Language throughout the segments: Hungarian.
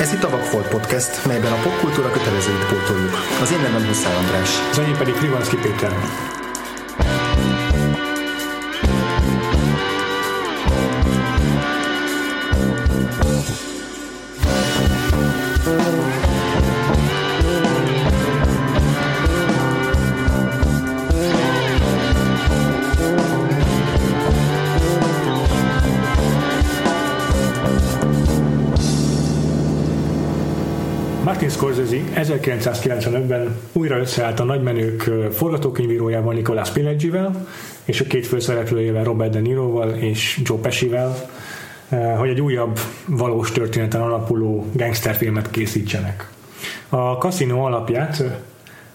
Ez itt a Vagfolt Podcast, melyben a popkultúra kötelezőit pótoljuk. Az én nevem Huszár András. Az enyém pedig Frivanszki Péter. Scorsese 1995-ben újra összeállt a nagymenők forgatókönyvírójával Nicolas Pileggivel és a két főszereplőjével Robert De Niroval és Joe Pescivel, hogy egy újabb valós történeten alapuló gangsterfilmet készítsenek. A Casino alapját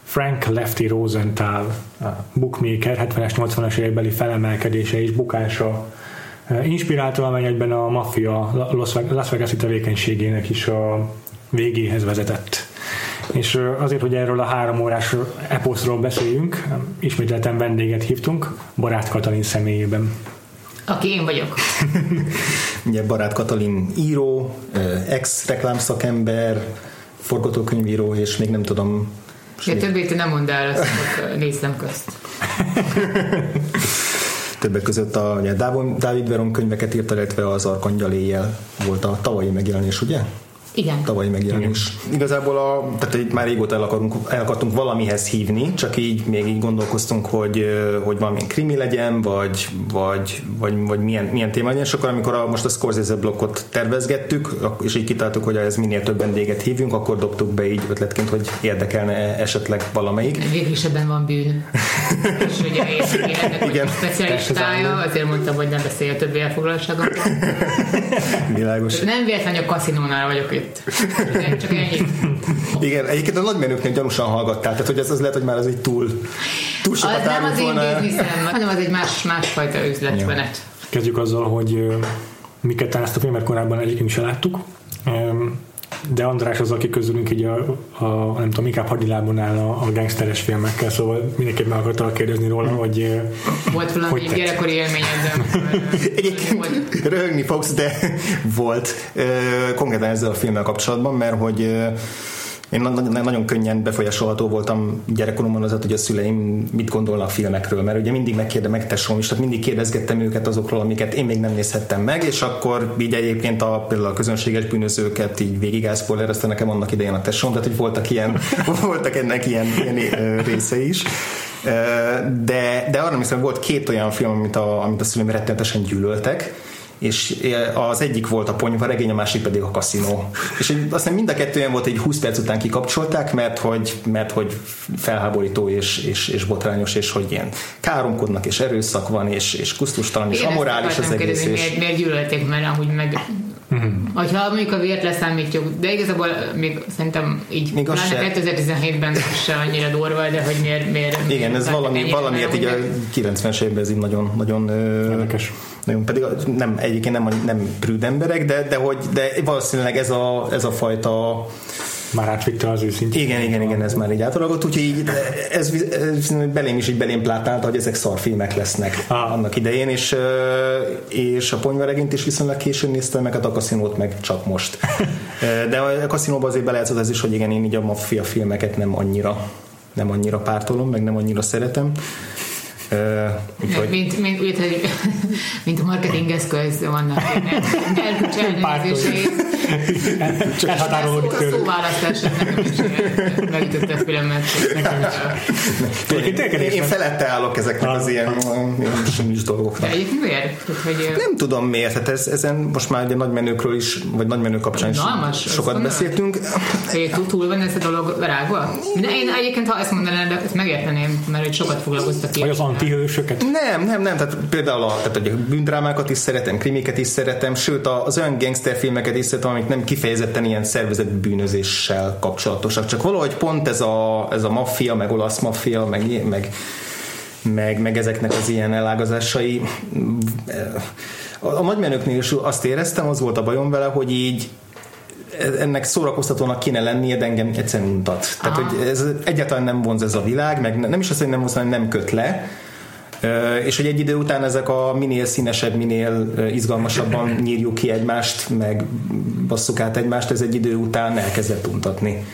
Frank Lefty Rosenthal, a bookmaker 70-es, 80-as évekbeli felemelkedése és bukása inspirálta, amely egyben a maffia Las Vegas-i tevékenységének is a végéhez vezetett. És azért, hogy erről a három órás eposzról beszéljünk, ismételten vendéget hívtunk, Barát Katalin személyében. Aki én vagyok. Ugye Barát Katalin író, ex-reklámszakember, forgatókönyvíró, és még nem tudom... Ja, többét nem mondd el, azt néztem közt. Többek között a ugye, Dávid Veron könyveket írta, illetve az Arkangyal éjjel volt a tavalyi megjelenés, ugye? Igen. Tavalyi megjelenés. Igen. Igazából a, tehát itt már régóta el, akarunk, el akartunk valamihez hívni, csak így még így gondolkoztunk, hogy, hogy valamilyen krimi legyen, vagy, vagy, vagy, vagy milyen, milyen téma legyen, és akkor amikor a, most a Scorsese blokkot tervezgettük, és így kitáltuk, hogy ez minél több vendéget hívjunk, akkor dobtuk be így ötletként, hogy érdekelne esetleg valamelyik. Végül is ebben van bűn. és ugye én, én ennek Igen. specialistája, azért mondtam, hogy nem beszélj a többi elfoglaltságomról. Világos. Nem véletlenül a kaszinónál vagyok itt. Csak ennyi. Igen, egyébként a nagymenőknél gyanúsan hallgattál, tehát hogy ez az lehet, hogy már az egy túl, túl sokat az nem az én bizniszem, hanem az egy más, másfajta üzletmenet. Kezdjük azzal, hogy mi ketten ezt a filmet korábban egyébként is láttuk de András az, aki közülünk így a, a nem tudom, inkább hadilábon áll a, a gangsteres filmekkel, szóval mindenképp meg akartam kérdezni róla, hogy Volt valami hogy gyerekkori élményed, Egyébként röhögni fogsz, de volt konkrétan ezzel a filmmel kapcsolatban, mert hogy én nagyon könnyen befolyásolható voltam gyerekkoromban az, hogy a szüleim mit gondolnak filmekről, mert ugye mindig megkérde meg tesóm is, tehát mindig kérdezgettem őket azokról, amiket én még nem nézhettem meg, és akkor így egyébként a, például a közönséges bűnözőket így végig elszpoilerezte nekem annak idején a tesóm, tehát hogy voltak ilyen, voltak ennek ilyen, ilyen része is. De, de arra hiszem, volt két olyan film, amit a, amit a szüleim rettenetesen gyűlöltek, és az egyik volt a ponyva regény, a másik pedig a kaszinó. És aztán mind a kettő olyan volt, hogy 20 perc után kikapcsolták, mert hogy, mert hogy felháborító és, és, és botrányos, és hogy ilyen káromkodnak, és erőszak van, és, és kusztustalan, és amorális az egész. Kérdezni, és... miért, miért gyűlölték, mert amúgy meg Hogyha mondjuk a vért leszámítjuk, de igazából még szerintem így még pláne 2017-ben se annyira durva, de hogy miért... miért Igen, ez valami, valamiért így a 90-es évben ez így nagyon, nagyon érdekes. Nagyon, pedig nem, egyébként nem, nem prűd emberek, de, de, hogy, de valószínűleg ez a, ez a fajta már átvitte az őszintén. Igen, igen, igen, ez már így átalakult, úgyhogy így, ez, ez belém is így belém plátálta, hogy ezek szarfilmek lesznek ah. annak idején, és, és a ponyvaregényt is viszonylag későn néztem, meg a kaszinót meg csak most. De a kaszinóban azért belejátszott ez is, hogy igen, én így a maffia filmeket nem annyira nem annyira pártolom, meg nem annyira szeretem. Úgyhogy... mint, mint, mint, mint a marketing eszköz vannak erkölcs ellenőrzései. Elhatárolódik tőle. A szóválasztás nekem is megütötte a filmet. Én felette állok ezeknek az ilyen is dolgoknak. De egyébként miért? Nem tudom miért. Hát ez, ezen most már egy nagy menőkről is, vagy nagy menő kapcsán is sokat beszéltünk. Túl, túl van ez a dolog rágva? Én egyébként, ha ezt mondanám, de ezt megérteném, mert hogy sokat foglalkoztak ki. Vagy az antihősöket? Nem, nem, nem. Tehát például a, tehát a bűndrámákat is szeretem, krimiket is szeretem, sőt az olyan gangsterfilmeket is szeretem, amik nem kifejezetten ilyen szervezett bűnözéssel kapcsolatosak. Csak valahogy pont ez a, ez a maffia, meg olasz maffia, meg, meg, meg, meg ezeknek az ilyen elágazásai. A, a nagymenőknél is azt éreztem, az volt a bajom vele, hogy így ennek szórakoztatónak kéne lennie, de engem egyszerűen mutat. Tehát, hogy ez egyáltalán nem vonz ez a világ, meg nem is azt, hogy nem vonz, hanem nem köt le, És hogy egy idő után ezek a minél színesebb, minél izgalmasabban nyírjuk ki egymást, meg basszuk át egymást, ez egy idő után elkezdett untatni.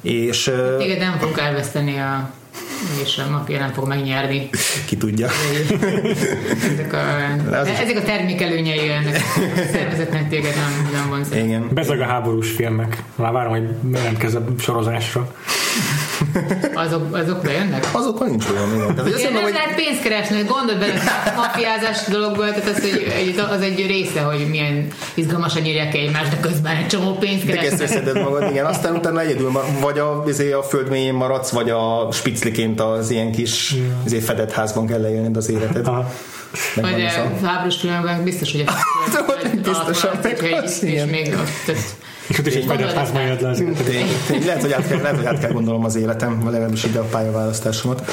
És, Téged nem fog elveszteni a és a mafia nem fog megnyerni. Ki tudja. ezek a, ezek a termékelőnyei ennek a szervezetnek téged nem, nem van Igen. Bezag a háborús filmek. Már várom, hogy jelentkezz a sorozásra. Azok, azok bejönnek? Azokkal nincs olyan, igen. Tehát, hogy nem hogy... lehet pénzt keresni, gondold bele a mafiázás dologból, tehát az egy, az egy része, hogy milyen izgalmasan nyírják egymást, de közben egy csomó pénzt keresnek. De kezdve magad, igen. Aztán utána egyedül vagy a, izé a földmélyén maradsz, vagy a spicliként az ilyen kis izé fedett házban kell leélned az életed. Aha. Vagy a háborús filmekben biztos, hogy a biztosan, és még ott és ott is egy házban jött le az Lehet, hogy át kell, lehet, hogy át kell gondolom az életem, legalábbis ide a pályaválasztásomat.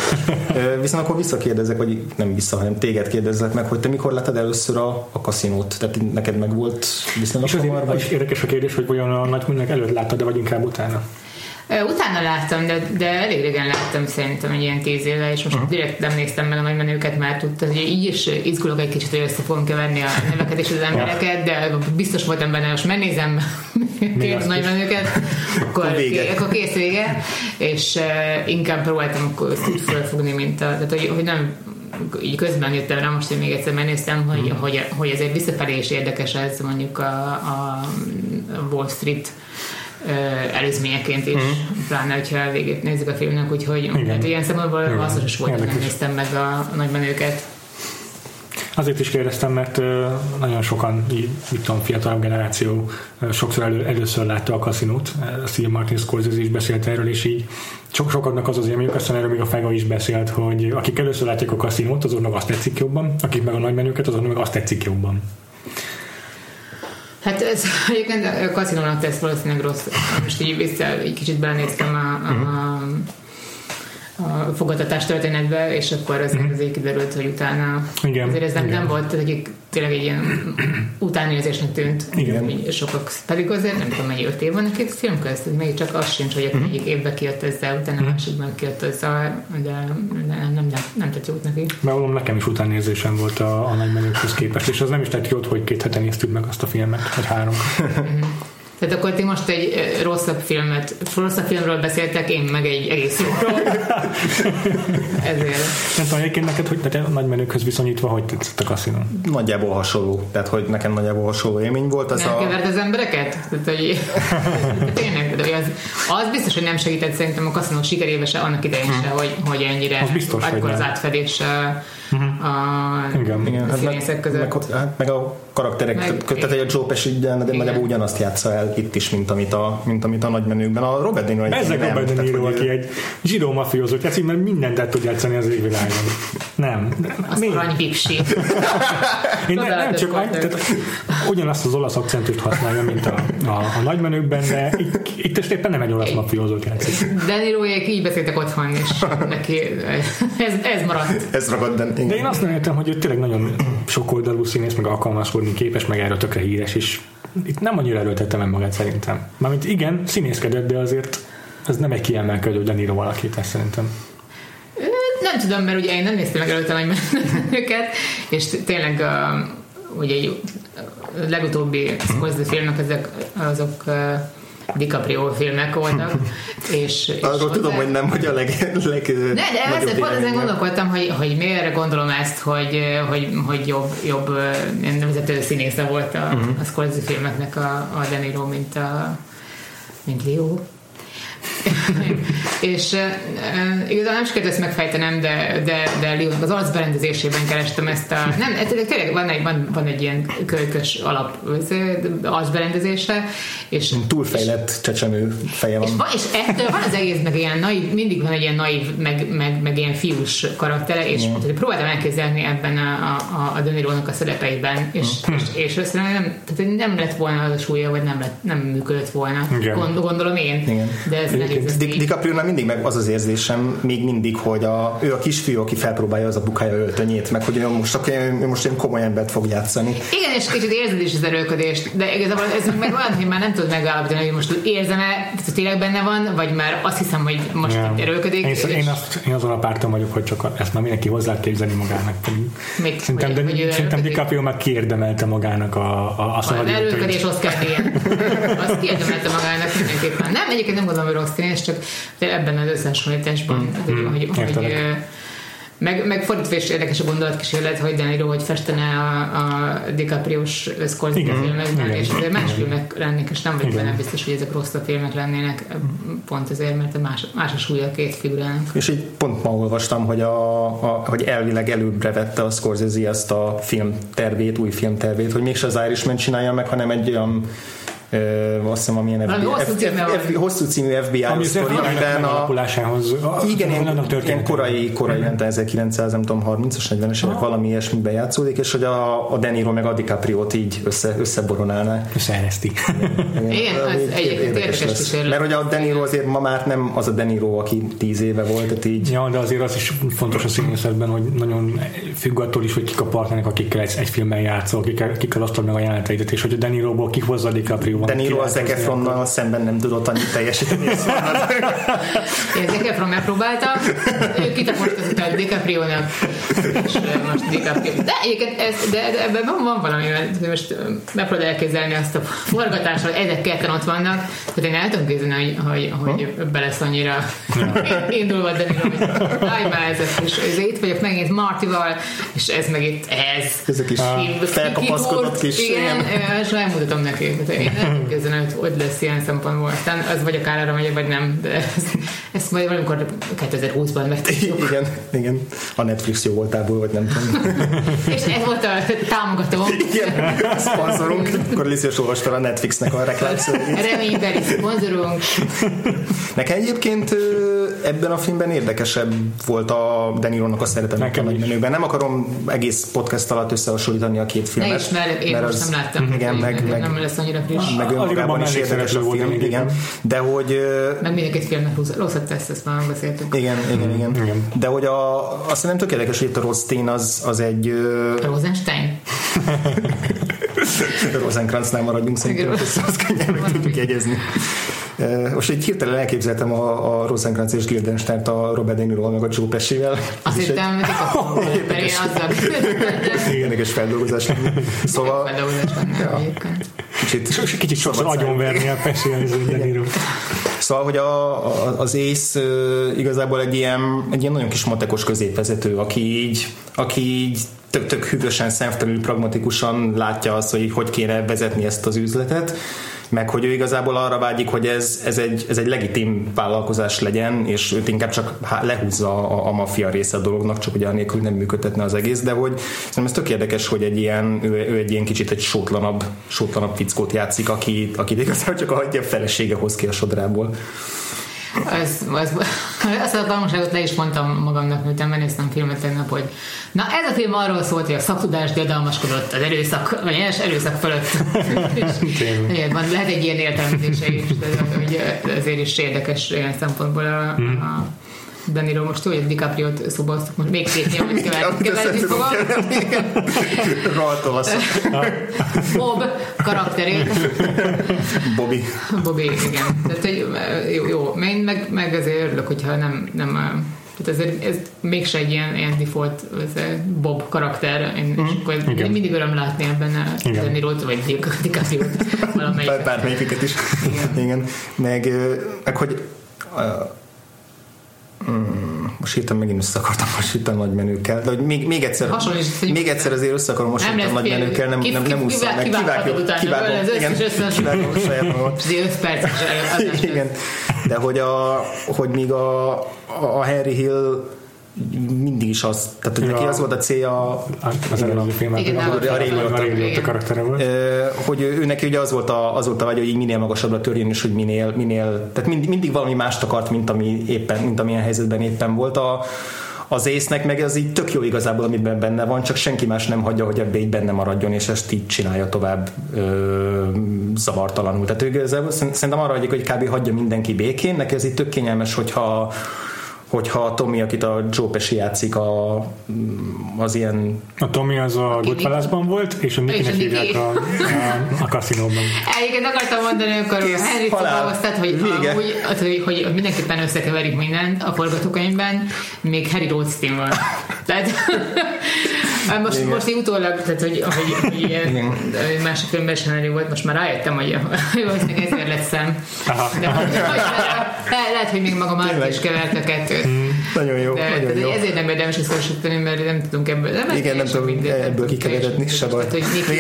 Viszont akkor visszakérdezek, vagy nem vissza, hanem téged kérdezzek meg, hogy te mikor láttad először a, a kaszinót? Tehát neked meg volt viszonylag hamar? Vagy... Érdekes a kérdés, hogy vajon a nagy előtt láttad, de vagy inkább utána? Utána láttam, de, de elég régen láttam szerintem egy ilyen tíz éve, és most uh-huh. direkt nem néztem meg a nagy menőket, mert tudta, hogy így is izgulok egy kicsit, hogy össze fogom keverni a neveket és az embereket, de biztos voltam benne, most megnézem két nagy menőket, akkor, vége. akkor kész vége, és uh, inkább próbáltam akkor felfogni, mint a, tehát hogy, hogy nem így közben jöttem rá, most én még egyszer megnéztem, hogy, mm. hogy, hogy ezért visszafelé is érdekes ez mondjuk a, a Wall Street előzményeként is, mm. pláne, hogyha a végét nézzük a filmnek, úgyhogy hát ilyen szempontból hasznos volt, hogy nem néztem meg a, nagymenőket. Azért is kérdeztem, mert nagyon sokan, mit tudom, fiatalabb generáció sokszor elő, először látta a kaszinót. Steve Martin Scorsese is beszélt erről, és így sok sokaknak az az élményük, aztán erről még a Fega is beszélt, hogy akik először látják a kaszinót, azoknak azt tetszik jobban, akik meg a nagymenőket, azoknak meg azt tetszik jobban. Hát ez egyébként a kaszinónak tesz valószínűleg rossz. Most így vissza, egy kicsit belenéztem a, a, a a fogadtatás történetbe, és akkor az mm. azért kiderült, hogy utána igen, azért ez nem, igen. nem volt, tehát egy, tényleg egy ilyen utánérzésnek tűnt. Igen. Sokak, pedig azért nem tudom, mennyi öt év van a film közt, még csak az sincs, hogy mm. egyik évben kijött ezzel, utána mm. másikban kijött ezzel, de, de nem, nem, nem tett jót neki. Bevallom, nekem is utánérzésem volt a, a nagy menőkhöz képest, és az nem is tett jót, hogy két hete néztük meg azt a filmet, vagy három. Mhm. Tehát akkor ti most egy rosszabb filmet, rosszabb filmről beszéltek, én meg egy egész jóról. Ezért. Nem tudom, egyébként neked, hogy te nagy menőkhöz viszonyítva, hogy tetszett a kaszinó? Nagyjából hasonló. Tehát, hogy nekem nagyjából hasonló élmény volt. Ez nem a... kevert az embereket? Tehát, hogy... Tényleg, de az, az biztos, hogy nem segített szerintem a kaszinó sikerébe se, annak idején se, hogy, hogy ennyire az biztos, akkor az átfedés uh-huh. a igen, igen, hát meg, között. Meg, hát meg a karakterek, meg, tehát egy a Joe Pesci de nagyjából ugyanazt játsza el itt is, mint amit a, mint amit a nagymenőkben. A Robert De Niro egy Ezek Robert De Niro, aki egy zsidó mafiózó játszik, mert mindent el tud játszani az égvilágon. Nem. Az arany vipsi. Én nem, nem csak annyi, tehát ugyanazt az olasz akcentust használja, mint a, a, a nagymenőkben, de itt, itt éppen nem egy olasz mafiózót játszik. De Niroék így beszéltek otthon, és neki ez, ez maradt. Ez ragad, de, de én azt nem értem, hogy ő tényleg nagyon sokoldalú színész, meg alkalmazkodni képes, meg erről tökre híres, és itt nem annyira erőltettem meg magát szerintem. Mármint igen, színészkedett, de azért ez nem egy kiemelkedő De Niro alakítás szerintem. Nem tudom, mert ugye én nem néztem meg előtte nagy őket, és tényleg a, ugye egy legutóbbi Scorsese filmek ezek azok DiCaprio filmek voltak. És, és Arról tudom, hogy nem, hogy a leg, leg Ne, de ezzel pont ezen gondolkodtam, hogy, hogy miért gondolom ezt, hogy, hogy, hogy jobb, jobb nevezető színésze volt a, uh-huh. a Scorsese filmeknek a, a De Niro, mint, a, mint Leo. és uh, igazán nem sikerült ezt megfejtenem, de, de, de az olasz berendezésében kerestem ezt a... Nem, tényleg van egy, van, van egy ilyen kölykös alap az berendezése, és... Túlfejlett és, csecsemő feje van. És, van, és ettől van az egész meg ilyen naív, mindig van egy ilyen naív, meg, meg, meg ilyen fiús karaktere, és yeah. tehát, próbáltam elképzelni ebben a, a, a Dönirónak a szerepeiben, és, mm. és, és, és nem, tehát nem lett volna az a súlya, vagy nem, lett, nem működött volna, Igen. gondolom én. Igen. De ez egyébként. Di- DiCaprio mindig meg az az érzésem, még mindig, hogy a, ő a kisfiú, aki felpróbálja az a bukája öltönyét, meg hogy ő most, ő most ilyen komoly embert fog játszani. Igen, és kicsit érzed is az erőködést, de igazából ez meg olyan, hogy már nem tudod megállapítani, hogy most érzem-e, tehát tényleg benne van, vagy már azt hiszem, hogy most itt erőködik. Én, és- én, azt, én azon a párton vagyok, hogy csak a- ezt már mindenki hozzá képzelni magának. Mit? Szerintem, Hogy- de, hogy szerintem? DiCaprio már kiérdemelte magának a, a, a Az Hollywood erőködés tönyt. Oscar díjat. Azt kiérdemelte magának mindenképpen. Nem, egyébként nem gondolom, hogy színész, csak ebben az összehasonlításban, mm, hogy, hogy, meg, meg fordítva is érdekes a gondolatkísérlet, hogy De Niro, hogy festene a, a DiCaprio-s Scorsese Igen, filmekben, igen. és azért más filmek lennék, és nem vagyok Igen. benne biztos, hogy ezek rossz filmek lennének, pont ezért, mert más, más a súlya a két figurának. És így pont ma olvastam, hogy, a, a, hogy elvileg előbbre vette a Scorsese ezt a filmtervét, új filmtervét, hogy mégse az Irishman csinálja meg, hanem egy olyan ö, azt hiszem, amilyen FBI, hosszú címe van. FBI, hosszú című FBI Ami sztori, amiben a, megalakulásához. igen, ilyen, ilyen korai, korai mm 1900, nem tudom, 30-as, 40-es évek valami ilyesmiben játszódik, és hogy a, a De Niro meg a DiCaprio-t így össze, összeboronálná. Összeereszti. Igen, Így egyébként érdekes lesz. kísérlet. Mert hogy a De Niro azért ma már nem az a De Niro, aki 10 éve volt, tehát így Ja, de azért az is fontos a színészetben, hogy nagyon függ attól is, hogy kik a partnerek, akikkel egy, egy filmben játszol, akikkel, akikkel osztod meg a jeleneteidet, és hogy a De Niro-ból kihozza a DiCaprio van. De Niro az Zac királyhozni Efronnal szemben nem tudott annyit teljesíteni. ezt mondod. Én Zac Efron megpróbálta, ő kitapostott a DiCaprio-nak, és most DiCaprio. De egyébként ez, de, de ebben van, van valami, mert most ö, megpróbálod elképzelni azt a forgatást, hogy ezek ketten ott vannak, tehát én el tudom képzelni, hogy, hogy, hogy be lesz annyira indulva De Niro, hogy állj már ezek, és ez itt vagyok megint Martival, és ez meg itt ez. Ezek is felkapaszkodott kis. Igen, igen. és elmutatom neki. Én nem képzelni, hogy hogy lesz ilyen szempontból. Aztán az vagy akár arra megyek, vagy nem, de ezt, ezt majd valamikor 2020-ban megtudjuk. Igen, igen. A Netflix jó voltából, vagy nem tudom. És ez volt a támogató. Igen, szponzorunk. Akkor Liz is olvastál a Netflixnek a reklámszövegét. Reménybeli szponzorunk. Nekem egyébként ebben a filmben érdekesebb volt a Denirónak a szeretet a Nekem nagy is. menőben. Nem akarom egész podcast alatt összehasonlítani a két filmet. Ne is, mert én most az- nem láttam. Igen, meg, meg, nem lesz annyira friss. Meg önmagában is érdekes a film. lényegében. Igen. De hogy Meg mindegyik filmnek rossz- rosszat tesz, ezt már beszéltünk. igen, igen, igen, Igen. De hogy a, azt szerintem tökéletes, hogy itt a Rothstein az, az egy Rosenstein? Rosenkranznál maradjunk, szerintem Igen. ezt azt könnyen meg tudjuk jegyezni. Most egy hirtelen elképzeltem a, a Rosenkranz és Guildenstern-t a Robert De Niro meg a Joe Pesci-vel. Azt egy hittem, hogy mert én azzal Érdekes feldolgozás. lenne. Szóval feldolgozás lenne kicsit, Kicsit sokszor agyonverni a pesélni De Niro. Szóval, hogy a, a, az ö, igazából egy ilyen, egy ilyen nagyon kis matekos középvezető, aki így, aki így tök, tök hűvösen, szemtelenül, pragmatikusan látja azt, hogy így hogy kéne vezetni ezt az üzletet, meg hogy ő igazából arra vágyik, hogy ez, ez, egy, ez egy legitim vállalkozás legyen, és őt inkább csak lehúzza a, a maffia része a dolognak, csak ugye anélkül nem működtetne az egész, de hogy szerintem ez tök érdekes, hogy egy ilyen, ő, ő egy ilyen kicsit egy sótlanabb, sótlanabb fickót játszik, aki, aki igazából csak a, a felesége hoz ki a sodrából. Az, az, azt a tanulságot le is mondtam magamnak, miután megnéztem filmet tegnap, hogy na ez a film arról szólt, hogy a szaktudás diadalmaskodott az erőszak, vagy els erőszak fölött. És, igen, van, lehet egy ilyen értelmezése is, de ezért is érdekes ilyen szempontból a, a De Niro most tudja, hogy DiCaprio-t szóba hoztuk, most még két nyomot keverni, keverni fogom. Rohadt. Bob karakterét. Bobby. Bobby, igen. Tehát, hogy jó, jó. Én meg, meg azért örülök, hogyha nem, nem tehát ezért ez mégse egy ilyen, ilyen default ez Bob karakter, én, mm, és akkor igen. mindig öröm látni ebben a Igen. Denirót, vagy DiCaprio-t valamelyik. Bár, bármelyiket is. Igen. Igen. Meg, meg hogy mm, most hirtelen megint össze akartam hasonlítani a nagy menőkkel, de hogy még, még egyszer, Hasonlítsd, hogy- még egyszer azért össze akarom hasonlítani a lesz nagy film. menőkkel, nem, nem, nem úszom meg. utána, kivágom, igen, kivágom saját magamat. És azért 5 perces adás. Igen, de hogy, a, hogy míg a, a Henry Hill mindig is az, tehát hogy Ja. neki az volt a célja, Az előző filmben. Igen, a, a, a karaktere volt. Hogy ő, neki ugye az volt a, az volt a vágy, hogy így minél magasabbra törjön, és hogy minél, minél tehát mind, mindig valami mást akart, mint, ami éppen, mint amilyen helyzetben éppen volt. A, az észnek meg ez így tök jó igazából, amiben benne van, csak senki más nem hagyja, hogy ebbe így benne maradjon, és ezt így csinálja tovább ö, zavartalanul. Tehát ő igazából szerintem arra vagyok, hogy kb. hagyja mindenki békén, neki ez itt tök kényelmes, hogyha hogyha a Tommy, akit a Joe Pesci játszik, a, az ilyen... A Tommy az a Goodfellasban volt, és a Nicky-nek hívják a, a, a kaszinóban. Egyébként akartam mondani, akkor Kész, Henry Szobahoztat, hogy, hogy, hogy, hogy, mindenképpen összekeverik mindent a forgatókönyvben, még Harry Rothstein van. Tehát Hát most, Igen. most így utólag, tehát hogy, hogy, hogy ilyen másik filmben sem volt, most már rájöttem, hogy valószínűleg ezért lett szem. De, le, lehet, hogy még maga már is kevert a kettőt. Mm, nagyon jó, de, nagyon jó. Ezért nem érdemes összehasonlítani, mert nem tudunk ebből. Nem Igen, nem tudom ebből kikeveredni, se baj.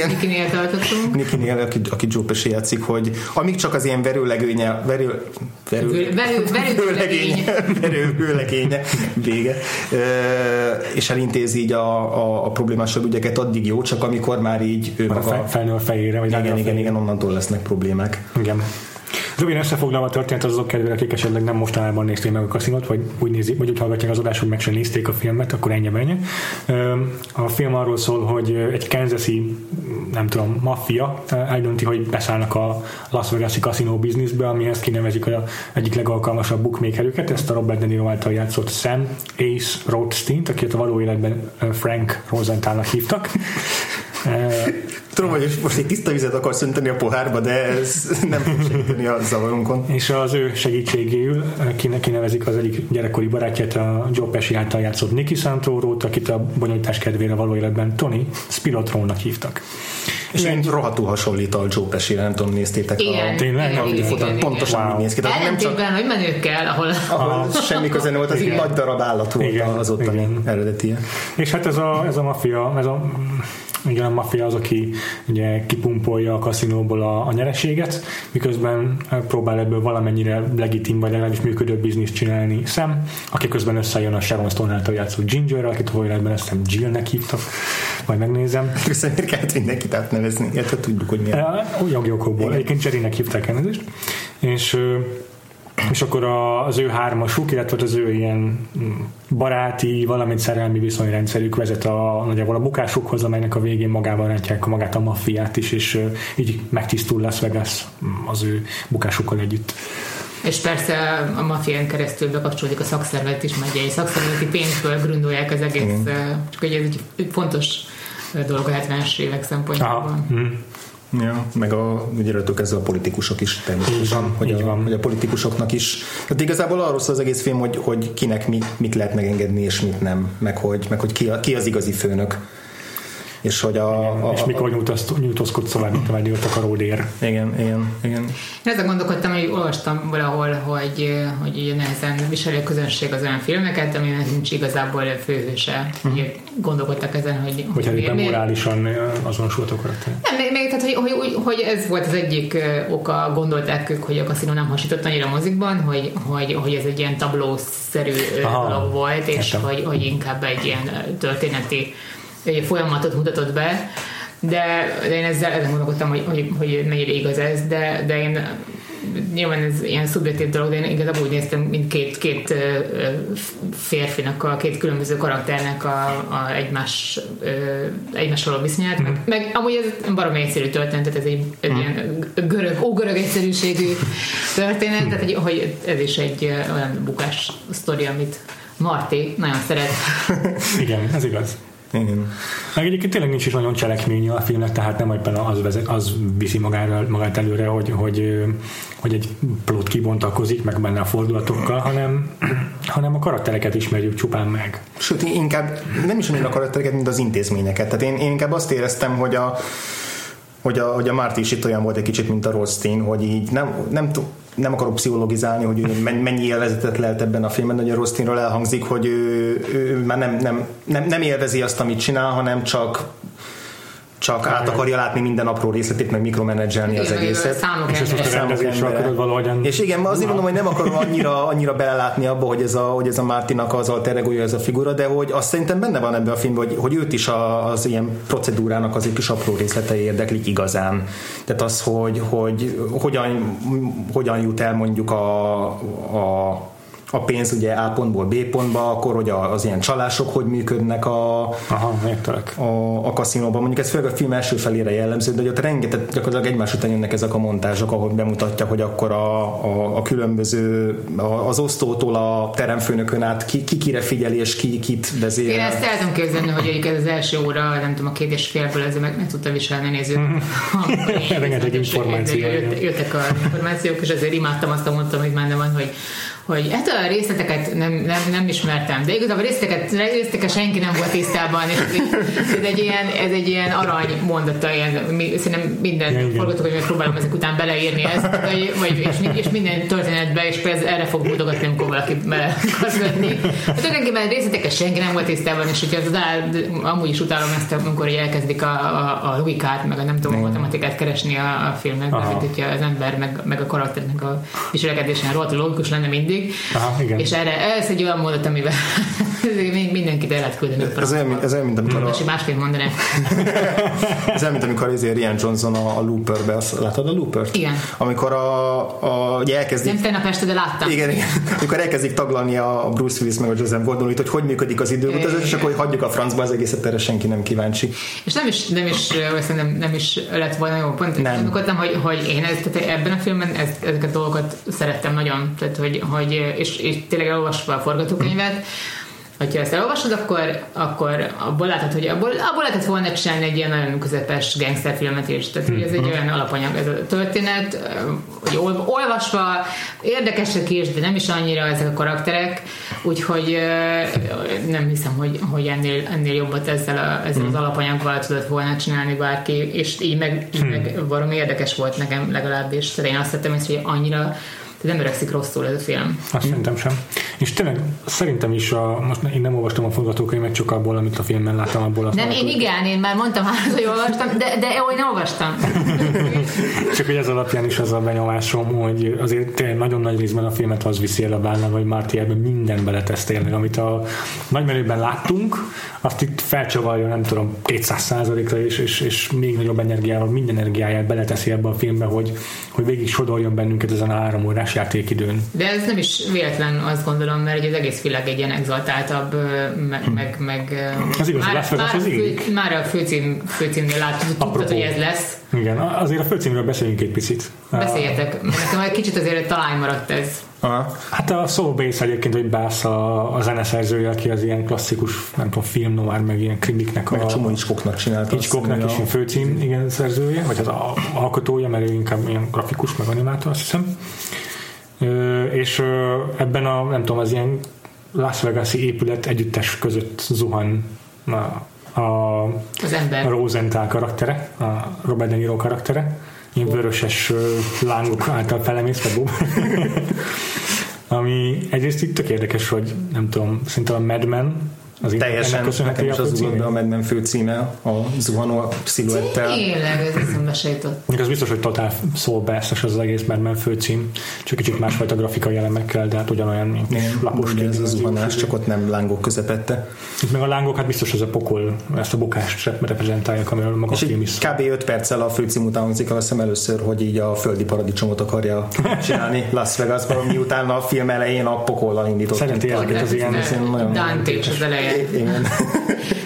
Nikinél tartottunk. Nikinél, aki, aki Joe Pesci játszik, hogy amíg csak az ilyen verőlegénye, verő, verő, verőlegénye, verőlegénye vége, és elintézi így a, a, a problémásabb ügyeket addig jó, csak amikor már így ő maga... Felnő a fejére, vagy igen, igen, igen, onnantól lesznek problémák. Igen. Röviden összefoglalva a történet az azok kedvére, akik esetleg nem mostanában nézték meg a kaszinót, vagy úgy, nézik, vagy úgy hallgatják az adást, hogy meg sem nézték a filmet, akkor ennyi ennyi. A film arról szól, hogy egy kansasi, nem tudom, maffia eldönti, hogy beszállnak a Las Vegas-i kaszinó bizniszbe, amihez kinevezik az egyik legalkalmasabb bookmakerüket, ezt a Robert De Niro által játszott Sam Ace Rothstein, akit a való életben Frank Rosenthalnak hívtak. Tudom, hogy most egy tiszta vizet akarsz önteni a pohárba, de ez nem fog segíteni a zavarunkon. És az ő segítségéül kinevezik az egyik gyerekkori barátját, a Joe Pesci által játszott Nicky Santorót, akit a bonyolítás kedvére való életben Tony Spilotrónak hívtak. És én rohadtul hasonlít a Joe Pesci, nem tudom, néztétek igen, a tényleg? Igen, igen, igen, pontosan wow. úgy néz ki. Tehát nem csak hogy menőkkel, ahol, ahol semmi köze nem volt, az egy nagy darab állat volt igen, az ottani eredeti. És hát ez a, ez a mafia, ez a igen, a maffia az, aki ugye kipumpolja a kaszinóból a, a nyereséget, miközben eh, próbál ebből valamennyire legitim vagy legalábbis működő bizniszt csinálni Sam, aki közben összejön a Sharon Stone által játszó Ginger, akit a életben ezt hiszem Jillnek hívtak, majd megnézem. Köszönjük, miért kellett mindenkit átnevezni, illetve tudjuk, hogy miért. Jogi okokból. Egyébként Jerrynek hívták elnézést. És és akkor az ő hármasuk, illetve az ő ilyen baráti, valamint szerelmi viszonyrendszerük vezet a, nagyjából a bukásukhoz, amelynek a végén magával rántják magát a maffiát is, és így megtisztul Las Vegas az ő bukásukkal együtt. És persze a mafián keresztül bekapcsolódik a szakszervezet is, mert egy szakszervezeti pénzből grundolják az egész, mm. csak hogy ez egy fontos dolog a 70-es évek szempontjából. Mm. Ja, meg a, ugye ezzel a politikusok is természetesen, hogy, a, hogy a politikusoknak is. Hát igazából arról szól az egész film, hogy, hogy kinek mit, mit lehet megengedni és mit nem, meg hogy, meg hogy ki, a, ki az igazi főnök és hogy a... a és mikor nyújtózkodsz tovább, mint a a ródér. Igen, igen, igen. Ezzel gondolkodtam, hogy olvastam valahol, hogy, hogy nehezen viseli a közönség az olyan filmeket, aminek nincs igazából főhőse. Uh-huh. gondolkodtak ezen, hogy... Hogyha éppen morálisan azonosult a karakter. Nem, még, még tehát, hogy, hogy, hogy, ez volt az egyik oka, gondolták ők, hogy a kaszinó nem hasított annyira a mozikban, hogy, hogy, hogy ez egy ilyen tablószerű Aha, dolog volt, és hogy, hogy inkább egy ilyen történeti folyamatot mutatott be, de, de én ezzel ezen gondolkodtam, hogy, hogy, hogy mennyire igaz ez, de, de én nyilván ez ilyen szubjektív dolog, de én igazából úgy néztem, mint két, két férfinak, a két különböző karakternek a, a egymás, egymás való viszonyát, mm. meg, meg amúgy ez baromi egyszerű történet, tehát ez egy, egy mm. ilyen görög, ógörög egyszerűségű történet, tehát hogy, hogy ez is egy olyan bukás sztori, amit Marti nagyon szeret. Igen, ez igaz. Igen. Meg egyébként tényleg nincs is nagyon cselekmény a filmnek, tehát nem éppen az, vezet, az viszi magára, magát előre, hogy, hogy, hogy egy plot kibontakozik meg benne a fordulatokkal, hanem, hanem a karaktereket ismerjük csupán meg. Sőt, inkább nem is annyira a karaktereket, mint az intézményeket. Tehát én, én inkább azt éreztem, hogy a hogy a, hogy a Márti is itt olyan volt egy kicsit, mint a Rothstein, hogy így nem, nem, nem akarok pszichologizálni, hogy mennyi élvezetet lehet ebben a filmben, hogy a Rothsteinról elhangzik, hogy ő, ő már nem, nem, nem, nem élvezi azt, amit csinál, hanem csak csak át akarja látni minden apró részletét, meg mikromenedzselni az egészet. És ezt most a akarod valahogyan. És igen, azért mondom, hogy nem akarom annyira, annyira belelátni abba, hogy ez a, hogy ez a Mártinak az alter ez a figura, de hogy azt szerintem benne van ebben a filmben, hogy, hogy őt is a, az ilyen procedúrának az egy kis apró részletei érdeklik igazán. Tehát az, hogy, hogy hogyan, hogyan jut el mondjuk a, a a pénz ugye A pontból B pontba, akkor hogy az ilyen csalások hogy működnek a, Aha, a, a kaszinóban. Mondjuk ez főleg a film első felére jellemző, de hogy ott rengeteg gyakorlatilag egymás után jönnek ezek a montázsok, ahol bemutatja, hogy akkor a, a, a különböző az osztótól a teremfőnökön át ki, ki kire figyeli és ki kit vezér. Én ezt el tudom képzelni, hogy ez az első óra, nem tudom, a két és félből ez meg, meg tudta viselni nézőt. Rengeteg információ. Jöttek a információk, és ezért imádtam azt, mondtam, hogy már nem van, hogy hogy hát a részleteket nem, nem, nem ismertem, de igazából részleteket, részleteket senki nem volt tisztában, és ez egy ilyen, ez egy ilyen arany mondata, ilyen, szerintem minden forgatókönyvet próbálom ezek után beleírni ezt, vagy, és, és, minden történetbe, és persze erre fog mutogatni, amikor valaki bele akar venni. Hát tulajdonképpen részleteket senki nem volt tisztában, és hogyha az áll, amúgy is utálom ezt, amikor elkezdik a, a, a logikát, meg a nem tudom, a matematikát keresni a, a filmnek, mert hogyha az ember, meg, meg a karakternek a viselkedésen rohadt logikus lenne mindig, mindig. Aha, igen. És erre, ez egy olyan mondat, amivel mindenkit el lehet küldeni. Ez olyan, ez olyan, mint amikor... A... másképp mondani. ez olyan, mint amikor azért Ian Johnson a, a Looperbe, azt látod a looper Igen. Amikor a, a, ugye elkezdik... Nem tegnap este, de láttam. Igen, igen. Amikor elkezdik taglalni a Bruce Willis meg a Joseph gordon hogy hogy működik az időutazás, és akkor hogy hagyjuk a francba az egészet, erre senki nem kíváncsi. És nem is, nem is, nem, nem is lett volna jó pont. Nem. Gondolkodtam, hogy, hogy én ez, tehát ebben a filmben ezeket a dolgokat szerettem nagyon. Tehát, hogy, hogy és, és tényleg elolvasva a forgatókönyvet, hogyha ezt elolvasod, akkor, akkor abból látod, hogy abból, abból lehetett volna csinálni egy ilyen nagyon közepes gangsterfilmet is. Tehát hogy ez egy olyan alapanyag ez a történet, hogy olvasva érdekesek is, de nem is annyira ezek a karakterek, úgyhogy nem hiszem, hogy, hogy ennél, ennél jobbat ezzel, a, ezzel az alapanyaggal tudott volna csinálni bárki, és így meg, így meg valami érdekes volt nekem legalábbis. Tehát én azt hittem, hogy annyira nem öregszik rosszul ez a film. Azt szerintem sem. És tényleg szerintem is, a, most én nem olvastam a forgatókönyvet, csak abból, amit a filmben láttam, abból a Nem, én igen, én már mondtam már, hogy olvastam, de, de én olvastam. csak hogy ez alapján is az a benyomásom, hogy azért tényleg nagyon nagy részben a filmet az viszi el a bálna, hogy Marty ebben minden beletesz tényleg, amit a nagymerőben láttunk, azt itt felcsavarja, nem tudom, 200 százalékra, és, és, és, még nagyobb energiával, minden energiáját beleteszi ebbe a filmbe, hogy, hogy végig sodorjon bennünket ezen a három órás játékidőn. De ez nem is véletlen, azt gondolom, mert az egész világ egy ilyen exaltáltabb, meg, hm. meg, meg az igaz, már, már, az fő, már a főcím, főcímnél tudtad, hogy ez lesz. Igen, azért a főcímről beszéljünk egy picit. Beszéljetek, nekem egy kicsit azért talán maradt ez. Aha. Hát a Soulbase egyébként, hogy Bász a, a zeneszerzője, aki az ilyen klasszikus, nem tudom, film noir, meg ilyen krimiknek meg a... csomó Hitchcocknak csinált. Hitchcocknak is a főcím, igen, szerzője, vagy az a, alkotója, mert ő inkább ilyen grafikus, meg animátor, azt hiszem. És ebben a, nem tudom, az ilyen Las Vegas-i épület együttes között zuhan a, a, az ember. Rosenthal karaktere, a Robert De Niro karaktere ilyen vöröses lángok által felemészve Ami egyrészt itt tök érdekes, hogy nem tudom, szerintem a Mad Men az Teljesen, nekem is az a Mad Men főcíme, a zuhanó sziluettel. Tényleg, ez eszembe. Az biztos, hogy totál szólbeszes az, az egész Mad Men főcím, csak kicsit másfajta grafikai elemekkel, de hát ugyanolyan lapos. ez a zuhanás, csak ott nem lángok közepette. Itt meg a lángok, hát biztos az a pokol, ezt a bukást reprezentálják, amiről maga a film is Kb. 5 perccel a főcím után hangzik, azt hiszem először, hogy így a földi paradicsomot akarja csinálni Las Vegasban, miután a film elején a pokollal indított. Ezeket az ilyen... Dante és az elején igen.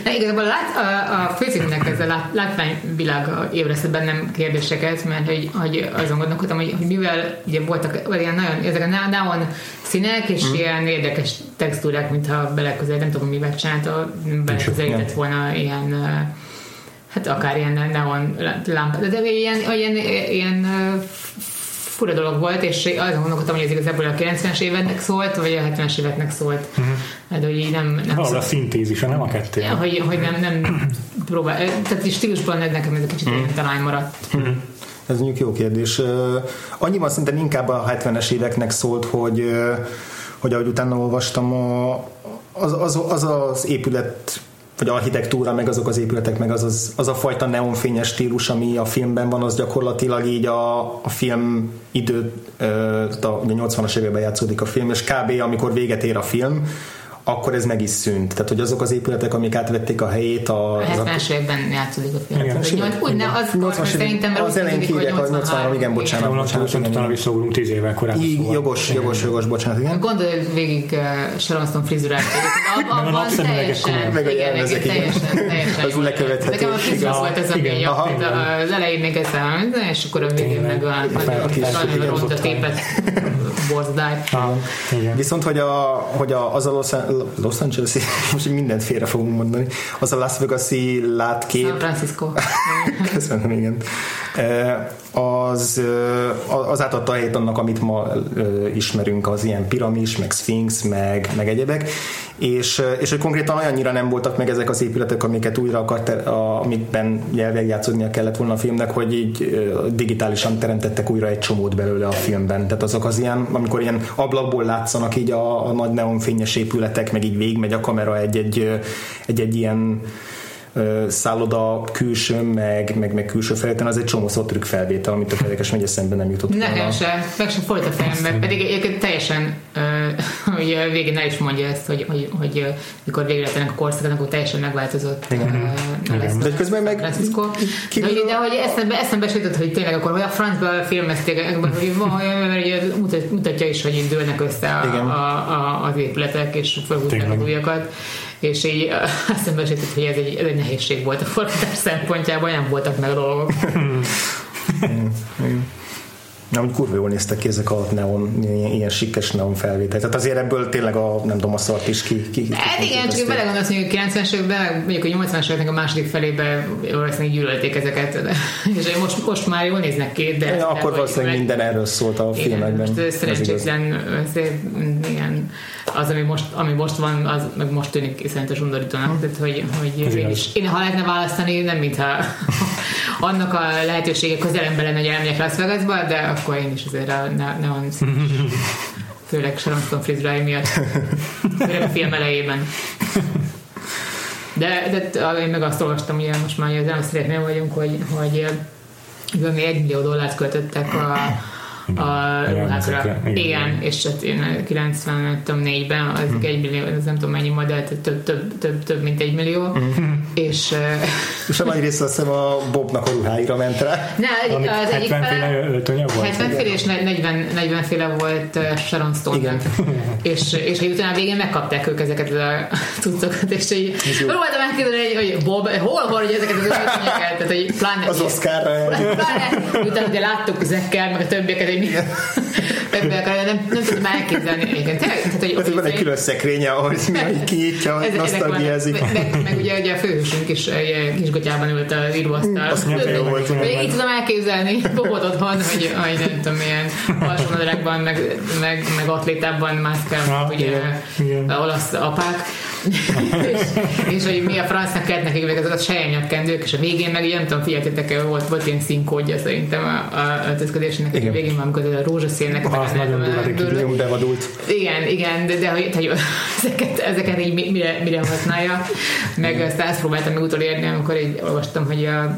De igazából a, a, a főcímnek ez a látványvilág ébresztett bennem kérdéseket, mert hogy, hogy azon gondolkodtam, hogy, hogy mivel ugye voltak ilyen nagyon, ezek a neon színek, és mm. ilyen érdekes textúrák, mintha beleközel, nem tudom, mivel csinálta, beleközelített volna ilyen hát akár ilyen neon lámpa, de, de ilyen, ilyen, ilyen fura dolog volt, és azon gondolkodtam, hogy ez igazából a 90-es éveknek szólt, vagy a 70-es éveknek szólt. Uh-huh. Hát, hogy így nem... nem Valahol a szintézise, nem a kettő. Ja, hogy, hogy nem, nem próbál, tehát is stílusban nekem ez egy kicsit uh-huh. talán maradt. Uh-huh. Ez mondjuk jó kérdés. Annyiban szerintem inkább a 70-es éveknek szólt, hogy, hogy ahogy utána olvastam, a, az, az, az az épület vagy architektúra, meg azok az épületek, meg az, az, az a fajta neonfényes stílus, ami a filmben van, az gyakorlatilag így a, a film idő, a, a 80-as években játszódik a film, és kb. amikor véget ér a film, akkor ez meg is szűnt. Tehát, hogy azok az épületek, amik átvették a helyét a... A 70-es években játszódik a film. Úgy ne, az 80 szerintem, mert az elején hívják, a 83, igen, bocsánat. bocsánat, bocsánat utána visszaugrunk 10 évvel korábban. Így, szóval. jogos, jogos, jogos, bocsánat, igen. Gondolj végig uh, Sharon Stone frizurát. Abban teljesen, meg a jelmezek, teljesen, teljesen. Az lekövethető. Nekem a frizura volt ez a mély, az elején még ez és akkor a végén meg a ronda tépet borzadály. Viszont, hogy, a, hogy a, az a Los, Los Angeles, most mindent félre fogunk mondani, az a Las Vegas-i látkép. San Francisco. Köszönöm, igen. Az, az átadta a helyét annak, amit ma ismerünk, az ilyen piramis, meg sphinx, meg, meg egyebek, és, és hogy konkrétan olyannyira nem voltak meg ezek az épületek, amiket újra akart, amikben játszódnia kellett volna a filmnek, hogy így digitálisan teremtettek újra egy csomót belőle a filmben. Tehát azok az ilyen, amikor ilyen ablakból látszanak így a, a nagy neonfényes épületek, meg így végigmegy a kamera egy-egy, egy-egy ilyen szálloda külső, meg, meg, meg külső felületen, az egy csomó trükk felvétel, amit a érdekes, hogy eszembe nem jutott Nekem se, meg sem folyt a fejembe, pedig egyébként teljesen, hogy végén el is mondja ezt, hogy, hogy, hogy mikor végre a korszakon, akkor teljesen megváltozott. Igen. Uh, lesz, de közben meg Francisco. De, hogy, de hogy eszembe, eszembe se hogy tényleg akkor hogy a francba filmezték, hogy mert mutatja is, hogy így dőlnek össze a, a, a, az épületek, és felhúznak az újakat és így eszembe jutott, hogy ez egy, ez egy nehézség volt a forgatás szempontjából, nem voltak meg a dolgok. Na, úgy kurva jól néztek ki ezek a neon, ilyen, ilyen sikkes neon felvétel. Tehát azért ebből tényleg a, nem tudom, a szart is ki. ki hát igen, csak belegondolsz, hogy a 90-es években, mondjuk a 80-as éveknek a második felébe valószínűleg gyűlölték ezeket. De, és most, most már jól néznek ki, de... Ja, akkor valószínűleg meg, minden erről szólt a igen, filmekben. Most szerencsétlen, igen, az, ami most, ami most van, az meg most tűnik szerintem undorítónak. Hmm. Tehát, hogy, hogy én, is, én, ha lehetne választani, nem mintha annak a lehetősége közelemben lenne, hogy elmegyek Las Vegasba, de akkor én is azért a neon főleg Sharon Stone frizurái miatt, főleg a film elejében. De, de én meg azt olvastam, ugye most már az nem vagyunk, hogy, hogy, hogy mi egy millió dollárt költöttek a a ruhákra. Igen, igen, és hát én 94-ben az hmm. egy millió, az nem tudom mennyi modell, több, több, több, több mint egy millió, hmm. és... És a nagy része azt hiszem a Bobnak a ruháira ment rá. Ne, az 70 féle öltönye volt? 70 féle és 40, 40 féle volt Sharon stone Igen. és, és hogy utána a végén megkapták ők ezeket a cuccokat, és így próbáltam elképzelni, hogy, hogy Bob, hol van hogy ezeket az öltönyeket, tehát hogy pláne... Az Oscarra. Pláne, utána ugye láttuk Zekkel, meg a többieket, hogy nem, nem, nem tudom elképzelni. Igen, tényleg, tehát, hogy, hogy van egy külön szekrénye, ahogy kinyitja, hogy nosztalgiázik. Meg, meg, meg, ugye, ugye a főhősünk is kisgatyában ült az íróasztal. Azt mondja, jó volt. Így tudom elképzelni, Bobot otthon, hogy, hogy nem tudom, milyen alsónadrágban, meg, meg, meg atlétában mászkál, ugye olasz apák és, és, hogy mi a francnak kellett nekik ezek a sejennyakkendők, és a végén meg, nem tudom, figyeltétek el, volt, volt ilyen színkódja szerintem a, a öltözködésnek, a végén van, amikor a rózsaszínnek az nagyon bevadult. Igen, igen, de, de hogy, hogy ezeket, ezeket így mire, mire használja, meg ezt ezt próbáltam meg utolérni, amikor így olvastam, hogy a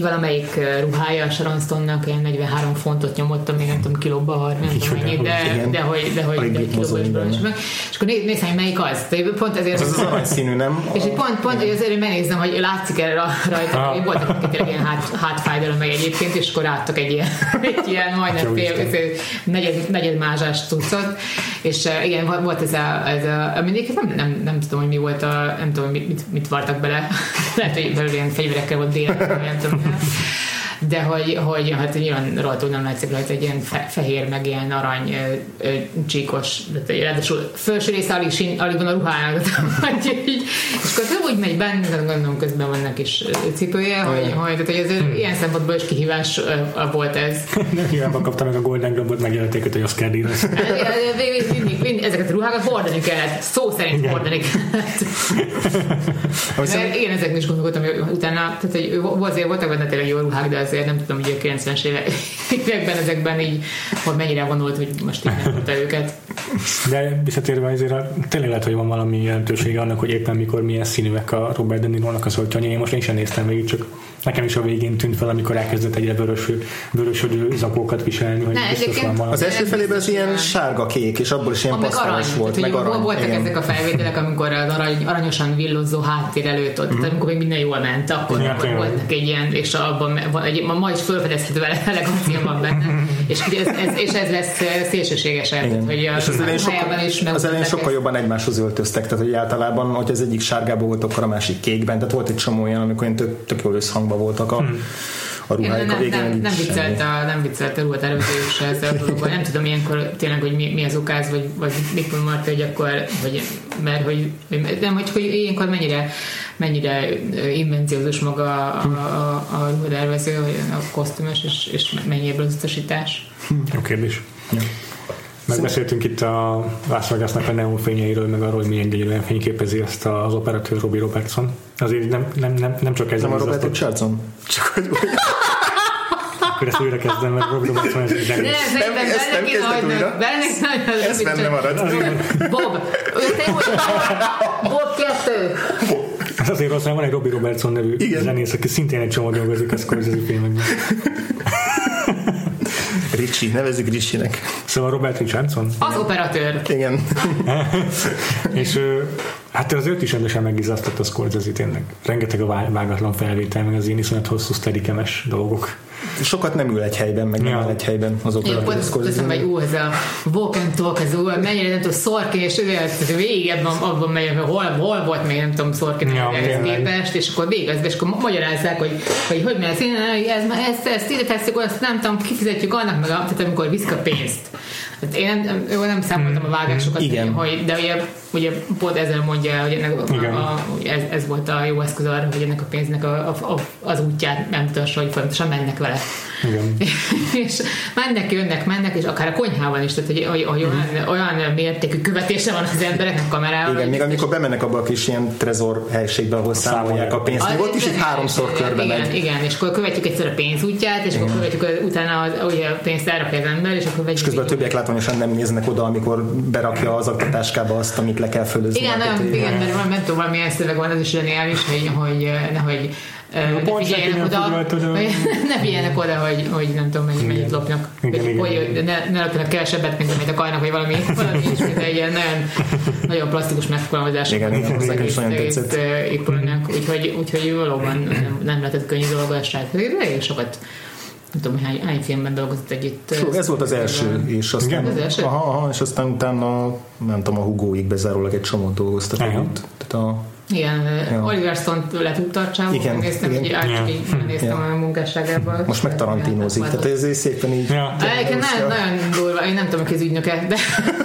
valamelyik ruhája a Sharon Stone-nak ilyen 43 fontot nyomott, még nem tudom kilóba 30 mennyit, de, de, hogy, de hogy de kilóba is meg. És akkor néz, nézem, hogy melyik az. De pont ezért, az az aranyszínű, nem? És pont, pont hogy azért megnézem, hogy látszik erre rajta, hogy voltak akik ilyen hát, hátfájdalom meg egyébként, és akkor álltak egy ilyen, egy ilyen majdnem fél, negyed, negyed mázsás cuccot, és igen, volt ez a, ez a mindig nem, nem, nem, tudom, hogy mi volt a, nem tudom, mit, mit vartak bele, lehet, hogy belőle ilyen fegyverekkel volt dél, nem tudom, Yeah. De hogy, hogy hát nyilván rajta nem látszik rajta egy ilyen fe, fehér, meg ilyen arany ö, ö, csíkos, ráadásul felső része alig, alig van a ruhának, és akkor úgy megy benne, gondolom közben vannak is cipője, hogy, hogy, tehát, hogy ez hmm. ilyen szempontból is kihívás volt ez. Nem hiába kapta meg a Golden Globe-ot, megjelölték hogy Oscar díjra. Ezeket a ruhákat hordani kellett, szó szerint hordani kellett. Én ezeknél is gondolkodtam, hogy utána, tehát hogy azért voltak benne tényleg jó ruhák, de azért nem tudom, hogy a 90-es években ezekben így, hogy mennyire vonult, hogy most így nem őket. De visszatérve azért tényleg lehet, hogy van valami jelentősége annak, hogy éppen mikor milyen színűek a Robert De Niro-nak az oltanyai. Most én sem néztem még, csak Nekem is a végén tűnt fel, amikor elkezdett egyre vörös, vörösödő zakókat viselni, hogy Ne, biztos van valami. Az első felében az ilyen sárga-kék, és abból is ilyen pasztális volt, tehát, meg hogy arany. voltak igen. ezek a felvételek, amikor az arany, aranyosan villozó háttér előtt ott, tehát amikor még minden jól ment, akkor, Ja, akkor voltak egy ilyen, és abban egy, ma, ma is felfedezhető elegancia van benne, és, ugye ez, ez, és ez lesz eh, szélsőségesen, Igen. hogy a és az elején, sokkal, is az elején sokkal ezt. jobban egymáshoz öltöztek, tehát hogy általában, hogy az egyik sárgában volt, akkor a másik kékben, tehát volt egy csomó olyan, amikor ilyen tök, tök jól összhangban voltak a, a Én ruháik a nem, végén. nem, nem, viccelt a, nem viccelt a ruhatervező se ezzel a dologban. Nem tudom ilyenkor tényleg, hogy mi, mi az okáz, vagy, vagy mikor Marta, hogy akkor, hogy, mert hogy, nem, hogy, hogy ilyenkor mennyire, mennyire invenciózus maga a, a, a ruhatervező, vagy a kosztümös, és, és mennyi ebből az utasítás. Jó kérdés. Megbeszéltünk itt a Las Vegasnak a neonfényeiről, meg arról, hogy milyen gyönyörűen fényképezi ezt az operatőr Robbie Robertson. Azért nem, nem, nem, nem csak ez Nem a Robert. Richardson? Csak hogy Akkor ezt újra kezdem, mert Robbie Robertson ez egy zenész. nem, szerintem ezt nem hagynod. újra? Benne kéne hagynod. Ez benne marad. Bob, te Bob kettő. Ez azért rossz, mert van egy Robbie Robertson nevű Igen. zenész, aki szintén egy csomó dolgozik a Scorsese filmekben. Ricsi, nevezzük Ricsinek. Szóval Robert Richardson. Az operatőr. Igen. És hát az őt is rendesen megizasztott a Scorsese tényleg. Rengeteg a vá- vágatlan felvétel, meg az ilyen iszonyat hosszú szterikemes dolgok. Sokat nem ül egy helyben, meg nem Ja. áll egy helyben az Én pont Scorsese. teszem, hogy ú, ez a walk and talk, ez ú, mennyire nem tudom, Szorkin, és ő ez végig abban megy, hogy hol, hol volt még, nem tudom, Szorkin Ja, képest, és akkor végezve, és akkor magyarázzák, hogy, hogy hogy mi ez, ez, ezt, ezt ide tesszük, azt nem tudom, kifizetjük annak, meg tehát amikor viszik a pénzt. Hát én nem, jó, nem számoltam a vágásokat, Igen. hogy, de ugye, ugye pont ezzel mondja, hogy ennek a, Igen. ez, ez, volt a jó eszköz arra, hogy ennek a pénznek a, a, a, az útját nem mutassa, hogy folyamatosan mennek vele. Igen. és mennek, jönnek, mennek, és akár a konyhában is, tehát hogy, hogy, hogy olyan, olyan mértékű követése van az embereknek kamerával. Igen, még amikor bemennek abba a kis ilyen trezor helységbe, ahol számolják a pénzt. Még ott is itt háromszor körbe igen, megy. Igen, és akkor követjük egyszer a pénzútját, és akkor követjük utána az, ugye a pénzt elrakja az ember, és akkor És közben a többiek látványosan nem néznek oda, amikor berakja az aktatáskába azt, amit le kell fölözni. Igen, hogy- igen, mert van, nem tudom, valamilyen szöveg van, az is zseniális, hogy, hogy ne figyeljenek nem oda, oda. hogy ne figyeljenek oda, hogy, hogy nem tudom, mennyi, mennyit lopnak. Igen, hogy, igen, hogy igen. ne, ne lopjanak kevesebbet, mint amit akarnak, vagy valami, valami is, mint egy ilyen nagyon, nagyon plastikus megfogalmazás. Igen, igen, az egész, nagyon tetszett. eh, épülőnek. Úgyhogy, úgyhogy valóban nem, nem lehetett könnyű dolga. Elég sokat nem tudom, hány, hány filmben dolgozott együtt. Fú, ez volt az első, és aztán, Igen, az első? Aha, aha, és aztán utána, nem tudom, a Hugoig bezárólag egy csomót dolgoztak együtt. Tehát a, Igen, Ja. Oliver Stone-t le tudta csávó, Igen, néztem, igen. hogy át, Ja. néztem Ja. a munkásságában. most meg Tarantinózik, tehát ez ez szépen így... Ja. Egyébként nagyon, nagyon durva, én nem tudom, hogy közügynöke, de,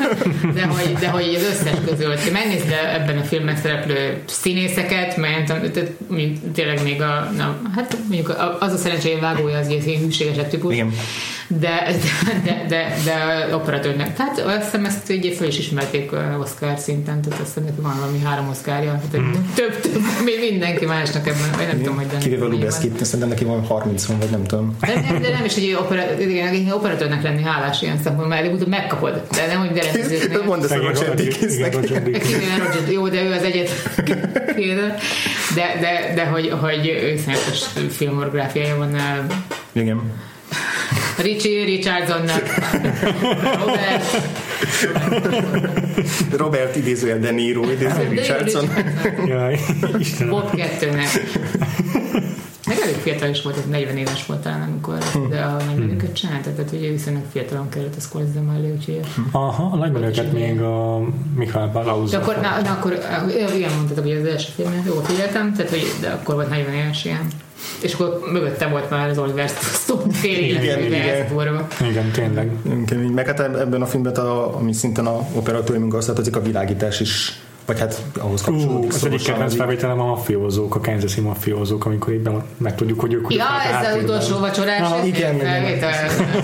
de, hogy, de hogy az összes között, ha megnézed ebben a filmben szereplő színészeket, mert nem tudom, tényleg még a, na, hát mondjuk a- az a szerencsé vágója az ilyen hűségesebb típus, Igen. De, de, de, de operatőrnek. Tehát azt hiszem ezt ugye föl is ismerték Oscar szinten, tehát azt hiszem neki van valami három Oscarja, tehát mm. több, több, még mindenki másnak ebben, vagy nem tudom, hogy de Kivéve Lubeszkit, szerintem neki van 30 van, vagy nem tudom. de, de, de nem is, hogy opera, igen, operatőrnek lenni hálás ilyen szempontból, mert előbb-utóbb megkapod, de nem, hogy derendezőknél. Mondd ezt a Roger Dickinsnek. Jó, de ő az egyet de, de, de hogy, hogy őszonyatos filmorgráfiája van eh, Igen. Richie Richardsonnak, Robert, Robert idézőjel De Niro, idézőjel Richardson. Jaj, Istenem. Bob 2-nek. Meg elég fiatal is volt, ez 40 éves volt talán, amikor de a nagymenőket csinálta, tehát ugye viszonylag fiatalon kellett a Scorsese mellé, úgyhogy Aha, a nagymenőket még a Michael Balauz. De akkor, na, na, akkor igen, mondtad, hogy az első filmet jól figyeltem, tehát hogy de akkor volt 40 éves ilyen. És akkor mögötte volt már az Oliver Stone fél Igen, igen. Igen, tényleg. Kemény. Meg hát ebben a filmben, a, ami szinten a operatőri munka tartozik, a világítás is, vagy hát ahhoz kapcsolódik Uh, az egyik kedvenc felvételem a mafiózók, a kansas mafiózók, amikor bemond- megtudjuk, hogy ők hogy Ja, ez az utolsó vacsorás, Ah, ez igen, igen.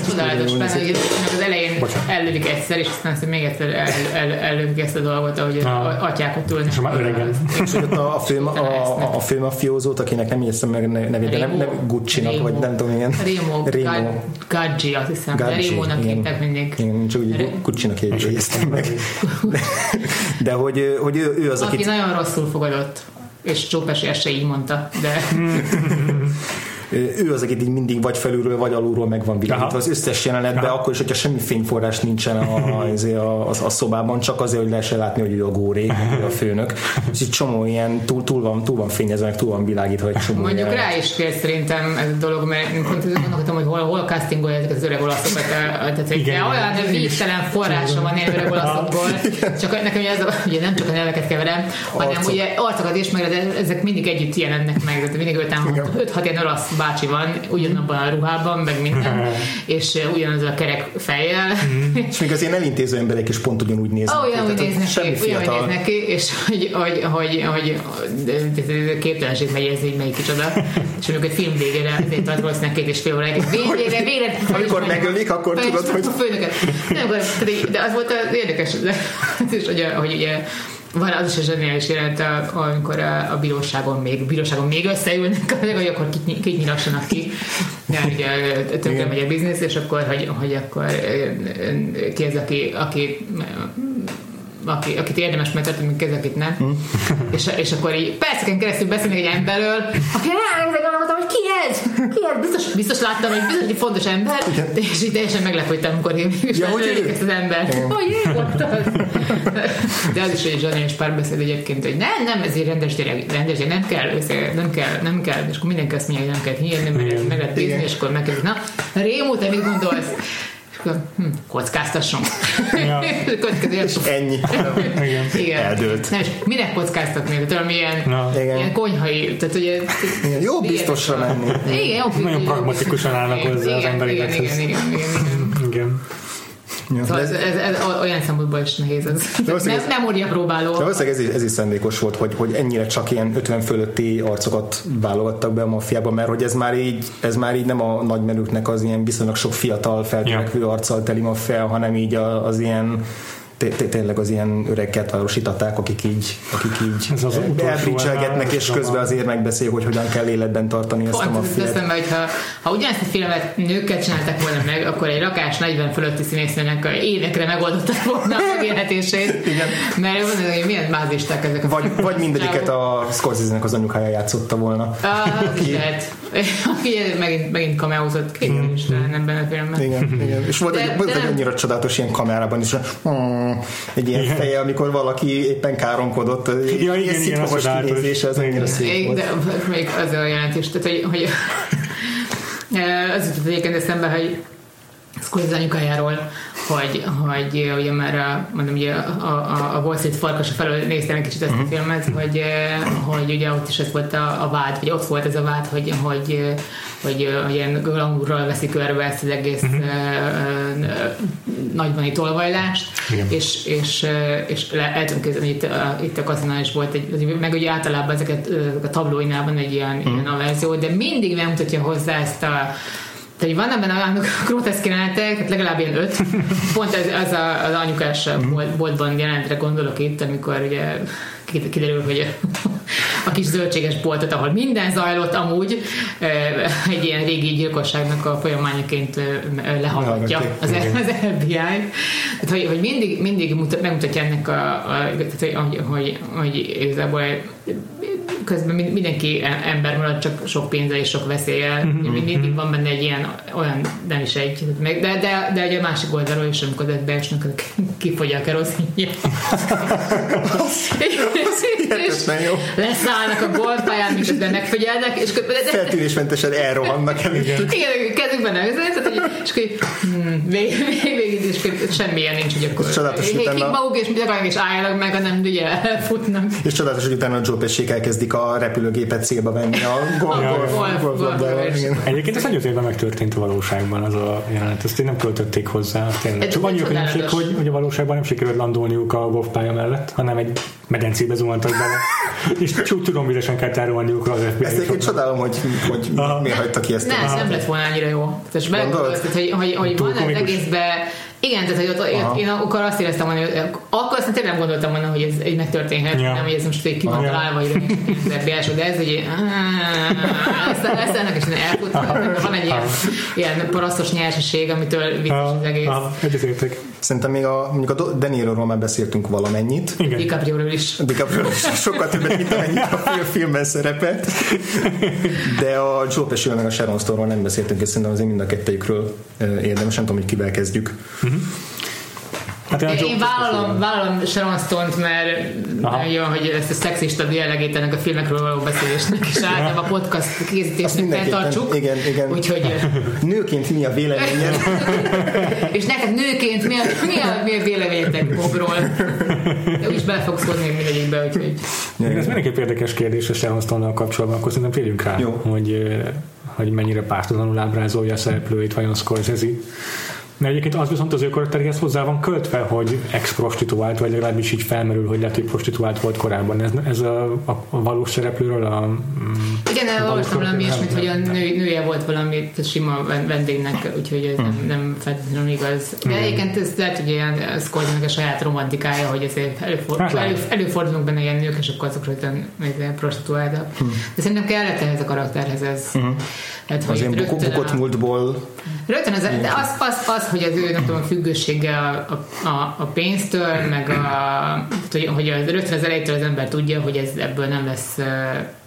csodálatos, hogy az elején ellövik egyszer, és aztán még egyszer el, el, ellövik ezt a dolgot, ahogy Ah. a atyák ott ülnek. És már öregen. És hogy ott a, film, a, film a fiózót, akinek nem jegyeztem meg nevét, de nem, nem Gucci-nak, vagy nem tudom, igen. Rémo, Rémo. Gaggi, azt hiszem, Gaggi, Rémónak igen. hívták mindig. Én csak úgy Gucci-nak jegyeztem meg. De, de hogy, hogy ő, ő az, Aki akit... nagyon rosszul fogadott, és Csópesi ezt se így mondta, de ő az, akit így mindig vagy felülről, vagy alulról meg van világítva az összes jelenetben, Aha. akkor is, hogyha semmi fényforrás nincsen a, a, a, a szobában, csak azért, hogy lehessen látni, hogy ő a góré, a főnök. És egy csomó ilyen túl, túl, van, túl van fényezve, túl van világítva egy csomó Mondjuk ilyen. rá is kér szerintem ez a dolog, mert pont gondolkodtam, hogy hol, hol castingolja ezeket az öreg olaszokat. Tehát, hogy Igen. olyan víztelen forrása van ilyen öreg olaszokból, csak nekem ez a, ugye nem csak a neveket keverem, hanem Arcok. ugye arcokat is, meg ezek mindig együtt jelennek meg, tehát mindig 5-6 ilyen olasz bácsi van, ugyanabban a ruhában, meg minden, és ugyanaz a kerek fejjel. Mm. és még az ilyen elintéző emberek is pont ugyanúgy néznek oh, olyan, úgy néznek ki, néznek ki, és hogy, hogy, hogy, hogy, hogy képtelenség megy ez így melyik kicsoda, és amikor egy film végére azért tart valószínűleg két és fél óráig, végére, végére, amikor megölik, akkor tudod, hogy... Nem, de az volt az érdekes, hogy, hogy ugye van az is a zseniális jelent, amikor a, a bíróságon még, a bíróságon még összeülnek, hogy akkor kit, kit nyilassanak ki, mert ugye tönkre megy a biznisz, és akkor, hogy, hogy akkor ki az, aki, aki aki, akit érdemes megtartani, mint akit nem. Mm. és, és akkor így perceken keresztül beszélnek egy emberről, aki ki ez? Ki ez? Biztos, biztos láttam, hogy biztos egy fontos ember, Igen. és így teljesen meglepődtem, amikor én is ja, hogy ezt az embert. Hogy én voltam. De az is egy zseniás párbeszéd egyébként, hogy nem, nem, ez egy rendes gyerek, rendes gyerek, nem kell, nem kell, nem kell, és akkor mindenki azt mondja, hogy nem kell hírni, meg, meg lehet bízni, és akkor megkezdik, na, Rémú, te mit gondolsz? Hm, kockáztassunk. Ja. és ennyi. Igen. Igen. Eldőlt. Nem, és minek kockáztatni? Tudom, ilyen, ja. ilyen konyhai, tehát ugye... Igen, jó biztosra menni. Igen, jó. Nagyon pragmatikusan állnak hozzá az emberekhez. Igen, igen, igen, igen. igen. Ja. Szóval ez, ez, ez, olyan szempontból is nehéz ez. Nem, nem próbáló. De valószínűleg ez, ez is szándékos volt, hogy, hogy ennyire csak ilyen 50 fölötti arcokat válogattak be a maffiába, mert hogy ez már így, ez már így nem a nagy menüknek az ilyen viszonylag sok fiatal feltörekvő ja. arccal teli maffia, hanem így az ilyen tényleg az ilyen öreg kertvárosítatták, akik így, akik így Ez az elbricselgetnek, és közben azért megbeszél, hogy hogyan kell életben tartani ezt a maffiát. Eszembe, hogy ha, ha ugyanezt a filmet nőkkel csináltak volna meg, akkor egy rakás 40 fölötti színésznőnek évekre megoldották volna a megélhetését. Igen. Mert van, hogy milyen mázisták ezek a Vagy, vagy mindegyiket a Scorsese-nek az anyukája játszotta volna. Ah, aki, lehet. Aki megint, megint kameózott két is ebben a filmben. Igen, igen. És volt, de, egy, volt de egy annyira csodálatos ilyen kamerában is, egy ilyen igen. feje, amikor valaki éppen káromkodott. Ja, igen, igen, az kinézése, az annyira szép volt. De még az a jelentés, tehát hogy, hogy az jutott egyébként eszembe, hogy Scorsese anyukájáról, hogy, hogy ugye már a, mondom, ugye a, a, a Wall Street farkasa felől néztem egy kicsit ezt a uh-huh. filmet, hogy, hogy ugye ott is ez volt a, a vád, vagy ott volt ez a vád, hogy, hogy, hogy, hogy ilyen glamourral veszik körbe ezt az egész uh-huh. uh, nagybani tolvajlást, Igen. és, és, és tudom képzelni, itt, a, itt a kaszinál is volt egy, meg ugye általában ezeket a tablóinál van egy ilyen, uh-huh. ilyen a verzió, de mindig megmutatja hozzá ezt a tehát van ebben olyan groteszk jelenetek, hát legalább ilyen öt. Pont ez, az a, az anyukás bolt, boltban jelentre gondolok itt, amikor ugye kiderül, hogy a kis zöldséges boltot, ahol minden zajlott amúgy, egy ilyen régi gyilkosságnak a folyamányaként lehallgatja az, az FBI. Tehát, hogy, hogy mindig, mindig mutat, megmutatja ennek a, a tehát, hogy, hogy, hogy igazából közben mindenki ember marad, csak sok pénze és sok veszélye. Mm-hmm. Mindig van benne egy ilyen, olyan, nem is egy, de, de, de, egy a másik oldalról is, amikor beesnek, kifogy a keroszínja. leszállnak a golfpályán, miközben megfigyelnek, és feltűnésmentesen elrohannak előttük. Igen, kezükben tehát, és akkor hmm, végig, és semmilyen nincs, hogy akkor csodálatos, utána... maguk, és akarnak, és álljanak meg, hanem ugye elfutnak. És csodálatos, hogy utána a Pesci elkezdik a repülőgépet célba venni a golf Egyébként ez nagyon évben megtörtént a valóságban az a jelenet, ezt én nem költötték hozzá. Tényleg. Csak annyi különbség, hogy, hogy a valóságban nem sikerült landolniuk a golfpálya mellett, hanem egy medencébe zuhantak bele. és csak tudom, vizesen kell tárolniuk az FBI. Ezt egyébként csodálom, hogy, hogy miért hagyta ki ezt. Nem, ez nem lett volna annyira jó. Tehát, hogy, hogy, hogy van az egészben igen, tehát hogy ott, ott én akkor azt éreztem volna, hogy akkor azt tényleg nem gondoltam volna, hogy ez egy megtörténhet, ja. nem, hogy ez most egy ki van találva, hogy ez de ez egy ezt ennek is elfut, van egy ilyen, ilyen parasztos nyerseség, amitől vicces az egész. Egyetértek. Szerintem még a, mondjuk a De Niro-ról már beszéltünk valamennyit. Igen. DiCaprio-ról is. DiCaprio is sokkal többet, mint amennyit a filmben szerepelt. De a Joe pesci meg a Sharon Stone-ról nem beszéltünk, és szerintem azért mind a kettőjükről érdemes, nem tudom, hogy kivel kezdjük. Uh-huh. Hát én, én vállalom, vállalom Sharon Stone-t, mert jó, hogy ezt a szexista jellegét ennek a filmekről való beszélésnek, és általában a podcast készítésnek feltartsuk. Igen, igen. Úgyhogy, nőként mi a véleményed? és neked nőként mi a, mi a, mi a véleményetek Bobról? De úgyis bele fogsz hozni mindegyikbe, úgyhogy... Igen, ez mindenképp érdekes kérdés a Sharon Stone-nal kapcsolatban, akkor szerintem térjünk rá, jó. hogy hogy mennyire pártatlanul ábrázolja a szereplőit vajon Scorsese. Mert egyébként az viszont az ő karakteréhez hozzá van költve, hogy ex-prostituált, vagy legalábbis így felmerül, hogy lehet, hogy prostituált volt korábban. Ez, ez a, a, a valós szereplőről a... Mm, Igen, olvastam valami ilyesmit, hogy a nő, nője volt valami sima vendégnek, úgyhogy ez nem, nem feltétlenül igaz. De egyébként ez lehet, hogy ilyen Scorsese a saját romantikája, hogy ezért előfordul, hát elő, előfordulnak benne ilyen nők, és akkor azok rögtön prostituáltak. Hmm. De szerintem kellett ehhez a karakterhez ez. Hmm. Hát, az ilyen bukott múltból. Rögtön az, de az, az, az, hogy az ő nem tudom, függősége a, a, a pénztől, meg a, hogy, az rögtön az elejétől az ember tudja, hogy ez ebből nem lesz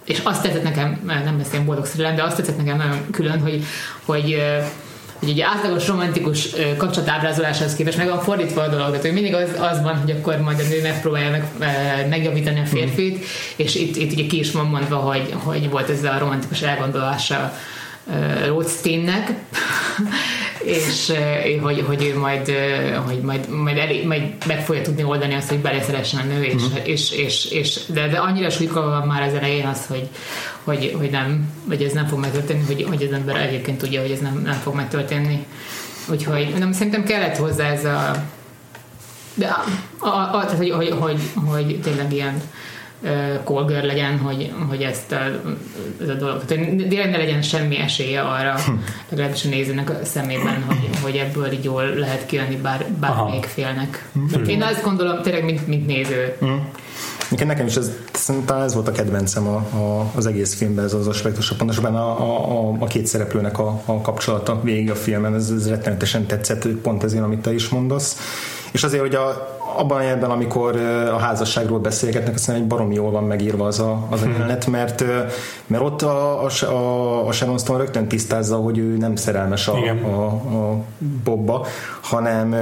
és azt tetszett nekem, nem lesz ilyen boldog szerelem, de azt tetszett nekem nagyon külön, hogy, hogy hogy ugye átlagos romantikus kapcsolatábrázoláshoz képest meg van fordítva a dolog, tehát hogy mindig az, az van, hogy akkor majd a nő megpróbálja meg, megjavítani a férfit, mm. és itt, itt ugye ki is van mondva, hogy, hogy volt ez a romantikus elgondolása Rothsteinnek, és hogy, hogy ő majd, hogy majd, majd, elég, majd meg fogja tudni oldani azt, hogy beleszeressen a nő, és, uh-huh. és, és, és de, de annyira súlykolva van már az elején az, hogy, hogy, hogy nem, vagy ez nem fog megtörténni, hogy, hogy az ember egyébként tudja, hogy ez nem, nem fog megtörténni. Úgyhogy nem, szerintem kellett hozzá ez a de a, a, a, tehát, hogy, hogy, hogy, hogy tényleg ilyen kolgör legyen, hogy, hogy ezt a, ez a dolog, tehát ne legyen semmi esélye arra, legalábbis a nézőnek a szemében, hogy, hogy ebből így jól lehet kijönni bár, bármelyik félnek. Mm. Én azt gondolom, tényleg, mint, mint néző. Mm. Nekem is ez, szerintem ez volt a kedvencem a, a, az egész filmben, ez az aspektus, pontosabban a, a, a két szereplőnek a, a kapcsolata végig a filmen, ez, ez rettenetesen tetszett, pont ezért, amit te is mondasz. És azért, hogy a, abban a amikor a házasságról beszélgetnek, aztán egy baromi jól van megírva az a, az a hmm. jelenet, mert, mert ott a, a, a Sharon Stone rögtön tisztázza, hogy ő nem szerelmes a, a, a Bobba, hanem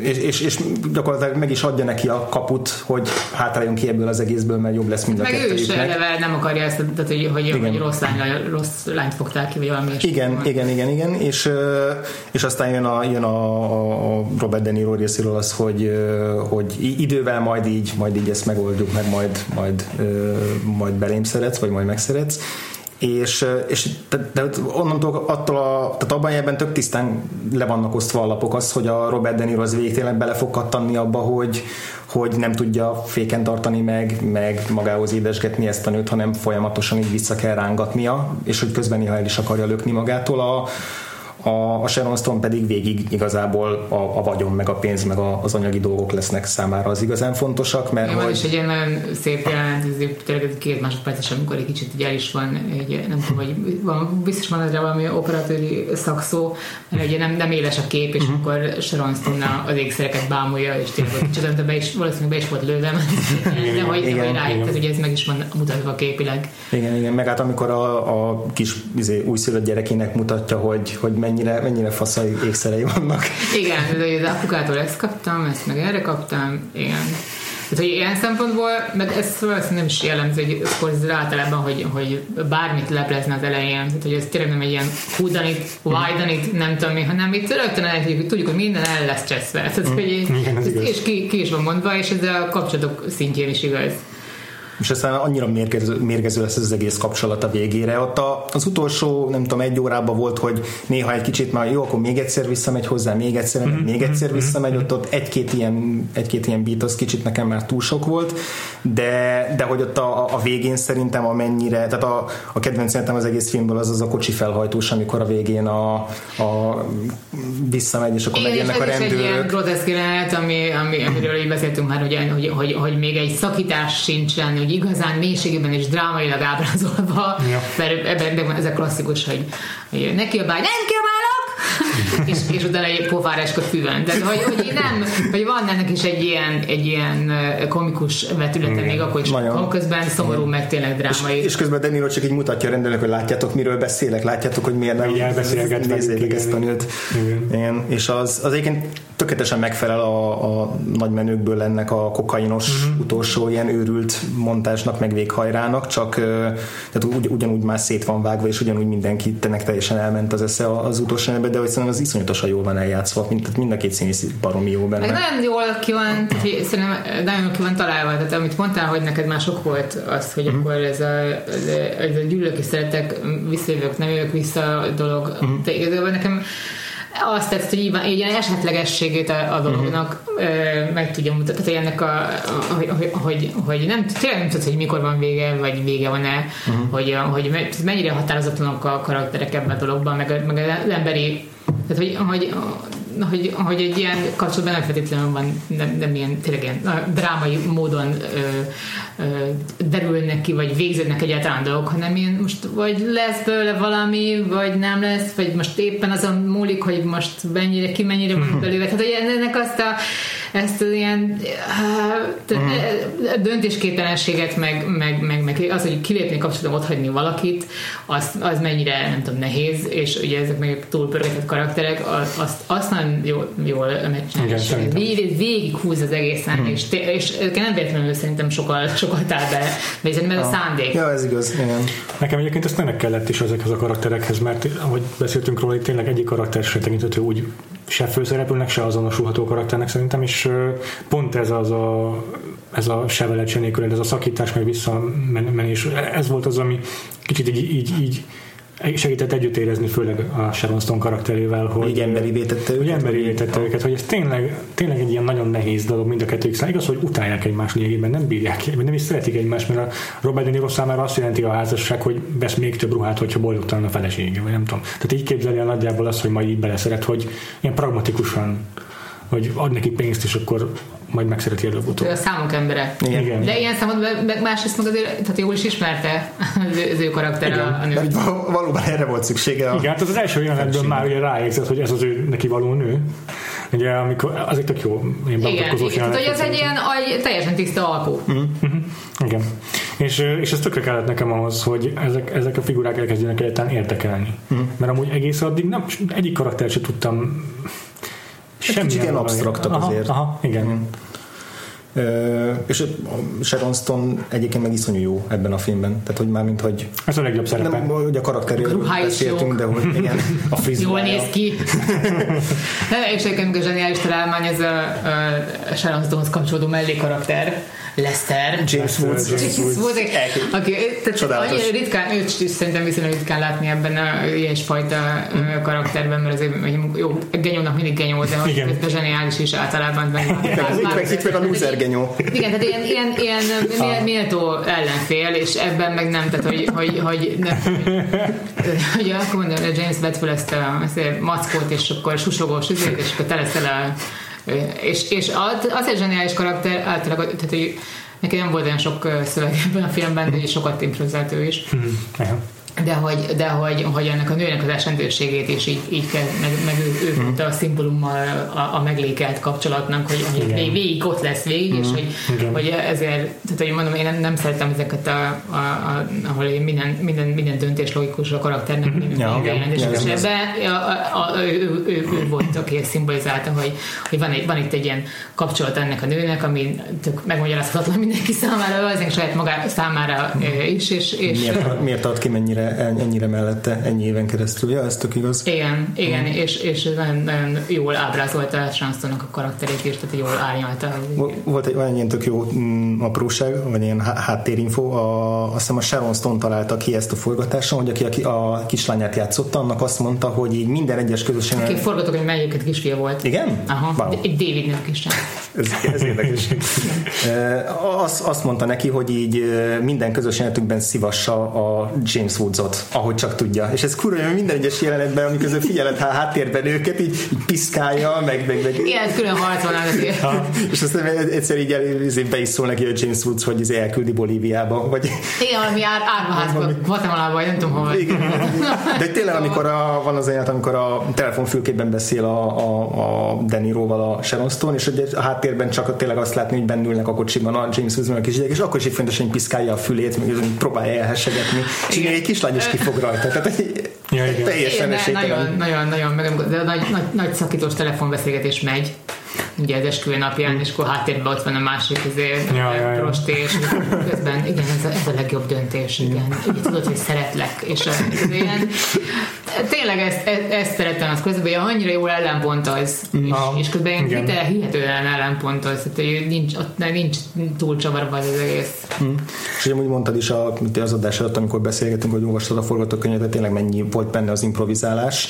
és, és, és gyakorlatilag meg is adja neki a kaput, hogy hátráljunk ki ebből az egészből, mert jobb lesz mind a Meg ő is eleve nem akarja ezt, tehát, hogy, hogy, igen. hogy rossz, lány, rossz lányt fogták ki, vagy valami Igen, van. igen, igen, igen, és, és aztán jön a, jön a, a Robert De Niro részéről az, hogy, hogy idővel majd így, majd így ezt megoldjuk, meg majd, majd, majd belém szeretsz, vagy majd megszeretsz, és, és de, de onnantól attól a, tehát abban ebben tök tisztán le vannak osztva a lapok az, hogy a Robert De Niro az végtényleg bele fog kattanni abba, hogy, hogy nem tudja féken tartani meg, meg magához édesgetni ezt a nőt, hanem folyamatosan így vissza kell rángatnia, és hogy közben néha el is akarja lökni magától. A, a, a Sharon Stone pedig végig igazából a, a vagyon, meg a pénz, meg a, az anyagi dolgok lesznek számára az igazán fontosak, mert hogy... is egy ilyen nagyon szép jelent, ez tényleg két másodperces, amikor egy kicsit el is van, egy, nem tudom, hogy van, biztos van ezre valami operatőri szakszó, mert ugye nem, nem éles a kép, és uh-huh. akkor Sharon Stone az ékszereket bámulja, és tényleg kicsit be is, valószínűleg be is volt lőve, de hogy, igen, hogy rájött, tehát ugye ez meg is van mutatva képileg. Igen, igen, meg hát amikor a, a kis izé, újszülött gyerekének mutatja, hogy, hogy mennyire, mennyire faszai ékszerei vannak. Igen, de az apukától ezt kaptam, ezt meg erre kaptam, igen. Tehát, hogy ilyen szempontból, meg ez nem is jellemző, hogy Scorsese általában, hogy, hogy bármit leplezne az elején, tehát, hogy ez tényleg nem egy ilyen húdanit, widenit, nem tudom mi, hanem itt rögtön el, hogy tudjuk, hogy minden el lesz cseszve. Tehát, hogy, Igen, és ki, ki, is van mondva, és ez a kapcsolatok szintjén is igaz és aztán annyira mérgező, mérgező lesz ez az egész kapcsolat a végére. Ott a, az utolsó, nem tudom, egy órában volt, hogy néha egy kicsit már jó, akkor még egyszer visszamegy hozzá, még egyszer, mm-hmm. még egyszer mhm. visszamegy, ott, ott egy-két ilyen, egy-két ilyen beat az kicsit nekem már túl sok volt, de, de hogy ott a, a végén szerintem amennyire, tehát a, a kedvenc szerintem az egész filmből az az a kocsi felhajtós, amikor a végén a, a visszamegy, és akkor megjönnek a rendőrök. egy ilyen groteszk jelenet, ami, ami, amiről így beszéltünk már, hogy, hogy, hogy, hogy még egy szakítás sincsen, hogy igazán mélységében és drámailag ábrázolva, ja. mert ebben, ebben ez a klasszikus, hogy, hogy neki a báj, nem kiabálok, és, és utána egy pofáráskot füven. Tehát, hogy, hogy nem, hogy van ennek is egy ilyen, egy ilyen komikus vetülete még akkor is, Nagyon. közben szomorú, Igen. meg tényleg drámai. És, és közben Deniro csak így mutatja a rendelők, hogy látjátok, miről beszélek, látjátok, hogy miért nem nézzétek ezt a nőt. Igen. És az, az egyébként tökéletesen megfelel a, a nagy menőkből ennek a kokainos uh-huh. utolsó ilyen őrült montásnak, meg véghajrának, csak tehát ugy, ugyanúgy már szét van vágva, és ugyanúgy mindenki ennek teljesen elment az esze az utolsó ebbe, de hogy szerintem az iszonyatosan jól van eljátszva, mint, tehát mind a két színész baromi jó benne. Meg nagyon jól ki van, szerintem nagyon jól ki van találva, tehát amit mondtál, hogy neked már sok volt az, hogy uh-huh. akkor ez a, ez a, a gyűlölök és szeretek, visszajövök, nem jövök vissza dolog, uh-huh. de igazából nekem azt tetszett, hogy így, így esetlegességét a, a dolognak uh-huh. meg tudja mutatni, tehát ennek a, hogy, hogy, hogy, hogy nem, tényleg nem tudsz, hogy mikor van vége, vagy vége van-e, uh-huh. hogy, hogy mennyire határozatlanok a karakterek ebben a dologban, meg, meg az emberi tehát, hogy, hogy, hogy, hogy egy ilyen kapcsolatban nem feltétlenül van, nem, nem ilyen tényleg ilyen drámai módon ö, ö, derülnek ki, vagy végződnek egyáltalán dolgok, hanem ilyen most vagy lesz belőle valami, vagy nem lesz, vagy most éppen azon múlik, hogy most mennyire, ki mennyire van mhm. belőle. Tehát, hogy ennek azt a ezt az ilyen uh, döntésképtelenséget, meg, meg, meg, meg az, hogy kilépni kapcsolatban ott hagyni valakit, az, az mennyire, nem tudom, nehéz, és ugye ezek meg túlpörgetett karakterek, azt, azt nagyon jól, jól megcsinálni. Végig, végig húz az egészen, hmm. és, és nem véletlenül szerintem sokkal, sokkal tár be, szerintem ez a szándék. Ja, ez igaz, igen. Nekem egyébként ezt nem kellett is ezekhez a karakterekhez, mert ahogy beszéltünk róla, tényleg egyik karakter sem tekinthető úgy se főszereplőnek, se azonosulható karakternek szerintem, és pont ez az a, ez a se veled, se ez a szakítás, meg visszamenés, ez volt az, ami kicsit így, így, így segített együtt érezni, főleg a Sharon Stone karakterével, hogy így emberi vétette őket. emberi vétette őket, hogy ez tényleg, tényleg egy ilyen nagyon nehéz dolog mind a kettőjük Igaz, hogy utálják egymást lényegében, nem bírják nem is szeretik egymást, mert a Robert De Niro számára azt jelenti a házasság, hogy vesz még több ruhát, hogyha boldogtalan a felesége, vagy nem tudom. Tehát így képzeli el nagyjából azt, hogy majd így beleszeret, hogy ilyen pragmatikusan hogy ad neki pénzt, és akkor majd megszereti előbb-utóbb. A számok embere. Igen. Igen. De ilyen számot, meg másrészt meg azért, tehát jól is ismerte az ő karakter Igen. a, nő. De valóban erre volt szüksége. A Igen, hát az első jelenetben már ugye ráérzett, hogy ez az ő neki való nő. Ugye, amikor, az egy tök jó ilyen Igen, igen. Tehát, hogy ez egy ilyen aj, teljesen tiszta alkú. Mm. Mm-hmm. Igen. És, és ez tökre kellett nekem ahhoz, hogy ezek, ezek a figurák elkezdjenek egyáltalán érdekelni. Mm. Mert amúgy egész addig nem, egyik karakter sem tudtam Semmi kicsit ilyen absztraktak aha, azért. Aha, igen. Mm. Uh, és Sharon Stone egyébként meg iszonyú jó ebben a filmben. Tehát, hogy már mint hogy... Ez a legjobb szerepe. Nem, hogy a karakterről beszéltünk, de hogy igen, a frizura. Jól néz ki. nem, és egyébként a zseniális találmány ez a, a Sharon Stonehoz kapcsolódó mellékarakter Lester. James Woods. James Woods. Aki, tehát ritkán, őt szerintem viszonylag ritkán látni ebben a ilyesfajta karakterben, mert azért jó, genyónak mindig genyó, de hogy közben zseniális is általában. Itt meg a loser genyó. Igen, tehát ilyen, ilyen, ilyen méltó ellenfél, és ebben meg nem, tehát hogy, hogy, hogy nem, hogy akkor mondom, James vett fel ezt a, ezt a mackót, és akkor susogós, és akkor te leszel a és, és az egy zseniális karakter, általában, tehát hogy neki nem volt olyan sok szöveg ebben a filmben, de sokat improvizált ő is. Mm-hmm de hogy, de hogy, hogy ennek a nőnek az esendőségét is így, így kell, meg, meg ő, ő mm. a szimbólummal a, a meglékelt kapcsolatnak, hogy, hogy végig ott lesz végig, mm. és hogy, hogy ezért, tehát hogy mondom, én nem, nem szeretem ezeket, a, a, a, ahol minden, minden, minden döntés logikus a karakternek, mm. ja, igen, és, ebben a, a, a, ő, ő, ő, ő volt, aki szimbolizálta, hogy, hogy van, egy, van itt egy ilyen kapcsolat ennek a nőnek, ami tök megmagyarázhatatlan mindenki számára, azért saját magá számára mm. is. És, és miért, miért ad ki mennyire ennyire mellette ennyi éven keresztül. Ja, ez tök igaz. Igen, igen, mm. és, és nagyon, nagyon jól ábrázolta a Shanstonnak a karakterét is, tehát jól árnyalta. Volt egy olyan ilyen tök jó mm, apróság, vagy ilyen háttérinfo, a, azt hiszem a Sharon Stone találta ki ezt a forgatáson, hogy aki a, a kislányát játszotta, annak azt mondta, hogy így minden egyes közösen... Aki forgatok, hogy melyiket kisfia volt. Igen? Aha, wow. egy Davidnek is. ez, ez érdekes. azt, azt mondta neki, hogy így minden közös életükben szivassa a James Woods arcot, ahogy csak tudja. És ez kurva minden egyes jelenetben, amikor figyeled hát háttérben őket, így, így piszkálja, meg, meg, meg. Igen, külön harc van azért. és aztán egyszer így el, be is szól neki a James Woods, hogy izé elküldi Bolíviába. Vagy... Igen, valami ár, árvaházba, Guatemala vagy nem tudom hol. Igen. De tényleg, amikor a, van az élet, amikor a telefonfülkében beszél a, a, a Deniroval a Sharon Stone, és a háttérben csak tényleg azt látni, hogy bennülnek a kocsiban a James Woods a kisgyerek, és akkor is így fontosan piszkálja a fülét, meg próbálja elhessegetni. És egy kislány is kifog rajta. Tehát ja, igen. teljesen Nagyon, nagyon, nagyon, meg, de nagy, nagy, nagy szakítós telefonbeszélgetés megy ugye az esküvő napján, és akkor háttérben ott van a másik azért ja, ja, ja. prosti, és közben igen, ez a, ez a legjobb döntés, igen. Ugye tudod, hogy szeretlek, és az ilyen, tényleg ezt, ezt, ezt szeretem, az közben, hogy annyira jól ellenpontoz, és, ah, és közben ilyen hitel, hihetően ellenpontoz, tehát hogy nincs, ott nincs túl csavarva az egész. Mm. És ugye úgy mondtad is a, az adás előtt, amikor beszélgetünk, hogy olvastad a forgatókönyvet, tényleg mennyi volt benne az improvizálás,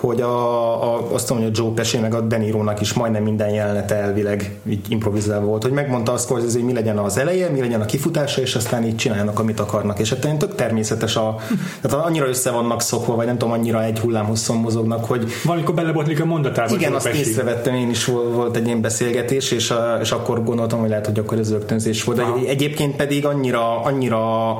hogy a, a, azt mondom, hogy a Joe Pesci meg a Denirónak is majdnem minden jelenete elvileg így improvizálva volt, hogy megmondta azt, hogy, hogy mi legyen az eleje, mi legyen a kifutása, és aztán így csinálnak, amit akarnak. És hát tök természetes a, tehát annyira össze vannak szokva, vagy nem tudom, annyira egy hullámhosszon mozognak, hogy... Valamikor belebotlik a mondatába. Igen, azt észrevettem én is, volt egy ilyen beszélgetés, és, a, és akkor gondoltam, hogy lehet, hogy akkor ez rögtönzés volt. De egyébként pedig annyira, annyira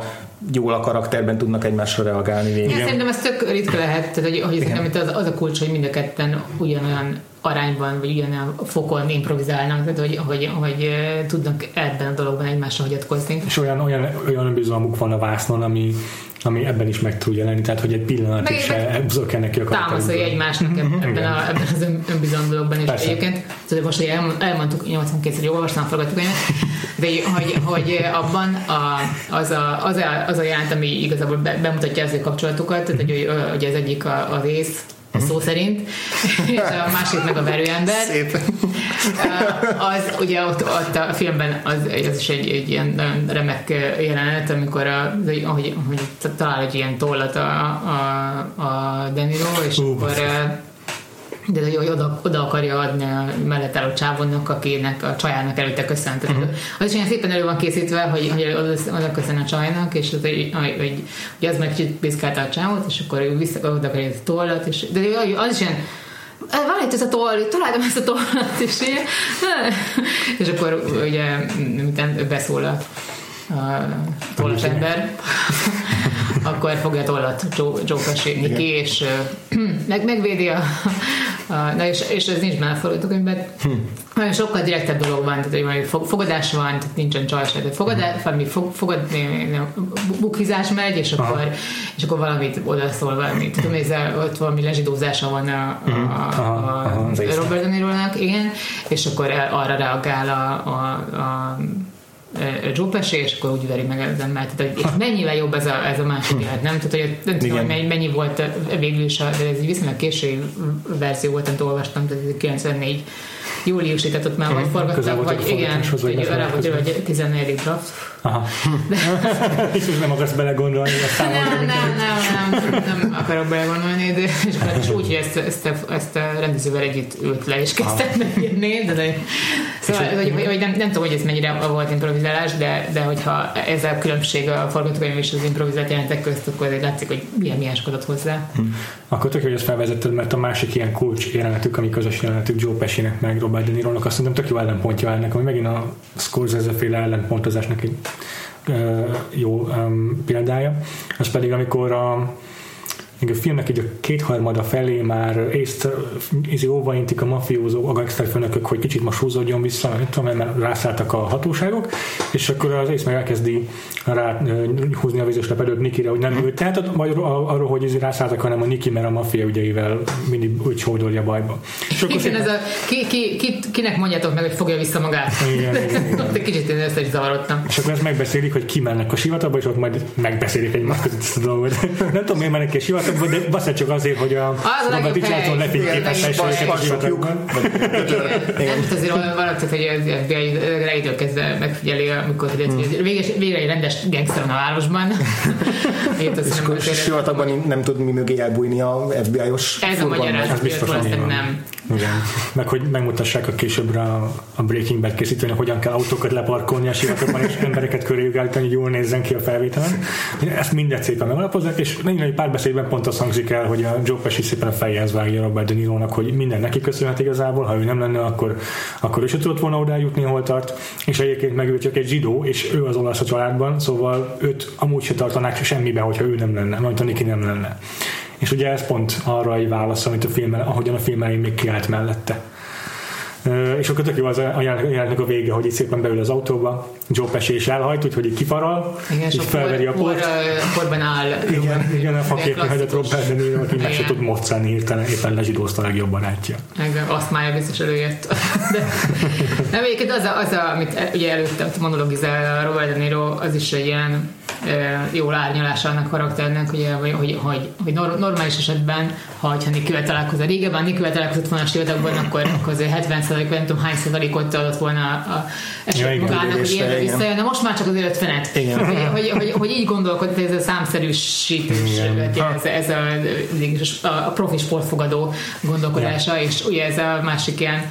jól a karakterben tudnak egymásra reagálni végül. Igen, szerintem ez tök ritka lehet, tehát, hogy, hogy az, az a kulcs, hogy mind a ketten ugyanolyan arányban, vagy ugyanolyan fokon improvizálnak, tehát hogy, hogy, hogy tudnak ebben a dologban egymásra hagyatkozni. És olyan, olyan, olyan önbizalmuk van a vásznon, ami, ami ebben is meg tud jelenni, tehát hogy egy pillanatig se zökkennek ki a Támaszolja egymásnak mhm. ebben, a, ebben az önbizalom dologban is. Persze. Egyébként, tehát most, hogy elmondtuk 82-szer, hogy olvastam a forgatókönyvet, de hogy, hogy abban a, az, a, az, a, az a jelent, ami igazából bemutatja ezzel kapcsolatokat, tehát hogy, hogy az egyik a, a rész, szó szerint, és a másik meg a verőember. Szép. Az ugye ott, ott a filmben az, az is egy, egy ilyen nagyon remek jelenet, amikor a, ahogy, ahogy talál egy ilyen tollat a, a, a Deniro, és uh, akkor de hogy oda, oda akarja adni a mellett álló csávonnak, akinek a csajának előtte köszönt. Uh-huh. Az is olyan szépen elő van készítve, hogy, hogy oda, köszön a csajnak, és az, hogy, hogy, az meg kicsit piszkálta a csávot, és akkor ő vissza oda akarja a tollat, és, de az is ilyen van itt ez a toll, találtam ezt a tollat, és, és akkor ugye minden beszól a, a tollas ember, akkor fogja tollat Pesci ki, és meg, megvédi a, a, na és, és ez nincs benne a forgatókönyvben. Hm. Nagyon sokkal direktebb dolog van, tehát hogy fogadás van, tehát nincsen csalság, tehát fogadás, hm. valami fog, fogad, bukizás megy, és akkor, és akkor valamit odaszól valami. Tudom, ez ott valami lezsidózása van a, a, hm. a, a, Robert De Niro-nak, igen, és akkor arra reagál a, a, a Pesci, és akkor úgy veri meg ezen, mert tehát, és mennyivel jobb ez a, ez a másik lehet, nem? Tehát, hogy nem tudom, hogy mennyi, mennyi volt végül is, de ez egy viszonylag késői verzió volt, amit olvastam, tehát 94 júliusi, tehát ott már vagy forgattak, vagy igen, vagy, vagy, vagy 14. draft. Aha. és nem akarsz belegondolni a számodra. Nem, nem, nem, nem, nem akarok belegondolni, de és úgy, hogy ezt, ezt, a, ezt a rendezővel együtt ült le, és kezdett megírni, de, de szóval, hogy, hogy nem, nem tudom, hogy ez mennyire volt improvizálás, de, de hogyha ez a különbség a forgatókönyv és az improvizált jelentek közt, akkor azért látszik, hogy milyen miáskodott hozzá. Hm. Akkor tök, hogy ezt felvezetted, mert a másik ilyen kulcs jelenetük, ami közös jelenetük Joe Pesci-nek meg Robert De Niro-nak, azt mondom, tök jó ellenpontja ennek, ami megint a Scorsese féle ellenpontozásnak egy jó példája. Az pedig, amikor a még a filmnek így a kétharmada felé már észt, ízi óvaintik a mafiózó, a gangsterfőnökök, hogy kicsit most húzódjon vissza, nem tudom, mert rászálltak a hatóságok, és akkor az ész meg elkezdi rá húzni a vizes lepedőt Nikire, hogy nem ő tehát vagy arról, hogy ízi rászálltak, hanem a Niki, mert a maffia ügyeivel mindig úgy csódolja bajba. És akkor igen, ez a, ki, ki, ki, kinek mondjátok meg, hogy fogja vissza magát? Igen, igen, igen. Ott egy kicsit én ezt is zavarodtam. És akkor ezt megbeszélik, hogy ki mennek a sivatagba, és ott majd megbeszélik egymás között ezt a dolgot. nem tudom, miért mennek ki a valószínűleg csak azért, hogy a Az Robert Richardson őket a sivatagban. Nem, most azért valami hogy az FBI elejétől kezdve megfigyeli, amikor hogy ez végre, egy rendes gangster van a városban. És akkor sivatagban nem tud mi mögé elbújni a FBI-os Ez a magyarázat, Ez hogy biztos, nem. Igen. Meg hogy megmutassák a későbbre a, a Breaking Bad készítőni, hogyan kell autókat leparkolni a sivatagban, és embereket köréjük állítani, hogy jól nézzen ki a felvételen. Ezt mindet szépen megalapozzák, és nagyon egy párbeszédben pont azt hangzik el, hogy a Joe Pesci szépen a fejhez vágja Robert De Niro-nak, hogy minden neki köszönhet igazából, ha ő nem lenne, akkor, akkor ő se tudott volna oda jutni, hol tart, és egyébként meg ő csak egy zsidó, és ő az olasz a családban, szóval őt amúgy se tartanák semmibe, hogyha ő nem lenne, majd a nem lenne. És ugye ez pont arra egy válasz, amit a film, ahogyan a film elején még kiállt mellette. És akkor tök jó az a jelenetnek a vége, hogy itt szépen beül az autóba, Joe Pesci is elhajt, úgyhogy így kifaral, Igen, és felveri a por, por, port. porban áll. Igen, igen, a faképnek hagyott. Robert De Niro, aki meg se Igen. tud moccani hirtelen, éppen lezsidózta a legjobb barátja. Meg azt mája biztos előjött. De, nem, egyébként az, a, az a, amit ugye előtte ott monologizál a Robert De Niro, az is egy ilyen e, jól árnyalása annak karakternek, ugye, hogy, hogy, hogy, hogy nor- normális esetben, ha ha Nikivel találkozol, régebben Nikivel találkozott volna a akkor, akkor azért 70 vagy nem tudom hány százalékot adott volna a, a eset Ja, igen, magának, hogy lövésre, ilyen igen. visszajön, de most már csak az 50-et. Igen. Hogy, hogy, hogy, hogy így gondolkodik, ez a számszerűsítés, ez, ez a, a, a profi sportfogadó gondolkodása, és ugye ez a másik ilyen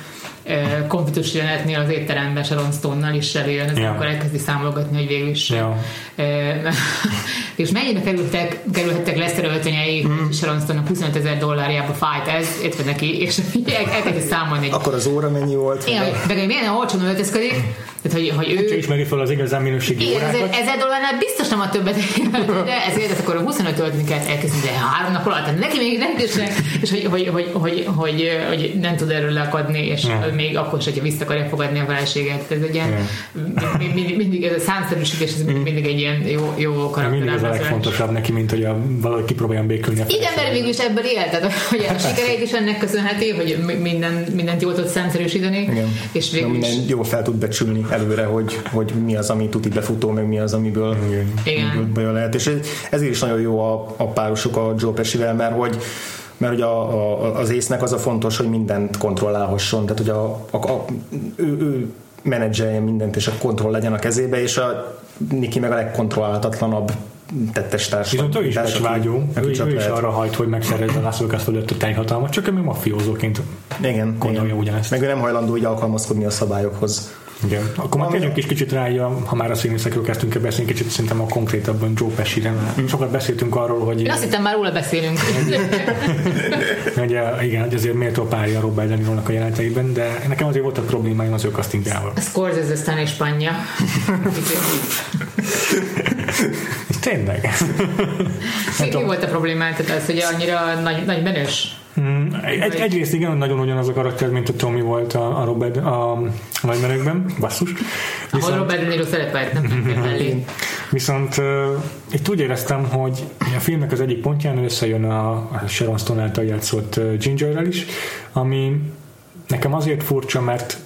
konfliktus jelenetnél az étteremben Sharon Stone-nal is előjön, ez Ja. amikor elkezdi számolgatni, hogy végül is eh, és mennyibe kerültek, kerülhettek Lester öltönyei mm. Sharon Stone-nak 25 ezer dollárjába fájt ez, értve neki, és el- elkezdi számolni, Akkor az óra mennyi volt? igen, de hogy milyen olcsón öltözködik, tehát hogy, hogy ő Csak ismeri fel az igazán minőségi igen, ezer, órákat. ezer dollárnál biztos nem a többet, de ezért ez akkor a 25 ölteni kell elkezdeni, de három nap alatt, neki még nem is és hogy, hogy, hogy, hogy, hogy, hogy, nem tud erről leakadni, és Ja. még akkor is, hogyha vissza akarja fogadni a feleséget. Ez egy ilyen, mindig, mindig, mindig, ez a számszerűsítés, ez mindig, mindig egy ilyen jó, jó De mindig az a legfontosabb neki, mint hogy a, valahogy kipróbáljon békülni a Igen, mert végül is ebből él, tehát hogy a sikereit is ennek köszönheti, hogy mi- minden, mindent jól tud számszerűsíteni, Igen. és végül is minden jól fel tud becsülni előre, hogy, hogy mi az, ami tuti befutó, meg mi az, amiből, Igen. Amiből lehet. És ez- ezért is nagyon jó a, a párosok a Joe Pescivel, mert hogy mert hogy a, a, az észnek az a fontos, hogy mindent kontrollálhasson, tehát hogy a, a, a, ő, ő menedzselje mindent, és a kontroll legyen a kezébe, és a Niki meg a legkontrollálhatatlanabb tettestárs. Viszont ő is társ, becsvágyó, ő, csak ő is lehet. arra hajt, hogy megszerezze Vegas fölött a teljhatalmat, csak ő még mafiózóként Igen, gondolja igen. ugyanezt. Meg ő nem hajlandó így alkalmazkodni a szabályokhoz. Igen. Akkor már térjünk is kicsit rá, ha már a színészekről kezdtünk el beszélni, kicsit szerintem a konkrétabban Joe Pesci-re. mert Sokat beszéltünk arról, hogy, Én azt hittem már róla beszélünk. hogy igen, hogy azért méltó párja Robert De Niro-nak a jeleneteiben, de nekem azért voltak problémáim az ő castingjával. Scorsese aztán és Spanya. És tényleg. Mi, mi volt a problémát? Tehát az, hogy annyira nagy, nagy menős? Mm, Egy, egyrészt igen, nagyon ugyanaz a karakter, mint a Tommy volt a, a Robert a, nagymenőkben, basszus. Ahol Viszont, Robert De Niro szerepelt, nem mellé. viszont uh, itt úgy éreztem, hogy a filmnek az egyik pontján összejön a, a Sharon Stone által játszott Gingerrel is, ami nekem azért furcsa, mert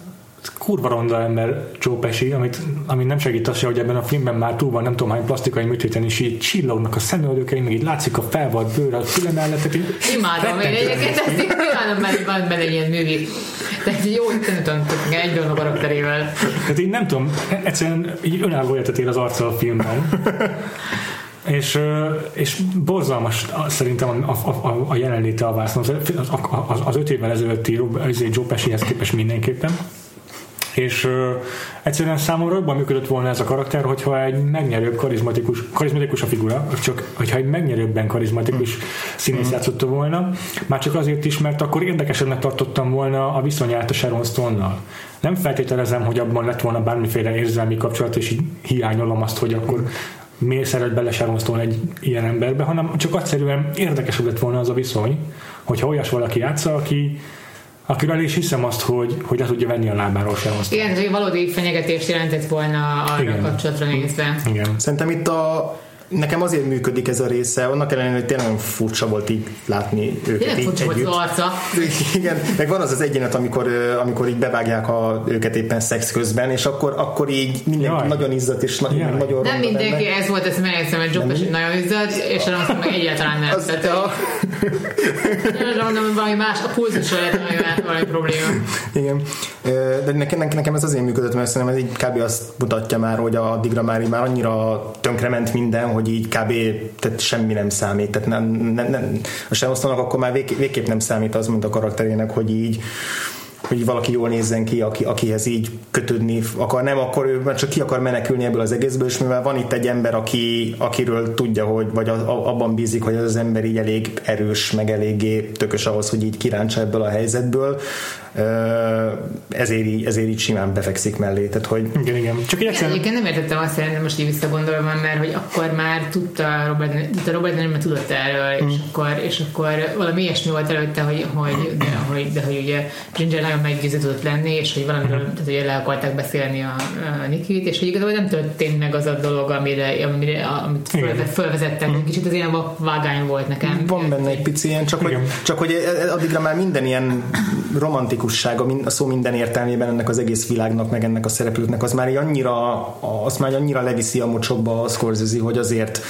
kurva ronda ember Joe Pesci, amit, ami nem segít az se, hogy ebben a filmben már túl van nem tudom hány plastikai műtéten, és így csillognak a szemöldökei, meg így látszik a felvalt bőr, a füle mellett, Imádom, én egyébként ezt így imádom, mert van benne ilyen művi. Tehát jó, hogy tanultunk egyben a karakterével. Tehát így nem tudom, egyszerűen így önálló életet él az arca a filmben. És, és borzalmas szerintem a, a, a, a jelenléte a vászon. Az, az, az öt évvel ezelőtti Joe Pescihez képest mindenképpen. És ö, egyszerűen számomra jobban működött volna ez a karakter, hogyha egy megnyerőbb, karizmatikus, karizmatikus a figura, csak hogyha egy megnyerőbben karizmatikus színész játszotta volna, már csak azért is, mert akkor érdekesebbnek tartottam volna a viszonyát a Sharon Stone-nal. Nem feltételezem, hogy abban lett volna bármiféle érzelmi kapcsolat, és így hiányolom azt, hogy akkor miért szeret bele Sharon Stone egy ilyen emberbe, hanem csak egyszerűen érdekesebb lett volna az a viszony, hogyha olyas valaki játsza, aki akiről is hiszem azt, hogy, hogy le tudja venni a lábáról Sharon Stone. Igen, ez egy valódi fenyegetést jelentett volna arra Igen. a kapcsolatra nézve. Igen. Szerintem itt a, nekem azért működik ez a része, annak ellenére, hogy tényleg furcsa volt így látni őket Tényleg így furcsa volt együtt. az arca. Igen, meg van az az egyenet, amikor, amikor így bevágják a, őket éppen szex közben, és akkor, akkor így mindenki Jaj. nagyon izzadt, és na, Jaj. nagyon Nem mindenki, benne. ez volt, ezt hogy Joe Pesci nagyon izzadt, és Alonso meg egyáltalán nem. Az, Tehát, a, én mondom, hogy valami más, a pulzusra lehet valami, valami probléma. igen. De nekem, nekem ez azért működött, mert szerintem ez így kb. azt mutatja már, hogy addigra már, így már annyira tönkrement minden, hogy így kb. Tehát semmi nem számít. Tehát nem, nem, nem, a Semosztónak akkor már vég, végképp nem számít az, mint a karakterének, hogy így hogy valaki jól nézzen ki, aki, akihez így kötődni akar, nem, akkor ő már csak ki akar menekülni ebből az egészből, és mivel van itt egy ember, aki, akiről tudja, hogy, vagy a, a, abban bízik, hogy az, az ember így elég erős, meg eléggé tökös ahhoz, hogy így kirántsa ebből a helyzetből, ezért így, ezért így simán befekszik mellé. Tehát, hogy Igen, igen. Csak Igen, egyszerűen egyébként nem értettem azt szerintem most így visszagondolva, mert hogy akkor már tudta Robert, tudta Robert Niro, mert tudott erről, Mm. és, akkor, és akkor valami ilyesmi volt előtte, hogy, hogy, de, hogy, de hogy ugye Ginger nagyon meggyőző tudott lenni, és hogy valamiről, Mm. tehát ugye le akarták beszélni a, a Nikit, és hogy igazából nem történt meg az a dolog, amire, amire amit föl, fölvezettek. Kicsit az ilyen vágány volt nekem. Mm. van benne egy pici ilyen, csak hogy, csak hogy e- e- addigra már minden ilyen romantikussága, a szó minden értelmében ennek az egész világnak, meg ennek a szereplőknek, az már annyira, az már annyira leviszi a mocsokba a Scorsese, hogy azért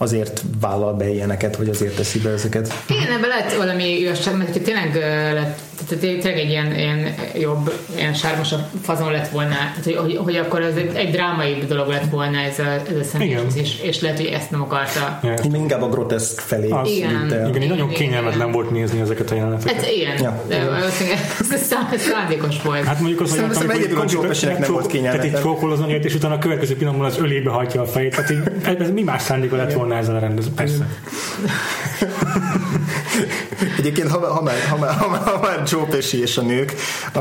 azért vállal be ilyeneket, vagy azért teszi be ezeket. Igen, ebben lett valami igazság, mert hogyha tényleg lett, tehát tényleg egy ilyen, ilyen jobb, ilyen sármosabb fazon lett volna, tehát, hogy, hogy, hogy akkor ez egy, egy drámai dolog lett volna ez a, ez a személy, Igen. és, és lehet, hogy ezt nem akarta. Ja. Én inkább a groteszk felé Az- Igen. el. Igen, így nagyon Igen, kényelmetlen igen. volt nézni ezeket a jeleneteket. Hát igen, Ja. de valószínűleg ez szá- szándékos volt. Hát mondjuk az, hogy Joe csók- Pescinek nem volt kényelmetlen. Tehát így csókol az anyát, és utána a következő pillanatban az ölébe hajtja a fejét. Tehát így, ez, ez mi más szándéka lett volna ezzel a rendező? Persze. Egyébként, ha, ha, már, ha, már, ha, már, ha már Joe Pesci és a nők, a,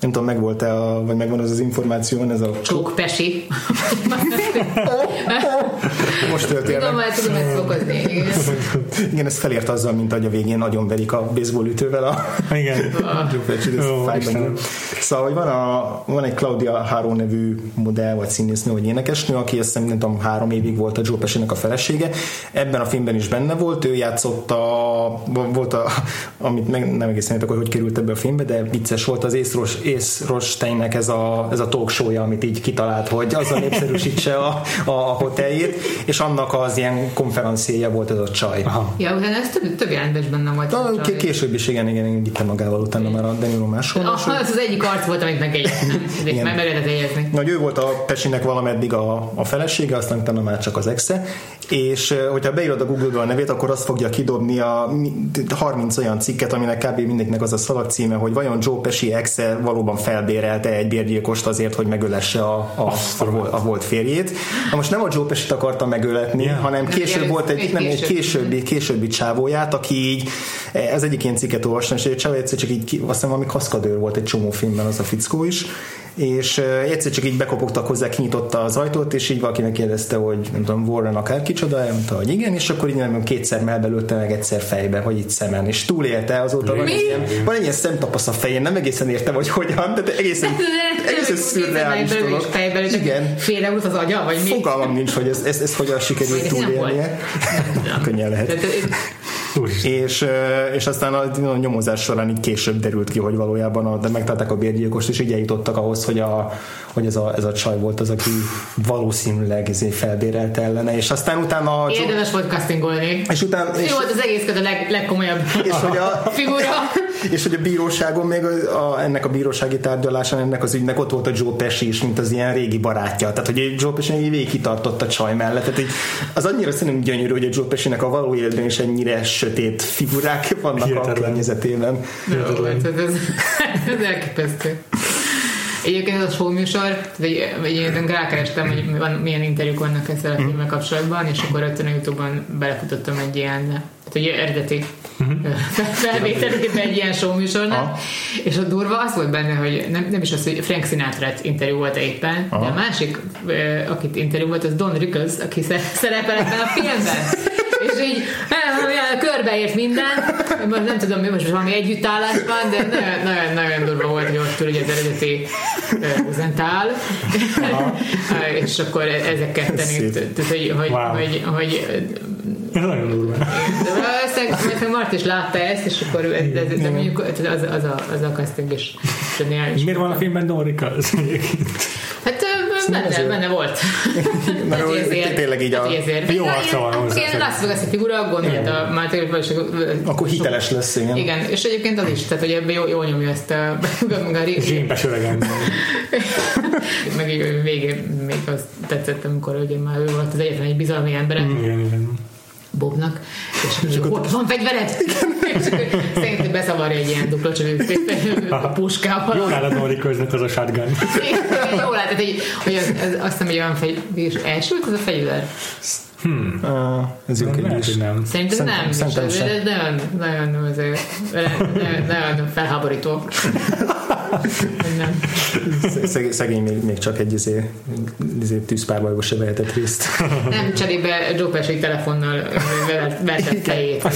nem tudom, megvolt-e, a, vagy megvan az az információ, van ez a Csók Pesi. most történt Tudom, már tudom ezt fokozni. igen. Igen, ez felért azzal, mint hogy a végén nagyon verik a baseball ütővel a Igen. Szóval, hogy van, a, van egy Claudia Haro nevű modell, vagy színésznő, vagy énekesnő, aki azt hiszem, nem tudom, három évig volt a Joe Pesci-nek a felesége. Ebben a filmben is benne volt, ő játszott a, volt a, amit meg, nem egészen értek, hogy hogy került ebbe a filmbe, de vicces volt az Ace Ross- Ace Rosssteinnek ez a, ez a talk show amit így kitalált, hogy azzal népszerűsítse a, a, a hoteljét, és annak az ilyen konferenciája volt ez a csaj. Aha. Ja, utána ez több, több jelentben is benne volt. Na, a csaj. később is igen, igen, igen, vitte magával utána már a Danilo máshol. Ah, ez az egyik arc volt, amit megjegyeztem. Meg meg lehetett jegyezni. Na, hogy ő volt a Pesinek valameddig a, a felesége, aztán utána már csak az exe, és hogyha beírod a Google-be a nevét, akkor azt fogja kidobni a mi- 30 olyan cikket, aminek kb. mindenkinek az a szalag címe, hogy vajon Joe Pesci exe valóban felbérelte egy bérgyilkost azért, hogy megölesse a, a, a, vol- a volt férjét. Na most nem a Joe Pesci-t akarta megöletni, Yeah. hanem Nem, később volt egy, egy nem, egy később. későbbi, későbbi csávóját, aki így, ez egyik ilyen cikket olvastam, és egy csávó egyszer csak így, azt hiszem valami kaszkadőr volt egy csomó filmben az a fickó is, és egyszer csak így bekopogtak hozzá, kinyitotta az ajtót, és így valakinek kérdezte, hogy nem tudom, Warren akár kicsoda, mondta, hogy igen, és akkor így nem tudom, kétszer melbelőtte meg egyszer fejbe, hogy itt szemen, és túlélte azóta van egy, ilyen, van egy ilyen szemtapasz a fején, nem egészen értem, hogy hogyan, de egészen, egészen szürreális dolog. Igen, Fél az agya, vagy mi? fogalmam nincs, hogy ez, ez, ez hogyan sikerült nem túlélnie. Könnyen lehet. És, és aztán a, nyomozás során így később derült ki, hogy valójában a, de megtalálták a bérgyilkost, és így eljutottak ahhoz, hogy, a, hogy ez, a, ez a csaj volt az, aki valószínűleg ezért felbérelte ellene, és aztán utána a Érdemes volt castingolni. és utána és, Ő volt az egész a leg, legkomolyabb és, hogy a, figura. És hogy a bíróságon még a, a, ennek a bírósági tárgyalásán ennek az ügynek ott volt a Joe Pesci is, mint az ilyen régi barátja. Tehát, hogy egy Joe Pesci így végig kitartott a csaj mellett. Tehát, így, az annyira szerintem gyönyörű, hogy a Joe Pesci-nek a való életben is ennyire sötét figurák vannak Hihetetlen. a környezetében. Jó, ez, ez, ez elképesztő. Egyébként ez a show műsor, tehát egy, egy, egy rákerestem, hogy van, milyen interjúk vannak ezzel a filmmel kapcsolatban, és akkor rögtön a Youtube-on belefutottam egy ilyen, tehát egy eredeti felvételébe egy ilyen show műsornak, és a durva az volt benne, hogy nem, nem is az, hogy Frank sinatra interjú volt éppen, de a másik, akit interjú volt, az Don Rickles, aki sze- szerepel ebben a filmben. És így körbeért minden, most nem tudom, mi most valami együttállás van, de nagyon, nagyon, nagyon durva volt, hogy ott, ugye az eredeti Uzentál, és akkor ezek ketten itt, tehát hogy, hogy, wow. hogy, hogy ez nagyon durva. De Mart is látta ezt, és akkor ez, ez, ez, az, az, a, az a casting is zseniális. Miért van a filmben Dorika? Hát benne, benne volt. Mert ezért, tényleg így a... Ezért. Jó arca van hozzá. Igen, Las Vegas figura, gondolta már tényleg Akkor hiteles lesz, igen. Igen, és egyébként az is, tehát hogy ebben jól, jól nyomja ezt a... Zsémpes öregen. Meg végén még azt tetszett, amikor ugye már ő volt az egyetlen egy bizalmi embere. Igen, igen. Bobnak, és, és akkor van fegyvered? szerintem beszavarja egy ilyen dupla csövű puskával. Jól áll a Nori köznek az a shotgun. Jól áll, tehát hogy, hogy az, az, azt hiszem, hogy olyan fegy, és elsült az a fegyver. Hmm. Uh, ez jó kérdés. Nem. Szerintem, Szerintem nem. szerintem sem. nagyon, nagyon, nagyon, nagyon felháborító. nem. Szegény, szegény még, még csak egy izé, izé tűzpárbajba se vehetett részt. Nem, cserébe Joe Pesci telefonnal vertett fejét. Már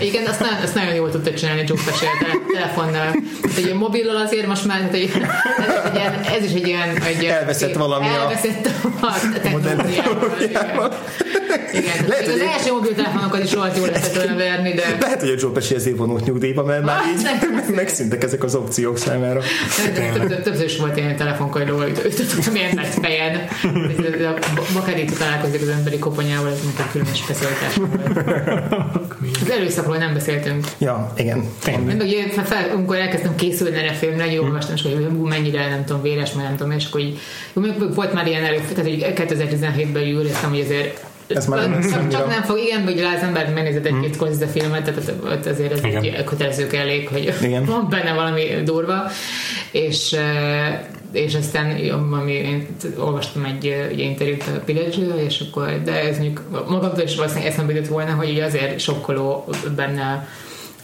Igen, azt nagyon, azt nagyon jól tudta csinálni Joe Pesci a telefonnal. Tehát egy mobillal azért most már, hát egy, ez, egy ilyen, ez is egy ilyen... Egy, Elveszett valami a- elveszett a, a technológiával. Igen. Lehet, az hogy- első mobiltelefonokat is rohadt jól lehetett volna verni, de Lehet, hogy a Joe Pesci ezért vonult nyugdíjba, mert már Ah, így megszűntek ezek az opciók számára. Több- több- Többször is volt ilyen telefonkajló, őt őt tudtam ilyen nagy fejen. A Bakarító találkozik az emberi koponyával, ez mint egy különös specialitás. Az előszakról nem beszéltünk. Ja, igen. Amikor elkezdtem készülni erre a filmre, így olvastam, hogy mennyire nem tudom, véres, meg nem tudom, és akkor így, volt már ilyen elő, tehát hogy 2017-ben így éreztem, hogy azért Ez már nem csak, annyira- csak nem fog, igen, hogy az ember megnézett egy-két Scorsese filmet, tehát azért ez egy kötelező elég, hogy Igen. van benne valami durva, és eh, és aztán ami, én olvastam egy, eh, egy interjút a pillage és akkor, de ez mondjuk magamtól is valószínűleg eszembe jutott volna, hogy ugye azért sokkoló benne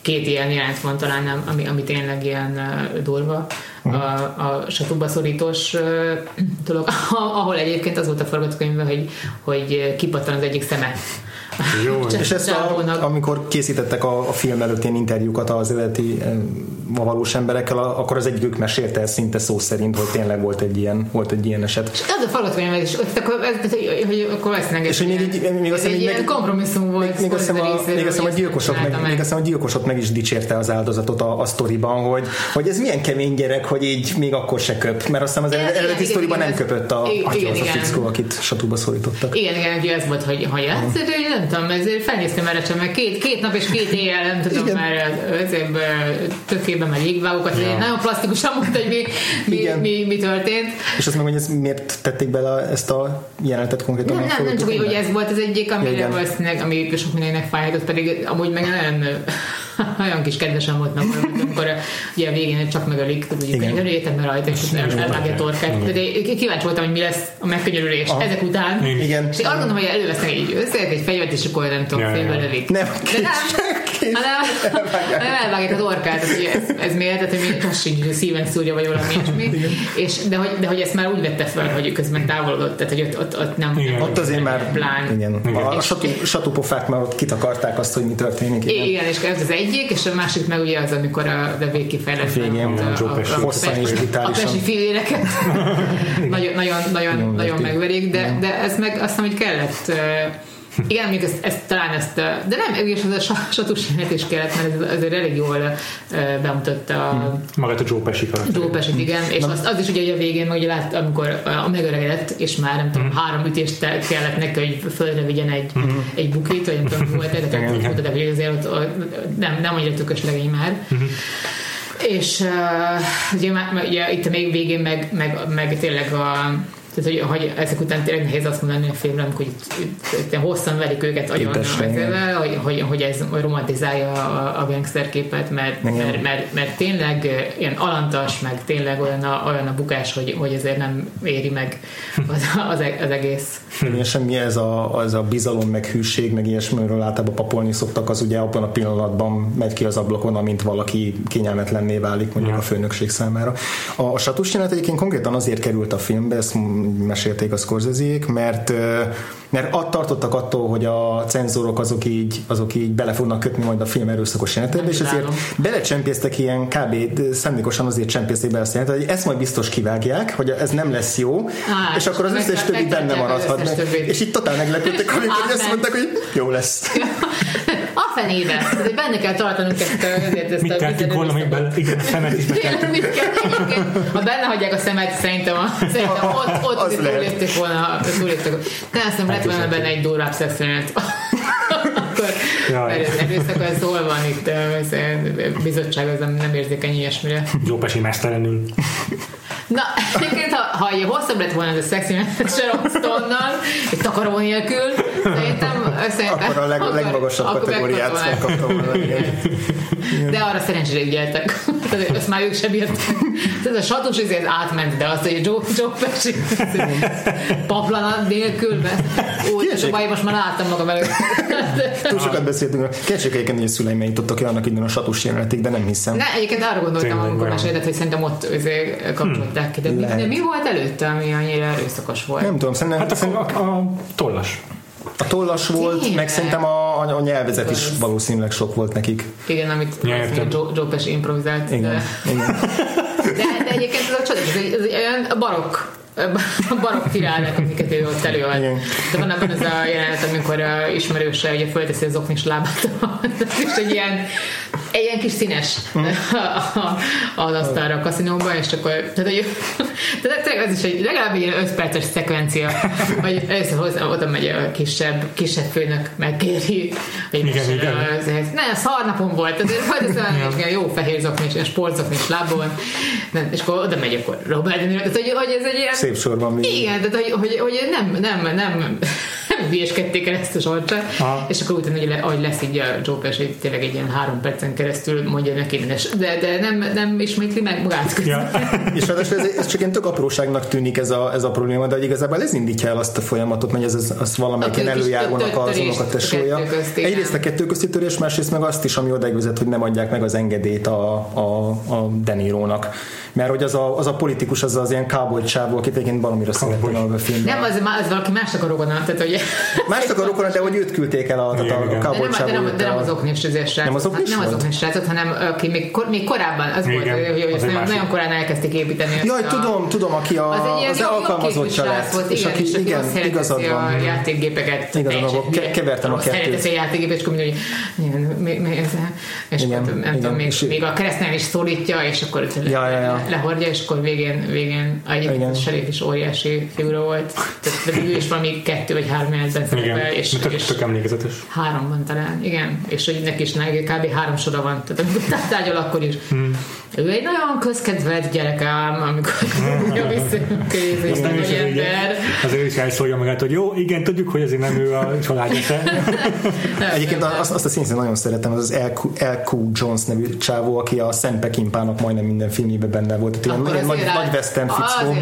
két ilyen jelent van talán, nem, ami, ami tényleg ilyen uh, durva. A, a satuba szorítós uh, dolog, ahol egyébként az volt a forgatókönyvben, hogy, hogy kipattan az egyik szeme. Jó, És ezt a, amikor készítettek a, a film előtt ilyen interjúkat az eh, a valós emberekkel, akkor az egyikük mesélte el szinte szó szerint, hogy tényleg volt egy ilyen, volt egy ilyen eset. És az a is, ott akkor, ez, ez, hogy, hogy akkor vesznek És hogy még, így, még azt hiszem, egy ilyen meg, kompromisszum volt. még azt hiszem, a, még azt hiszem, a gyilkosok hogy ezt meg, csinálta még azt hiszem, a gyilkosok meg is dicsérte az áldozatot a, a sztoriban, hogy, hogy ez milyen kemény gyerek, hogy így még akkor se köp, mert aztán az Igen, eredeti sztoriban nem köpött a, igen, az a fickó, akit satúba szorítottak. Igen, igen, ez volt, hogy ha játsz, de nem tudom, ezért felnéztem erre sem, mert két, két nap és két éjjel, nem tudom, Igen. már ezért tökében meg jégvágokat, ja. nagyon plastikusan mondta, hogy mi, mi, Igen. mi, mi, történt. És azt meg, hogy ez miért tették bele ezt a jelenetet konkrétan? Nem, nem, nem csak úgy, hogy ez volt az egyik, amire valószínűleg, ami sok mindenkinek fájhatott, pedig amúgy meg nagyon, olyan kis kedvesen volt napon, amikor ugye a végén csak megölik, tudod, hogy Igen. könyörüljétek meg rajta, és elvágja a torkát. De én kíváncsi voltam, hogy mi lesz a megkönyörülés Aha. ezek után. Igen. És azt gondolom, hogy elővesznek egy összeget, egy fegyvert, és akkor nem tudom, félbe lövik. Nem, hanem, elvágják a torkát, hogy ez, ez miért, tehát hogy most sincs, hogy szíven szúrja, vagy valami ilyesmi. És, de, hogy, de hogy ezt már úgy vette fel, hogy közben távolodott, tehát hogy ott, ott, ott nem, Igen. Ott azért már, plán. igen, Igen. a satú, satúpofák már ott kitakarták azt, hogy mi történik. Igen. És ez az egyik, és a másik meg ugye az, amikor a, a végkifejlett A végén, igen, Joe Pesci. Hosszan és a brutálisan. pesi fivéreket nagyon, nagyon, nagyon, nagyon megverik, de, de ez meg azt hiszem, hogy kellett igen, még ezt, ezt, talán ezt, de nem, és ez a sa- satus jelenet is kellett, mert ez azért elég jól bemutatta a Magát a Joe Pesci karakter. Joe Pesci, igen, és az, az is ugye hogy a végén, ugye lát, amikor a megöregedett, és már nem tudom, három ütést kellett neki, hogy földre vigyen egy, egy bukit, vagy nem tudom, volt, de tehát de hogy azért ott, ott, nem, nem annyira tökös legény már. És uh, ugye, ugye itt a még végén meg, meg, meg tényleg a tehát, hogy, hogy ezek után tényleg nehéz azt mondani a filmre, amikor itt, itt, hosszan verik őket agyon hogy, hogy, hogy ez romantizálja a, a gangster képet, mert, Igen. mert, mert, mert, tényleg ilyen alantas, meg tényleg olyan a, olyan a bukás, hogy, hogy ezért nem éri meg az, az, az egész. Igen, semmi ez a, az a bizalom, meg hűség, meg ilyesmiről általában papolni szoktak, az ugye abban a pillanatban megy ki az ablakon, amint valaki kényelmetlenné válik mondjuk Ja. a főnökség számára. A, a satus jelenet egyébként konkrétan azért került a filmbe, ezt mesélték a Scorsese-ék, mert mert att tartottak attól, hogy a cenzorok azok így, azok így bele fognak kötni majd a film erőszakos jelenetebe, és ezért belecsempésztek ilyen kb. szándékosan azért csempészték bele azt hogy ezt majd biztos kivágják, hogy ez nem lesz jó, Á, és akkor az összes többi benne maradhat. És itt totál meglepődtek, amikor azt mondták, hogy jó lesz. Fenébe. Benne kell tartanunk ezt a... Ezt Mit kell volna még bele? Igen, a szemet is be kell. Mit kell? Ha benne hagyják a szemet, szerintem, a, szerintem ott, ott az túlépték volna. Túlépték. De azt nem lett volna benne egy durvább szexjelenet. Akkor erőszak, az hol van itt? A bizottság az nem, nem érzékeny ilyesmire. Jó pesi mesztelenül. Na, egyébként, ha, ha hosszabb lett volna ez a szexi Sharon Stone-nal, egy takaró nélkül, szerintem, szerintem akkor a leg, akkor, legmagasabb akkor kategóriát megkaptam volna. De arra szerencsére ügyeltek. Ezt már ők sem bírtak. Ez a satos ezért átment, de azt, hogy Joe, Joe Pesci paplanat nélkül, ó, és a most már láttam magam előtt. Túl sokat beszéltünk. Keresek egyébként, hogy a szüleim jutottak el annak innen a satus jelenetig, de nem hiszem. Ne, egyébként arra gondoltam, amikor meséltet, hogy szerintem ott kapcsolták ki. De mi, de mi volt előtte, ami annyira erőszakos volt? Nem tudom, szerintem... Hát szerintem... a, a tollas. A tollas volt, Tényleg? meg szerintem a, a, a nyelvezet is valószínűleg sok volt nekik. Igen, amit Joe, Joe Pesci improvizált. Igen, de... igen. De, de egyébként ez a csodás, ez egy olyan barokk barokk királynak, amiket ő ott előad. De van abban az a jelenet, amikor a ismerőse ugye fölteszi az oknis lábát, és egy ilyen, egy ilyen kis színes az asztalra a kaszinóban, és akkor, tehát, hogy, tehát ez is egy legalább egy ilyen 5 perces szekvencia, hogy először hozzá, oda megy a kisebb, kisebb főnök, megkéri, hogy igen, igen. Az, ne, szarnapom volt, azért hogy ez jó fehér zoknis, sportzoknis lábon, és akkor oda megy akkor Robert De Niro, tehát hogy, hogy ez egy ilyen szép sorban még. Igen, tehát hogy, hogy, hogy nem, nem, nem, nem hülyeskedték el ezt a sorcsát, és akkor utána, hogy, le, ahogy lesz így a Joe Pesci, tényleg egy ilyen három percen keresztül mondja neki, de, de nem, nem ismétli meg magát. Ja. és ráadásul ez, ez, csak ilyen tök apróságnak tűnik ez a, ez a probléma, de hogy igazából ez indítja el azt a folyamatot, hogy ez, ez, az valamelyik előjárónak az a tesója. Egyrészt a kettő közti törés, másrészt meg azt is, ami odaig vezet, hogy nem adják meg az engedélyt a, a, a Denirónak mert hogy az a, az a politikus az az ilyen cowboy csávó, akit egyébként valamire szerettem a filmben. Nem, az, az valaki más a rogona, tehát hogy... Más a rogona, de hogy őt küldték el a, a, a cowboy csávó. De, nem, de nem az oknis srácot. Nem az oknis Nem az oknis srácot, hanem aki még, kor, még korábban, az Igen, volt, hogy, hogy nagyon, nagyon korán elkezdték építeni. Jaj, tudom, tudom, aki a, az, az alkalmazottja lett. És aki, igen, igazad van. a játékgépeket. Igazad van, kevertem a kettőt. Szereteszi a játékgépet, és akkor mindig, és nem tudom, még a keresztnél is szólítja, és akkor lehordja, és akkor végén, végén egyébként Serif is óriási figura volt. Tehát ő is valami kettő vagy három jelenetben szerepel. És, tök, és tök emlékezetes. Háromban talán, igen. És hogy neki is kb. három sora van. Tehát amikor tárgyal, akkor is. Hmm. Ő egy nagyon közkedvelt gyerek ám, amikor mondja vissza és nagy ember. Azért is elszólja magát, hogy jó, igen, tudjuk, hogy azért nem ő a családja Egyébként azt, azt a színészet nagyon szeretem, az az L.Q. Jones nevű csávó, aki a Szent Pekinpának majdnem minden filmjében benne volt. Tehát ilyen nagy, nagy western fickó.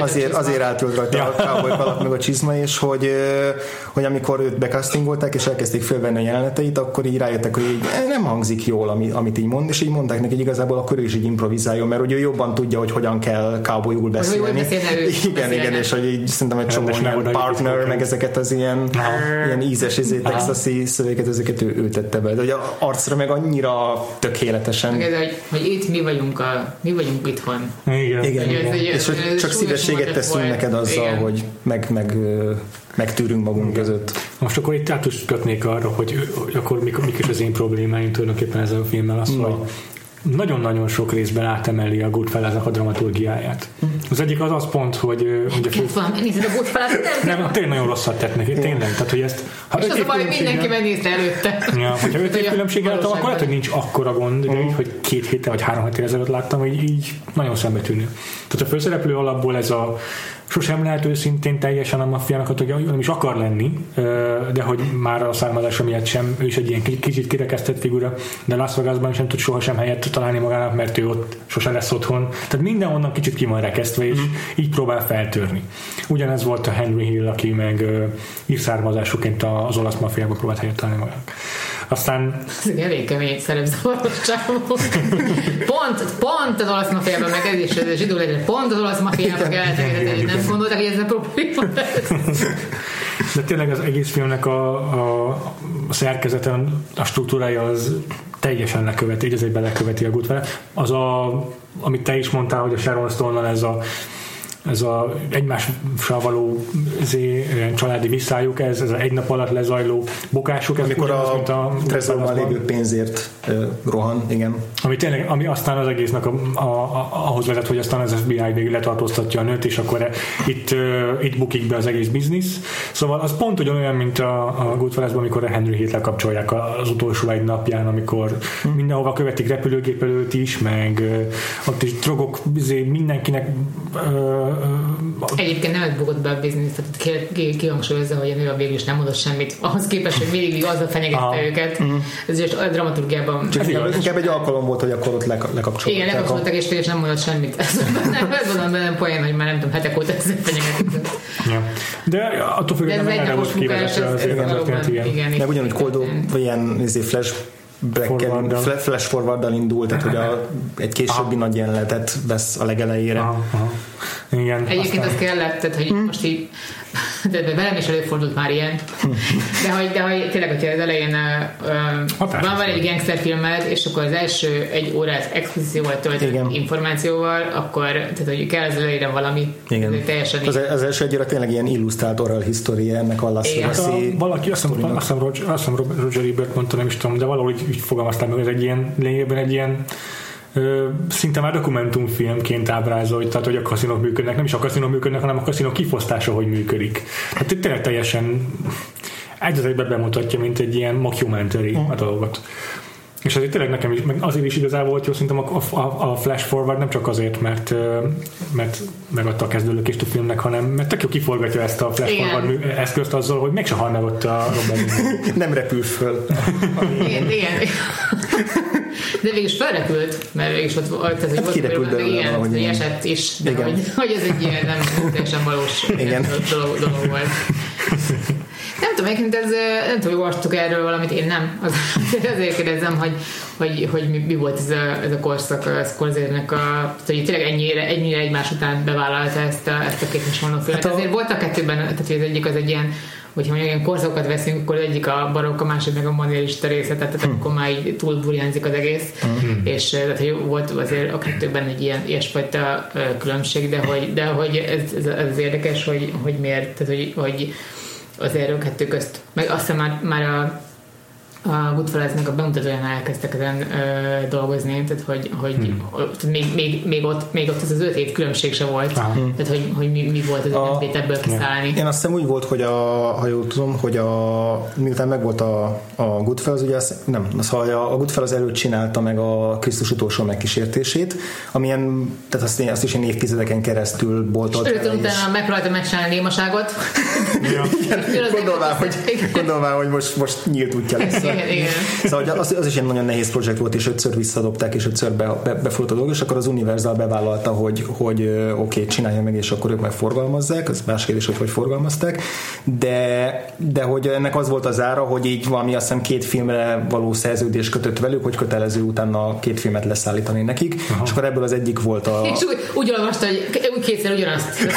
Azért, azért átült rajta a cowboy kalap meg a csizma, és hogy, hogy amikor őt bekasztingolták, és elkezdték fölvenni a jeleneteit, akkor így rájöttek, hogy így eh, nem hangzik jól, amit így mond, és így mondták neki, hogy igazából akkor ő is így improvizáljon, mert ugye ő jobban tudja, hogy hogyan kell cowboyul beszélni. Igen, igen, és hogy így szerintem egy csomó ilyen partner, meg ezeket az ilyen, ilyen ízes, izé, texasi szövegeket, ezeket ő, ő tette be. Hogy a arcra meg annyira tökéletesen. Igen, hogy, hogy itt mi vagyunk, a, mi vagyunk itthon. Igen. igen, igen. és hogy csak szívességet teszünk neked azzal, igen. hogy meg, meg megtűrünk magunk Igen. között. Most akkor itt át is kötnék arra, hogy, hogy akkor mik, mik is az én problémáim tulajdonképpen ezzel a filmmel, az, no. hogy nagyon-nagyon sok részben átemeli a goodfellas a dramaturgiáját. Az egyik az az pont, hogy... hogy a fő... van, a goodfellas Nem, tényleg nagyon rosszat tett neki, tényleg. Tehát, hogy ezt, ha és az a baj, mindenki megnézte előtte. Ja, hogyha öt év különbséggel láttam, akkor lehet, hogy nincs akkora gond, de így, hogy két héttel vagy három héttel ezelőtt láttam, hogy így nagyon szembetűnő. Tehát a főszereplő alapból ez a sosem lehet őszintén teljesen a maffiának, hogy nem is akar lenni, de hogy már a származása miatt sem, ő is egy ilyen kicsit kirekesztett figura, de Las Vegasban sem tud sohasem helyet találni magának, mert ő ott sose lesz otthon. Tehát mindenhonnan kicsit ki van rekesztve, és mm. így próbál feltörni. Ugyanez volt a Henry Hill, aki meg ír származásúként az olasz maffiába próbált helyet találni magának. Aztán... Ez egy elég kemény szerepzavaros Pont, pont az olasz mafiában, meg ez is, ez zsidó legyen, pont az olasz mafiában kellett, nem gondoltak, hogy ez a probléma De tényleg az egész filmnek a, a, a szerkezete, a struktúrája az teljesen leköveti, így ez egy beleköveti a Goodfellas. Az a, amit te is mondtál, hogy a Sharon stone ez a ez a egymással való zé, családi visszájuk, ez, ez egy nap alatt lezajló bukásuk. Ez Amikor a, mint a trezorban lévő pénzért uh, rohan, igen. Ami tényleg, ami aztán az egésznek a, a, a, ahhoz vezet, hogy aztán az FBI végül letartóztatja a nőt, és akkor itt, uh, itt bukik be az egész biznisz. Szóval az pont ugyanolyan, mint a, a Goodfellasban, amikor a Henry Hill lekapcsolják az utolsó egy napján, amikor hmm. mindenhova követik repülőgép előtt is, meg uh, ott is drogok, izé, mindenkinek uh, Egyébként nem bukott be a biznisz, tehát kihangsúlyozza, hogy a nő a végül is nem mondott semmit. Ahhoz képest, hogy mindig azzal fenyegette Aha. őket. Mm. Ez is a dramaturgiában. Csak inkább egy alkalom volt, hogy akkor ott lekapcsolták. Igen, lekapcsoltak, és végül nem mondott semmit. Ez, nem, ez volna benne poén, hogy már nem tudom, hetek óta ezzel fenyegetik. Ja. De attól függően nem erre volt kivezetve az igen. igen. Meg ugyanúgy koldó, vagy ilyen izé, flash Blacken flash forwarddal indult, tehát hogy a, egy későbbi aha. nagy jelenetet vesz a legelejére. Aha, aha. Igen, Egyébként aztán... az kellett, tehát, hogy hmm. most így de, de velem is előfordult már ilyen. De hogy, de hogy tényleg, hogyha az elején uh, van, van egy gangsterfilmed, és akkor az első egy órát expozícióval töltött Igen. információval, akkor tehát, hogy kell az elejére valami Igen. teljesen... Az, az első egy óra tényleg ilyen illusztrált oral history ennek a Las Valaki, azt hiszem, azt hiszem Roger, azt hiszem Roger Ebert mondta, nem is tudom, de valahogy így fogalmaztam meg, ez egy ilyen lényegben egy ilyen szinte már dokumentumfilmként ábrázolja, tehát hogy a kaszinók működnek, nem is a kaszinók működnek, hanem a kaszinók kifosztása, hogy működik. Hát itt tényleg teljesen egy az egyben bemutatja, mint egy ilyen mockumentary uh. a dolgot. És azért tényleg nekem is, meg azért is igazából volt jó, szerintem a, a, a Flash Forward nem csak azért, mert, mert megadta a kezdőlökést a filmnek, hanem mert tök jó kiforgatja ezt a Flash igen. Forward eszközt azzal, hogy meg se hal meg ott a Robert Nem repül föl. igen, igen. De végülis felrepült, mert végülis ott volt, tehát, hát kirepült belőle igen, valahogy hogy esett is, de igen. Hogy, hogy, ez egy ilyen nem teljesen valós igen. dolog, dolog volt. Nem tudom, egyébként ez, nem tudom, hogy olvastuk erről valamit, én nem. Az, azért kérdezem, hogy, hogy, hogy mi, mi, volt ez a, ez a korszak a Scorsese-nek, a, hogy tényleg ennyire, ennyire egymás után bevállalta ezt a, ezt a két filmet. Hát a... Azért voltak kettőben, tehát hogy az egyik az egy ilyen hogyha mondjuk ilyen korszakokat veszünk, akkor egyik a barokk, a másik meg a modernista része, tehát hmm. akkor már így túl burjánzik az egész, hmm. és tehát, hogy volt azért a kettőben egy ilyen ilyesfajta különbség, de hogy, de hogy ez, ez, ez, az érdekes, hogy, hogy miért, tehát hogy, hogy az erről kettő közt, meg azt hiszem már, már a a Goodfellas-nek a bemutatóján elkezdtek ezen ö, dolgozni, tehát hogy, hogy hmm. még, még, még, ott, még ott az az öt év különbség se volt, hmm. tehát hogy, hogy mi, mi volt az a, ebből kiszállni. Én azt hiszem úgy volt, hogy a, ha jól tudom, hogy a, miután megvolt a, a Goodfellas, ugye az, nem, az, ha a, a Goodfellas előtt csinálta meg a Krisztus utolsó megkísértését, amilyen, tehát azt, azt is én évtizedeken keresztül boltolt. És utána megpróbálta megcsinálni némaságot. ja. gondolvám, hogy, gondolvám, hogy most, most nyílt útja lesz igen, igen. Szóval az, az is egy nagyon nehéz projekt volt, és ötször visszadobták, és ötször be, be, befordult a dolog, és akkor az Universal bevállalta, hogy, hogy oké, okay, csinálja meg, és akkor ők meg forgalmazzák, az más kérdés, hogy hogy forgalmazták, de, de hogy ennek az volt az ára, hogy így valami azt hiszem két filmre való szerződés kötött velük, hogy kötelező utána két filmet leszállítani nekik, Aha. és akkor ebből az egyik volt a... És úgy, úgy olvasta, hogy úgy kétszer ugyanazt.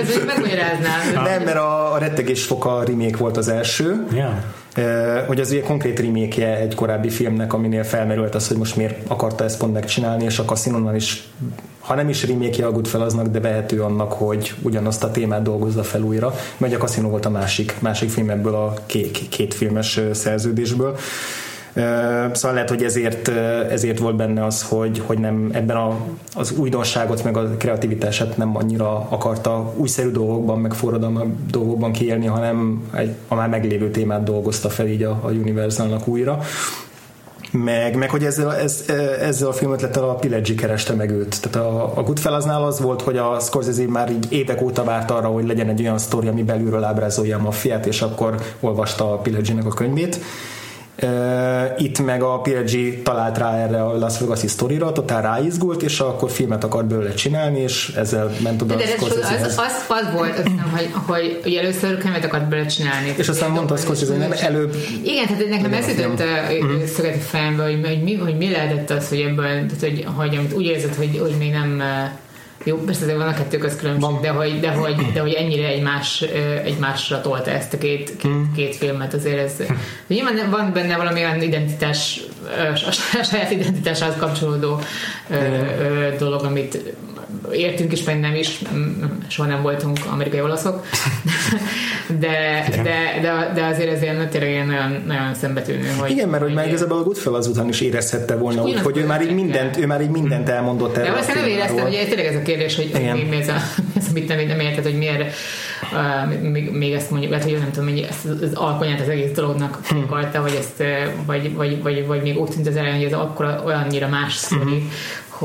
Ez megmagyaráznám. Nem, mert a, a rettegés foka remake volt az első. Yeah. Uh, hogy az ugye konkrét remake egy korábbi filmnek, aminél felmerült az, hogy most miért akarta ezt pont megcsinálni, és a Casino is, ha nem is remake a Goodfellasnak, de vehető annak, hogy ugyanazt a témát dolgozza fel újra, mert a Casino volt a másik, másik film ebből a két, két filmes szerződésből. Szóval lehet, hogy ezért, ezért volt benne az, hogy, hogy nem ebben a, az újdonságot, meg a kreativitását nem annyira akarta újszerű dolgokban, meg forradalmi dolgokban kiélni, hanem egy, a már meglévő témát dolgozta fel így a, a Universalnak újra meg, meg hogy ezzel, ez, ezzel a filmötlettel a Pileggi kereste meg őt. Tehát a, a Goodfellasnál az volt, hogy a Scorsese már így évek óta várt arra, hogy legyen egy olyan sztori, ami belülről ábrázolja a maffiát, és akkor olvasta a Pilegginek a könyvét Itt meg a PLG talált rá erre a Las Vegas-i sztorira, totál ráizgult, és akkor filmet akart belőle csinálni, és ezzel ment oda De, de az, az, az, volt, azt hiszem, hogy, hogy először könyvet akart belőle csinálni. És aztán mondta azt, hogy nem előbb... Igen, tehát nekem ez jutott uh-huh. szöget a fejembe, hogy, hogy, mi, hogy mi lehetett az, hogy ebből, tehát, hogy, hogy amit úgy érzed, hogy, hogy még nem jó, persze azért van a kettő köz különbség, de hogy, de, hogy, de hogy ennyire egymás, egymásra tolta ezt a két, két, hmm. két filmet, azért ez... Nyilván van benne valami olyan identitás, a saját identitáshoz kapcsolódó dolog, amit értünk is, meg nem is, soha nem voltunk amerikai olaszok, de, de, de, de azért ez ilyen, tényleg ilyen nagyon, nagyon szembetűnő. Hogy, Igen, mert hogy már igazából a Goodfellas után is érezhette volna, hogy, hogy ő már így mindent, ő már így mindent elmondott el. De azt nem érezte, hogy tényleg ez a kérdés, hogy mi, mi ez, a, ez, amit nem, nem érted, hogy miért uh, még, még, ezt mondjuk, lehet, hogy nem tudom, hogy ezt az alkonyát az egész dolognak hm. akarta, vagy, ezt, vagy, vagy, vagy, vagy, még úgy tűnt az elején, hogy ez akkor olyannyira más sztori, uh-huh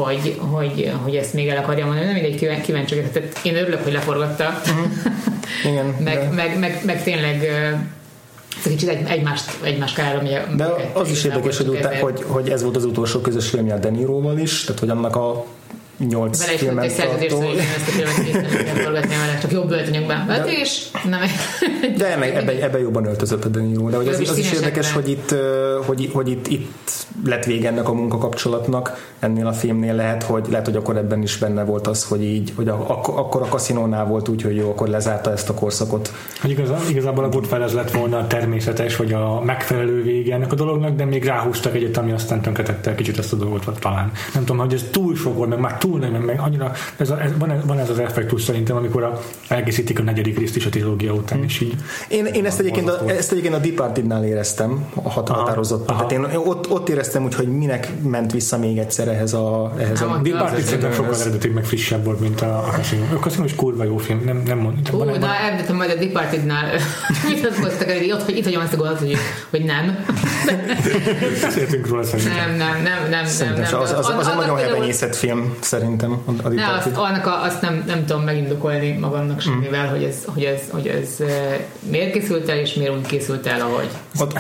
hogy, hogy, hogy ezt még el akarja mondani. Nem mindegy kíváncsi, tehát én örülök, hogy leforgatta. Uh-huh. Igen, meg, de... meg, meg, meg, tényleg kicsit egy, egymást, egymás kára De az is érdekes, hogy, utá, hogy, hogy, ez volt az utolsó közös filmje a Deniróval is, tehát hogy annak a nyolc Vele is filmet egy szerződést, hogy ezt a filmet forgatni vele, csak jobb öltönyökben vett, és nem. De ebben, ebbe, ebbe jobban öltözött a Niro, de hogy az, az is érdekes, hogy itt, hogy, hogy itt, itt lett vége ennek a munkakapcsolatnak, ennél a filmnél lehet, hogy lehet, hogy akkor ebben is benne volt az, hogy így, hogy a, ak- akkor a kaszinónál volt úgy, hogy jó, akkor lezárta ezt a korszakot. Hogy igazán, igazából a Goodfellas lett volna a természetes, vagy a megfelelő vége ennek a dolognak, de még ráhúztak egyet, ami aztán tönkretette kicsit ezt a dolgot talán. Nem tudom, hogy ez túl sok volt, meg már túl nem, meg annyira, ez a, ez, van, ez, van ez az effektus szerintem, amikor a, elkészítik a negyedik részt is a trilógia után, és így. Én, én ezt, egyébként a, ezt egyébként a Departed-nál éreztem, a hat, határozottan. Tehát én ott, ott éreztem úgy, hogy minek ment vissza még egyszer ehhez a... Ehhez a, a Departed szerintem sokkal eredetibb, meg frissebb volt, mint a, a Casino. A Casino is kurva jó film, nem, nem mond. Hú, na, elmentem majd a Departed-nál, mit hoztak el, ott, hogy itt hagyom azt a gondolat, hogy, hogy nem. Beszéltünk róla szerintem. Nem, nem, nem, nem. nem, nem az, az, az, az, nagyon hevenyészet film, szerintem. A ne, azt, annak a, azt nem, nem tudom megindokolni magamnak semmivel, mm. hogy ez, hogy ez, hogy ez miért készült el, és miért úgy készült el, ahogy. Ott,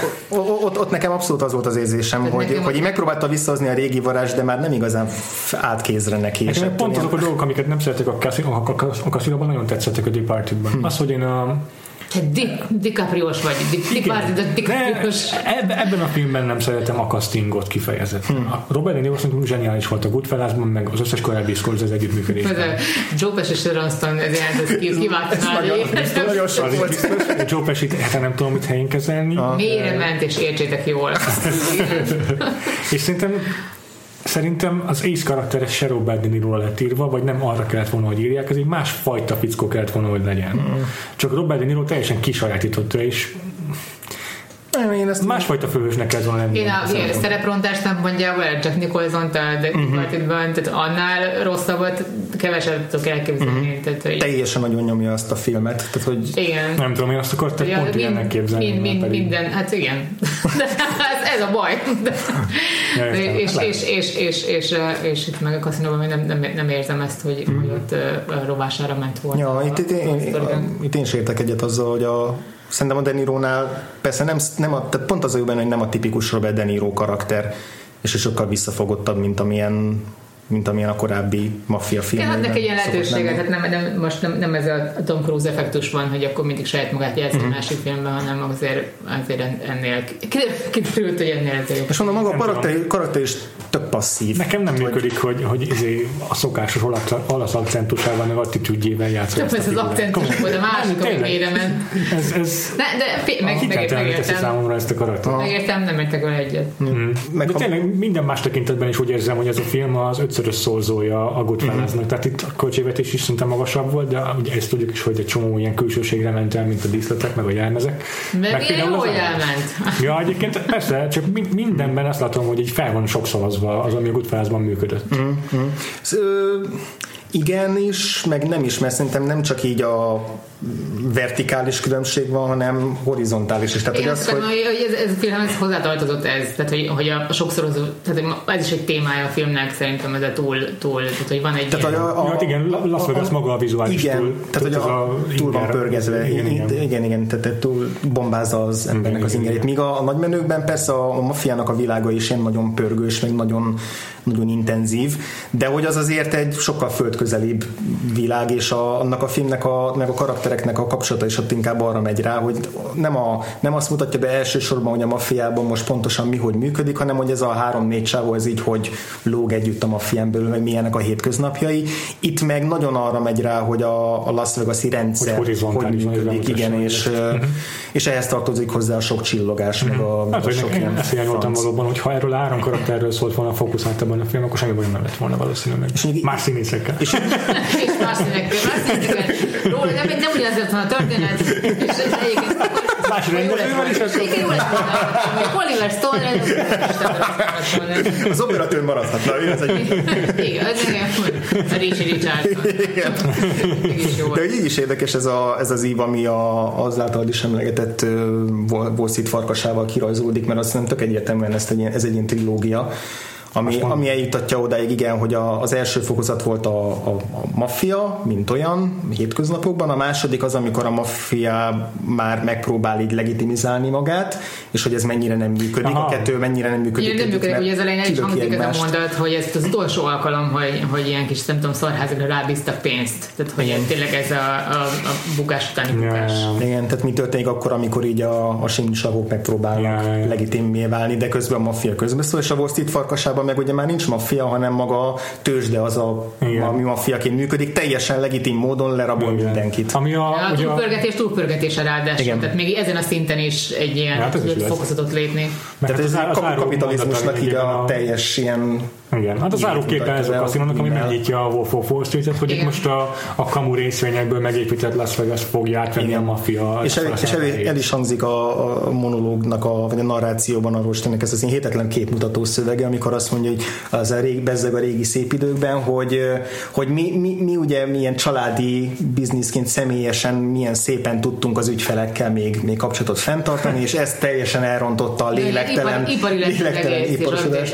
ott, ott nekem abszolút az volt az érzésem, Tehát hogy, hogy így megpróbálta visszahozni a régi varázs, de már nem igazán állt kézre neki. Nekem pont azok a dolgok, amiket nem szeretek a, a nagyon tetszettek a Departed-ban. Hm. Az, hogy én a Di, DiCaprio-s vagy, Di, DiCaprio-s. Ebben, ebben a filmben nem szeretem a castingot kifejezetten. Hmm. A Robert De Niro szerintem zseniális volt a Goodfellasban, meg az összes korábbi Scorsese együttműködésben. Joe Pesci és Sharon ez jelent, ez. Nagyon sok volt. Joe Pesci, hát nem tudom mit helyén kezelni. Mélyre ment, és értsétek jól. és szerintem Szerintem az Ace karaktere se Robert De Niro lett írva, vagy nem arra kellett volna, hogy írják, ez egy másfajta fickó kellett volna, hogy legyen. Mm. Csak Robert De Niro teljesen kisajátította, és nem, én ezt másfajta főhősnek kellett volna lenni. Én a szereprontást nem mondja, vagy Jack Nicholson, tehát uh-huh. tehát annál rosszabbat keveset tudok elképzelni. Uh-huh. Tehát, hogy... Teljesen nagyon nyomja azt a filmet. Tehát, hogy... Igen. Nem tudom, én azt akartam ja, pont ilyennek képzelni. Mind, mind, minden, hát igen. ez, ez a baj. ja, és, és, és, és, és, és, itt meg a kaszinóban nem, nem, nem érzem ezt, hogy, uh-huh. hogy ott rovására ment volna. Ja, itt, itt, én, én, itt én sértek egyet azzal, hogy a szerintem a De Niro-nál persze nem, nem a, tehát pont az a jó benne, hogy nem a tipikus Robert De Niro karakter, és sokkal visszafogottabb, mint amilyen mint amilyen a korábbi maffia film. Ja, adnak egy ilyen lehetőséget, tehát nem, nem, most nem, nem ez a Tom Cruise effektus van, hogy akkor mindig saját magát jelzi mm-hmm. másik filmben, hanem azért, azért ennél kiderült, hogy ennél azért. És mondom, maga a karakter, karakter is tök passzív. Nekem nem működik, hogy, hogy izé a szokásos olasz akcentusával, meg attitűdjével játszott. Ez az akcentus volt a másik, ami mélyre ment. Ez, ez, ne, de meg, meg, megértem. számomra ezt a karakter. Megértem, nem értek vele egyet. Mm. De tényleg minden más tekintetben is úgy érzem, hogy ez a film az ötszörös szorzója a Goodfellasnak. Mm. Tehát itt a költségvetés is szinte magasabb volt, de ugye ezt tudjuk is, hogy egy csomó ilyen külsőségre ment el, mint a díszletek, meg a jelmezek. Mert meg ilyen jól elment. Ja, egyébként persze, csak mindenben azt látom, hogy így fel van sokszorozva az, ami a Goodfellasban működött. Mm-hmm. So, igen is, meg nem is, mert szerintem nem csak így a vertikális különbség van, hanem horizontális is. Tehát, hogy az, hogy... hogy ez, ez, a film ez hozzátartozott ez, tehát hogy, hogy a sokszorozó, tehát ez is egy témája a filmnek szerintem ez a túl, túl tehát hogy van egy tehát ilyen... A, a, hát igen, Las Vegas maga a vizuális igen, túl. Tehát, hogy a, a túl van pörgezve. Igen, igen, igen, igen tehát túl bombázza az embernek az ingerét. Míg a, a nagymenőkben persze a, a mafiának a világa is ilyen nagyon pörgős, meg nagyon, nagyon intenzív, de hogy az azért egy sokkal földközelibb világ, és a, annak a filmnek a, meg a karaktereknek a kapcsolata is ott inkább arra megy rá, hogy nem, a, nem azt mutatja be elsősorban, hogy a maffiában most pontosan mi hogy működik, hanem hogy ez a három-négy csávó, ez így, hogy lóg együtt a maffián belül, meg milyenek a hétköznapjai. Itt meg nagyon arra megy rá, hogy a, a Las Vegas-i rendszer hogy, hogy működik, igen, és, uh-huh. és ehhez tartozik hozzá a sok csillogás, meg a, mhm. hát, a sok ilyen Ezt valóban, hogy ha erről a három karakterről szólt volna fókuszáltabban a film, akkor semmi nem lett volna valószínűleg. És más színészekkel. És, és más színekkel. Más színekkel. Róla nem, nem ugyanaz lett volna a történet, és egyébként Más rendezővel is. Igen, jó lett volna. Oliver Stone Az operatőr maradhatna, ez egy... Igen, az igen, a Richie Richardson. De így is érdekes ez, a, ez az ív, ami a, az által is emlegetett Wall Street farkasával kirajzolódik, mert azt nem tök egyértelműen ezt egy, ez egy ilyen trilógia, ami, ami eljutatja odáig, igen, hogy a, az első fokozat volt a, a, a maffia, mint olyan, hétköznapokban, a második az, amikor a maffia már megpróbál így legitimizálni magát, és hogy ez mennyire nem működik, Aha. a kettő mennyire nem működik. Igen, nem működik, hogy ez elején el is hangzik ez a mondat, hogy ez az utolsó alkalom, hogy, hogy ilyen kis, nem tudom, szarházakra rábíztak pénzt. Tehát, hogy igen. tényleg ez a, a, a bukás utáni bukás. Ja, Igen, tehát mi történik akkor, amikor így a, a simsavók megpróbálnak ja. legitimé válni, de közben a maffia közbeszól, és a Wall Street farkasában meg ugye már nincs maffia, hanem maga a tőzsde az, a, ami maffiaként működik, teljesen legitim módon lerabol Igen. mindenkit. Ami a, a ugye túlpörgetés túlpörgetése ráadásul, Igen. tehát még ezen a szinten is egy ilyen hát fokozatot lépni. Tehát ez a kapitalizmusnak így a teljes ilyen igen, hát az árukképe ez a kaszinónak, ami megnyitja a Wolf of Wall Street-et, hogy itt most a, a kamu részvényekből megépített Las Vegas fogja átvenni Igen. a maffia. És, el, és el, el, is hangzik a, a monológnak, a, vagy a narrációban a Rostennek ez az én hétetlen képmutató szövege, amikor azt mondja, hogy az a rég, bezzeg a régi szép időkben, hogy, hogy mi, mi, mi, ugye milyen családi bizniszként személyesen milyen szépen tudtunk az ügyfelekkel még, még kapcsolatot fenntartani, és ez teljesen elrontotta a lélektelen, ipari lélektelen iparosodás.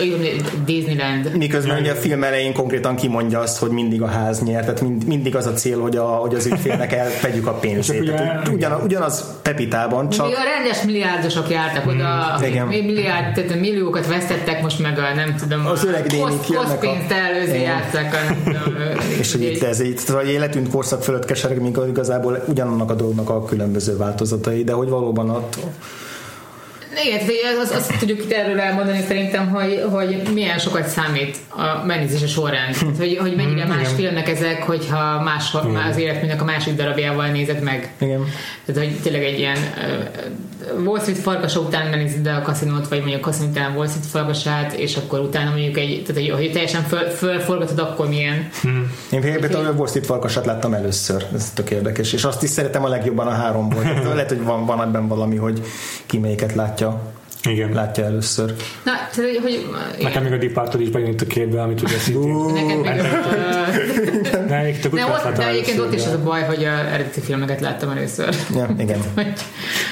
Disneyland Miközben ugye a film elején konkrétan kimondja azt, hogy mindig a ház nyer, tehát mind, mindig az a cél, hogy, a, hogy az ügyfélnek elvegyük a pénzét. Tehát, ugyan, ugyanaz Pepitában, csak... Még a rendes milliárdosok jártak oda, mm, igen. milliárd, tehát milliókat vesztettek, most meg a nem tudom, az öreg dénik jönnek pénzt előzni játszák. És hogy itt ez így, vagy életünk korszak fölött kesereg, míg igazából ugyanannak a dolognak a különböző változatai, de hogy valóban ott igen, azt, azt tudjuk itt erről elmondani szerintem, hogy, hogy milyen sokat számít a megnézése során. Tehát, hogy, hogy mennyire más igen. filmek ezek, hogyha más, az életműnek a másik darabjával nézed meg. Igen. Tehát, hogy tényleg egy ilyen uh, Wall Street farkasa után megnézed a kaszinót, vagy mondjuk a kaszinó után Wall Street farkasát, és akkor utána mondjuk egy, tehát, hogy, hogy teljesen föl, fölforgatod, akkor milyen. Hmm. Én például a Wall Street farkasát láttam először, ez tök érdekes, és azt is szeretem a legjobban a háromból. Lehet, hogy van, van ebben valami, hogy ki melyiket látja. Igen. látja először. Na, tehát, hogy... Nekem még a Departed is bejön a képbe, amit ugye szintén... Neked még a... De, egyébként ott is az a baj, hogy a eredeti filmeket láttam először. Ja, igen.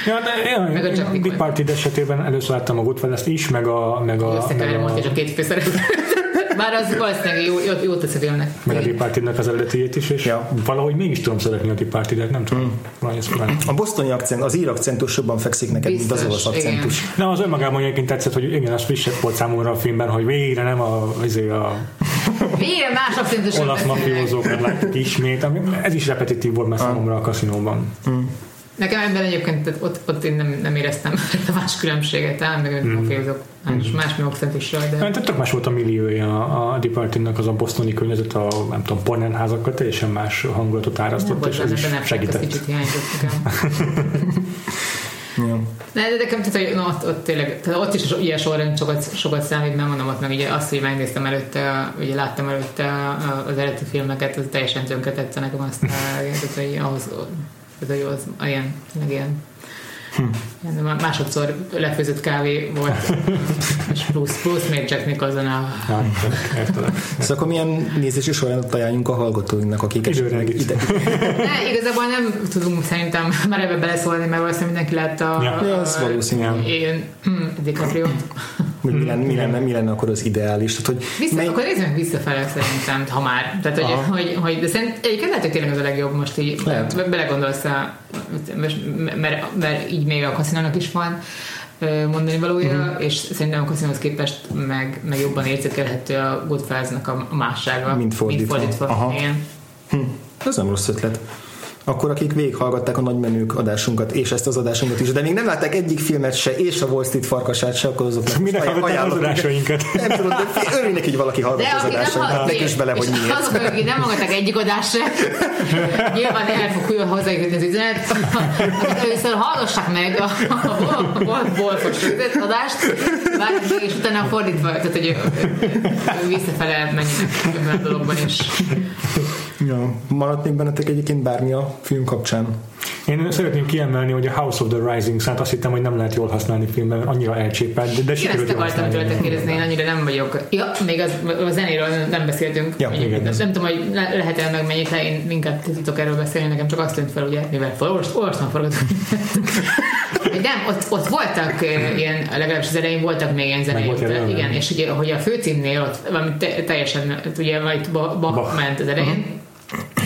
ja, de meg a Departed esetében először láttam a Goodfellas-t is, meg a... Meg a, meg a, a, a két főszereplő. Bár az valószínűleg jó, jó, jó tesz a filmnek. Meg a Departed-nek az eredetiét is, és ja. valahogy mégis tudom szeretni a Departed-et, nem tudom. Mm. A bosztoni akcent, az ír akcentus jobban fekszik neked, Biztos, mint az olasz akcentus. Igen. Na, az önmagában egyébként tetszett, hogy igen, az frissebb volt számomra a filmben, hogy végre nem a, azért a Végre más akcentus. olasz mafiózókat láttuk ismét, ami, ez is repetitív volt már számomra a kaszinóban. Mm. Nekem ebben egyébként tehát ott, ott én nem, nem éreztem más különbséget, el, meg mm. a fézok, más, mm. más akcentussal. De... Hát, tök más volt a milliója a, a Departingnak, az a bosztoni környezet, a nem tudom, pornenházakkal teljesen más hangulatot árasztott, és ez is segített. Kicsit Ja. De, de nekem, tehát, hogy, no, ott, ott, tényleg, tehát ott is ilyen sorrend sokat, sokat számít, mert mondom, ott meg ugye azt, hogy megnéztem előtte, ugye láttam előtte az eredeti filmeket, az teljesen tönkretette nekem azt, tehát, hogy ahhoz, tehát, hogy az ilyen, tényleg ilyen Hm. Másodszor lefőzött kávé volt, és plusz, plusz még Jack Nicholson a... Szóval akkor milyen nézési során ajánljunk a hallgatóinknak, akik esetleg ide. Ne, igazából nem tudunk szerintem már ebbe beleszólni, mert valószínűleg mindenki látta Ja. a, Ja, ez valószínű. én hm, DiCaprio. Hogy mi, lenne, mi, lenne, mi lenne akkor az ideális? Tehát, hogy Vissza, mely- akkor nézzünk visszafele szerintem, ha már. Tehát, hogy, Aha. hogy, hogy de szerint egyébként lehet, hogy tényleg az a legjobb most így, Lehet. be- belegondolsz a, most, mert, mert így még a kaszinónak is van mondani valója, uh-huh. és szerintem a kaszinóhoz képest meg, meg jobban érzékelhető a Goodfellas-nak a mássága. Mint fordítva. Mint fordítva. Aha. Igen. Hm, ez nem rossz ötlet. Akkor akik végighallgatták a nagymenők adásunkat, és ezt az adásunkat is, de még nem látták egyik filmet se, és a Wall Street farkasát se, akkor azoknak Minek aj- hallgatták az adásainkat? Nem tudom, de örülnek, hogy valaki De hallgatja az hallgatták, ne kösd bele, hogy miért. azok, akik nem hallgatták egyik adást se, nyilván el fog hozzájutni az üzenet, először hallgassák meg a, a, a, Wolfos adást, és utána fordítva, tehát hogy visszafele menjenek ebben a dologban is. Ja. Maradt még bennetek egyébként bármi a film kapcsán? Én szeretném kiemelni, hogy a House of the Rising Sun azt hittem, hogy nem lehet jól használni filmben, mert annyira elcsépelt, de, de Én sikerült ezt jól akartam használni. tőletek kérdezni, én annyira nem vagyok. Ja, még az, a zenéről nem beszéltünk. Ja, Mondjuk, igen. nem tudom, hogy le- lehet-e meg mennyit le, én inkább tudok erről beszélni, nekem csak azt tűnt fel, ugye, mivel olvastam forgatom. nem, ott, ott voltak ilyen, legalábbis az elején voltak még ilyen zenei. volt ilyen, igen, és ugye, hogy a főcímnél ott valami te, teljesen, ugye, majd Bach, Bach ment az elején,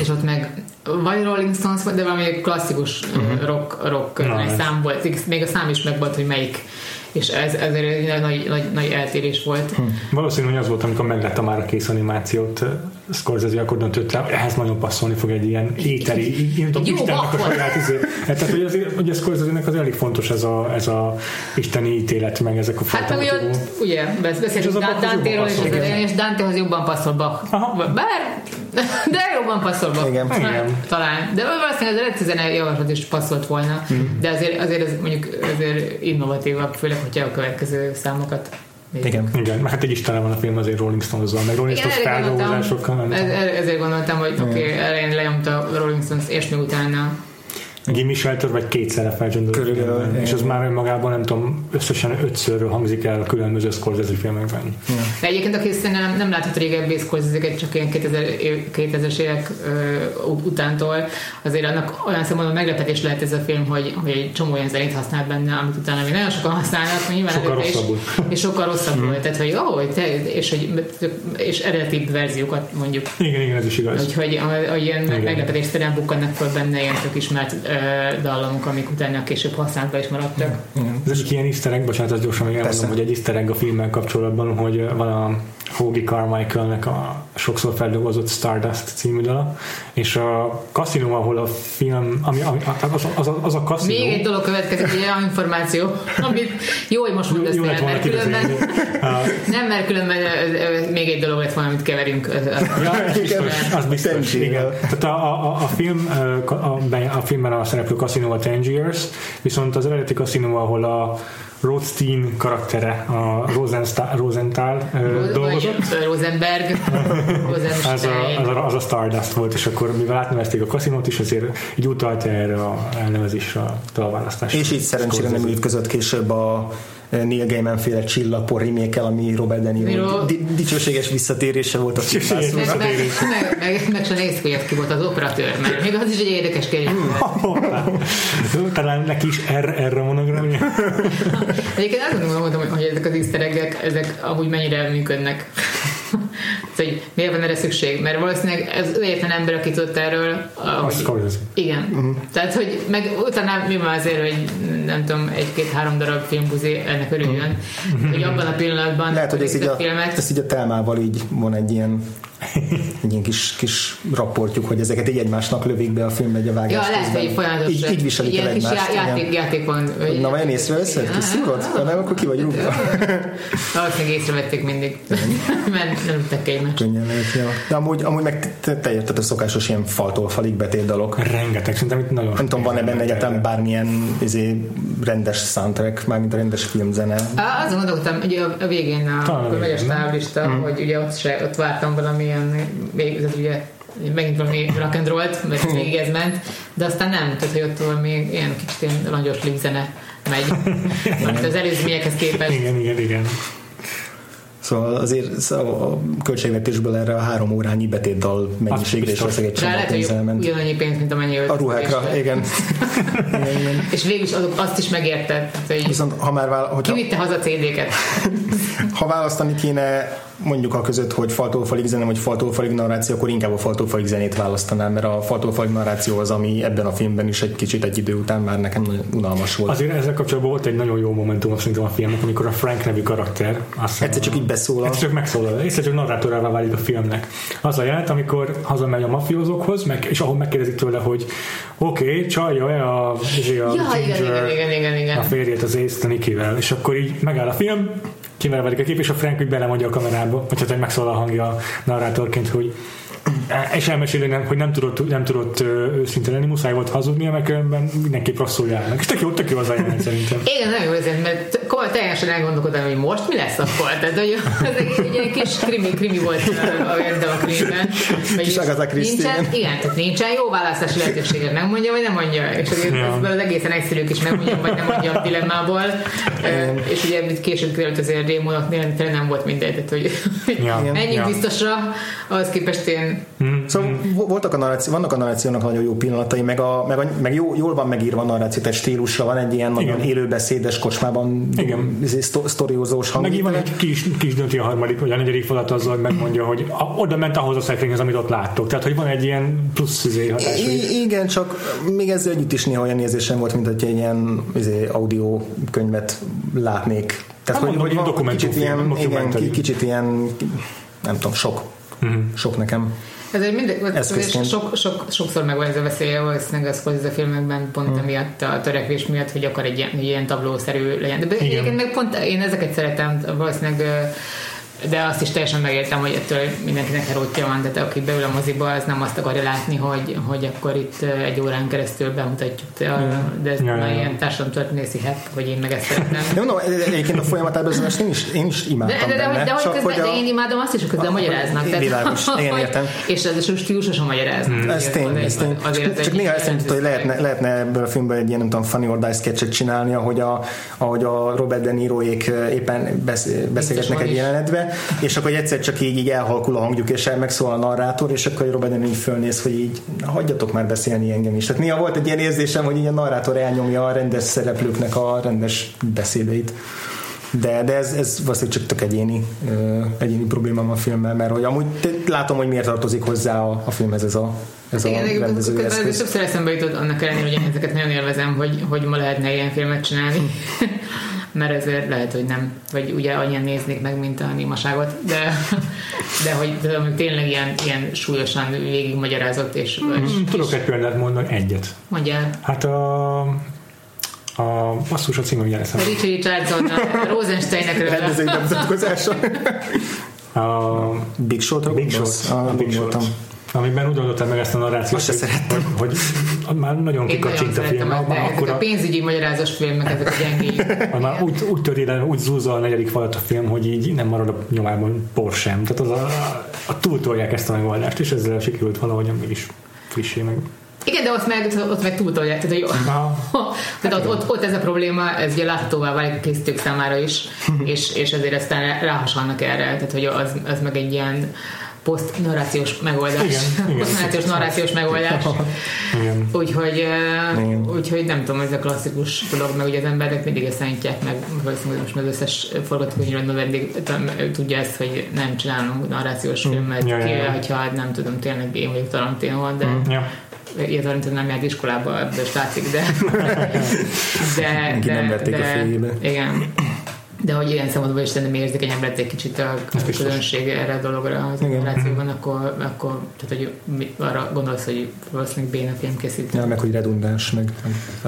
és ott meg vagy Rolling Stones volt, de valami klasszikus uh-huh. rock, rock ez. szám volt. Még a szám is megvolt, hogy melyik. És ez, ez egy nagy, nagy, nagy, eltérés volt. Hm. Valószínű, hogy az volt, amikor meglátta már a kész animációt, Scorsese akkor döntött el, ehhez nagyon passzolni fog egy ilyen tudom, Jó Istennek a saját izé. Hát, Tehát, hogy, azért, hogy a Scorsese-nek az elég fontos ez a, ez a isteni ítélet, meg ezek a Hát fajta meg ott, ugye beszéltünk az Dante-ról és az és Dantehoz jobban passzol Bach. Bár, de jobban passzol Bach. Igen. Talán- Igen. Talán. De valószínűleg az eredeti zene javaslat is passzolt volna. De azért, azért ez mondjuk azért innovatívabb, főleg, hogyha a következő számokat nézzük. Igen. Igen, hát egy istene van a film azért Rolling Stones-zal, meg Rolling Stones feldolgozásokkal. ez, ezért gondoltam, hogy oké, okay, elején lenyomta a Rolling Stones, és még utána Gimme Shelter vagy kétszerre felcsöndött. Körülbelül, És az már önmagában nem tudom, összesen ötszörről hangzik el a különböző Scorsese filmekben. De egyébként, aki szerintem nem, nem látott régebbi scorsese csak ilyen 2000, év- 2000-es évek ut- utántól, azért annak olyan szempontból meglepetés lehet ez a film, hogy, hogy egy csomó olyan zenét használ benne, amit utána még nagyon sokan használnak, nyilván Sokkal is, rosszabbul. és sokkal rosszabb volt. Tehát, hogy ó, hogy te, és, hogy, és eredeti verziókat mondjuk Igen, igen, ez is igaz. Úgyhogy hogy, hogy ilyen Igen. meglepetésszerűen bukkannak fel benne ilyen tök ismert dallamok, amik utána később használatban is maradtak. Ez egyik ilyen easter egg, bocsánat, azt gyorsan még elmondom, Persze. hogy egy easter egg a filmmel kapcsolatban, hogy van a Hoagie Carmichaelnek a sokszor feldolgozott Stardust című dala, és a kaszinó, ahol a film, ami, ami az, az, az, az a kaszinó, Még egy dolog következik, egy olyan információ, amit jó, hogy most mondasz jó volna mert különben. Uh, nem, mert különben még egy dolog lett volna, amit keverünk. Ja, az biztos, az biztos, Tangier. igen. Tehát a, a, a, a, film, a, a filmben a szereplő kaszinó a Tangiers, viszont az eredeti kaszinó, ahol a Rothstein karaktere, a Rosensta- Rosenthal dolgozott, ö, Rosenberg. az a, az, a, az a Stardust volt, és akkor mivel átnevezték a kaszinót is, ezért így utalta erre a elnevezésre a dalválasztás. És így szerencsére nem ütközött később a Neil Gaiman féle csillapor remake ami Robert De Niro di- dicsőséges visszatérése volt a filmvászlónak. meg, meg, meg, meg, meg sem hogy ott ki volt az operatőr, mert még az is egy érdekes kérdés. Talán neki is erre, erre monogramja. Egyébként azt gondolom, hogy- ezek az easter ezek amúgy mennyire működnek. Szóval, hogy miért van erre szükség? Mert valószínűleg ez az egyetlen ember, aki tudott erről. A ahogy- Scorsese. Igen. Uh-huh. Tehát, hogy meg utána mi van azért, hogy nem tudom, egy-két-három darab filmbuzi ennek örüljön, uh-huh. hogy abban a pillanatban Lehet, hogy ez így, a, filmet, ez így a telmával így van egy ilyen egy ilyen kis, kis rapportjuk, hogy ezeket így egymásnak lövik be a filmbe egy a vágás Ja, lehet, hogy folyamatosan. így, így viselik el Ilyen kis egymást. já- igen. játék, játék van. Hogy Na, vajon észreveszed? Kis szúrod? Ha nem, akkor ki vagy rúgva. Valószínűleg észrevették mindig. Mert nem üttek egymást. Könnyen lehet, ja. De amúgy, amúgy meg te, te érted a szokásos ilyen faltól falig betét dalok. Rengeteg, szerintem itt nagyon Nem tudom, van-e benne egyáltalán bármilyen izé, rendes soundtrack, mármint a rendes filmzene. Azon gondoltam, ugye a, a végén a, Talán akkor megy a igen. stáblista, Mhm. hogy ugye ott, se, ott vártam valamilyen, még ez ugye megint valami rock and roll-t, mert végig ez ment, de aztán nem, tehát hogy ott még ilyen kicsit ilyen langyos zene megy, mert az előzményekhez képest. Igen, igen, igen. Szóval azért szóval a költségvetésből erre a három órányi betétdal mennyiségre és valószínűleg egy csomó pénz elment. Ugyanannyi pénz, mint amennyi A ruhákra, igen. igen, igen. És végül is azok, azt is megérted. Hogy Viszont ha már vál, hogyha, kivitte haza CD-ket. ha választani kéne mondjuk a között, hogy faltól falig zene, vagy faltól falig narráció, akkor inkább a faltól falig zenét választanám, mert a faltól falig narráció az, ami ebben a filmben is egy kicsit egy idő után már nekem nagyon unalmas volt. Azért ezzel kapcsolatban volt egy nagyon jó momentum szerintem a filmnek, amikor a Frank nevű karakter azt egyszer csak így beszólal. Egyszer csak megszólal, egyszer csak narrátorává válik a filmnek. Az a jelent, amikor hazamegy a mafiózókhoz, meg, és ahol megkérdezik tőle, hogy oké, okay, csalja-e a, a, ja, igen, igen, igen, igen, igen. a férjét az Ace Nikivel, és akkor így megáll a film, kivel a kép, és a Frank úgy belemondja a kamerába, vagy hát egy megszólal a hangja a narrátorként, hogy és elmeséli, nem, hogy nem tudott, nem tudott őszinte lenni, muszáj volt hazudnia, mert különben mindenképp rosszul járnak. És tök jó, tök jó az ajánlat szerintem. Igen, nagyon jó azért, mert teljesen elgondolkodom, hogy most mi lesz akkor. Tehát, hogy ez egy, egy, kis krimi, krimi volt a, a krimiben. Kis Agatha nincsen, igen, tehát nincsen jó választási lehetőséget, megmondja, vagy nem mondja. És azért ja. az egészen egyszerű is megmondja, vagy nem mondja a dilemmából. és ugye később került azért Rémonoknél, nem volt mindegy, tehát hogy ja. menjünk ja. biztosra, ahhoz képest én Hmm. Szóval hmm. voltak a narráció, vannak a narrációnak nagyon jó pillanatai, meg, a, meg, a, meg jó, jól van megírva a narráció, tehát stílusra van egy ilyen nagyon élőbeszédes kocsmában Igen. Izé, sztoriózós hang. Meg van egy kis, kis dönti a harmadik, vagy a negyedik falat azzal, hogy megmondja, hogy a, oda ment ahhoz a szekrényhez, amit ott láttok. Tehát, hogy van egy ilyen plusz izé hatás. I- igen, csak még ezzel együtt is néha olyan érzésem volt, mint hogy egy ilyen izé, audio könyvet látnék. Tehát, hát, hogy, mondom, hogy kicsit ilyen, igen, kicsit ilyen, nem tudom, sok. Mm. Sok nekem. Ez egy mindegy, sok, sok, sokszor megvan ez a veszélye, valószínűleg az a filmekben pont hmm. emiatt a törekvés miatt, hogy akar egy ilyen, ilyen tablószerű legyen. De egyébként meg pont én ezeket szeretem, valószínűleg de azt is teljesen megértem, hogy ettől mindenkinek herótja van, de aki beül a moziba, az nem azt akarja látni, hogy, hogy akkor itt egy órán keresztül bemutatjuk, de, de ez ja, ja. ilyen társadalomtörténészi hepp, hogy én meg ezt szeretném. De mondom, egyébként a folyamatában az én is, én is imádtam de, de, de, benne, de, de, csak, hogy de én imádom azt is, hogy közben magyaráznak. Világos, én értem. És ez a stílusosan magyaráznak. Hmm. Ez tény, ez tény. Csak, csak néha ezt hogy lehetne, lehetne ebből a filmből egy ilyen, nem tudom, funny or die sketchet csinálni, ahogy a, ahogy a Robert De Niroék éppen beszélgetnek egy jelenetbe, és akkor egyszer csak így, így elhalkul a hangjuk, és el megszól a narrátor, és akkor Robert De így fölnéz, hogy így hagyjatok már beszélni engem is. Tehát néha volt egy ilyen érzésem, hogy így a narrátor elnyomja a rendes szereplőknek a rendes beszédeit. De, de ez, ez valószínűleg csak tök egyéni, egyéni problémám a filmmel, mert hogy amúgy látom, hogy miért tartozik hozzá a, a filmhez ez a, ez Igen, a rendező eszköz. Többször eszembe jutott annak ellenére, hogy én ezeket nagyon élvezem, hogy, hogy ma lehetne ilyen filmet csinálni. Mert ezért lehet, hogy nem, vagy ugye annyian néznék meg, mint a némaságot, de, de hogy de, tényleg ilyen, ilyen súlyosan végig magyarázott. És, mm, és, tudok egy példát mondani, egyet. Mondjál. Hát a a basszus a címem jelen A Richard Richardson, a Rosensteinnek Rendezői bemutatkozása. A Big Shot-ra Big Shot. A Big Shot amiben úgy oldottam meg ezt a narrációt, hogy, hogy, hogy, már nagyon kikacsint a film. Már, már akkor a pénzügyi magyarázós filmek, ezek a gyengék. Már úgy, úgy töri le, úgy zúzza a negyedik falat a film, hogy így nem marad a nyomában por sem. Tehát az a, a túltolják ezt a megoldást, és ezzel sikerült valahogyan mégis frissé meg. Igen, de ott meg, ott meg túltolják. Tehát, hogy, tehát ott, ott, ott, ez a probléma, ez ugye láthatóvá válik a készítők számára is, és, és ezért aztán ráhasalnak erre. Tehát, hogy az, az meg egy ilyen poszt-narrációs megoldás. Igen, Poszt-narrációs, narrációs megoldás. Igen. Úgyhogy, igen. úgyhogy nem tudom, ez a klasszikus dolog, meg ugye az emberek mindig ezt szállítják meg, valószínűleg most az összes forgatókönyvben vendég tudja ezt, hogy nem csinálunk narrációs mm. filmet, ja, ja, ja. hogyha nem tudom, tényleg én vagyok Tarantino, de mm. ja. Ilyen Tarantino nem járt iskolába, ebből is látszik, de de, de, nem vették de, a fejébe. Igen de hogy ilyen szempontból is szerintem érzékenyebb lett egy kicsit a, a közönség erre a dologra az generációban, akkor, akkor tehát, hogy arra gondolsz, hogy valószínűleg béna film készít. Ja, meg hogy redundáns, meg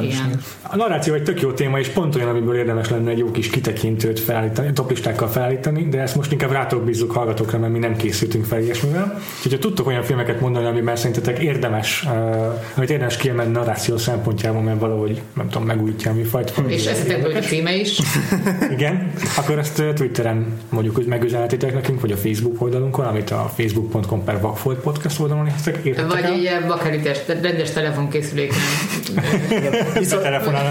Igen. A narráció egy tök jó téma, és pont olyan, amiből érdemes lenne egy jó kis kitekintőt felállítani, toplistákkal felállítani, de ezt most inkább rátok bízzuk hallgatókra, mert mi nem készültünk fel ilyesmivel. Úgyhogy ha tudtok olyan filmeket mondani, amiben szerintetek érdemes, uh, amit érdemes kiemelni narráció szempontjából, mert valahogy, nem tudom, megújítja a műfajt. És eszetekből a címe is. Igen, akkor ezt Twitteren mondjuk megüzenetitek nekünk, vagy a Facebook oldalunkon, amit a facebook.com per Vagfolt podcast oldalon értetek Vagy egy ilyen bakelites, rendes telefonkészüléken. viszont,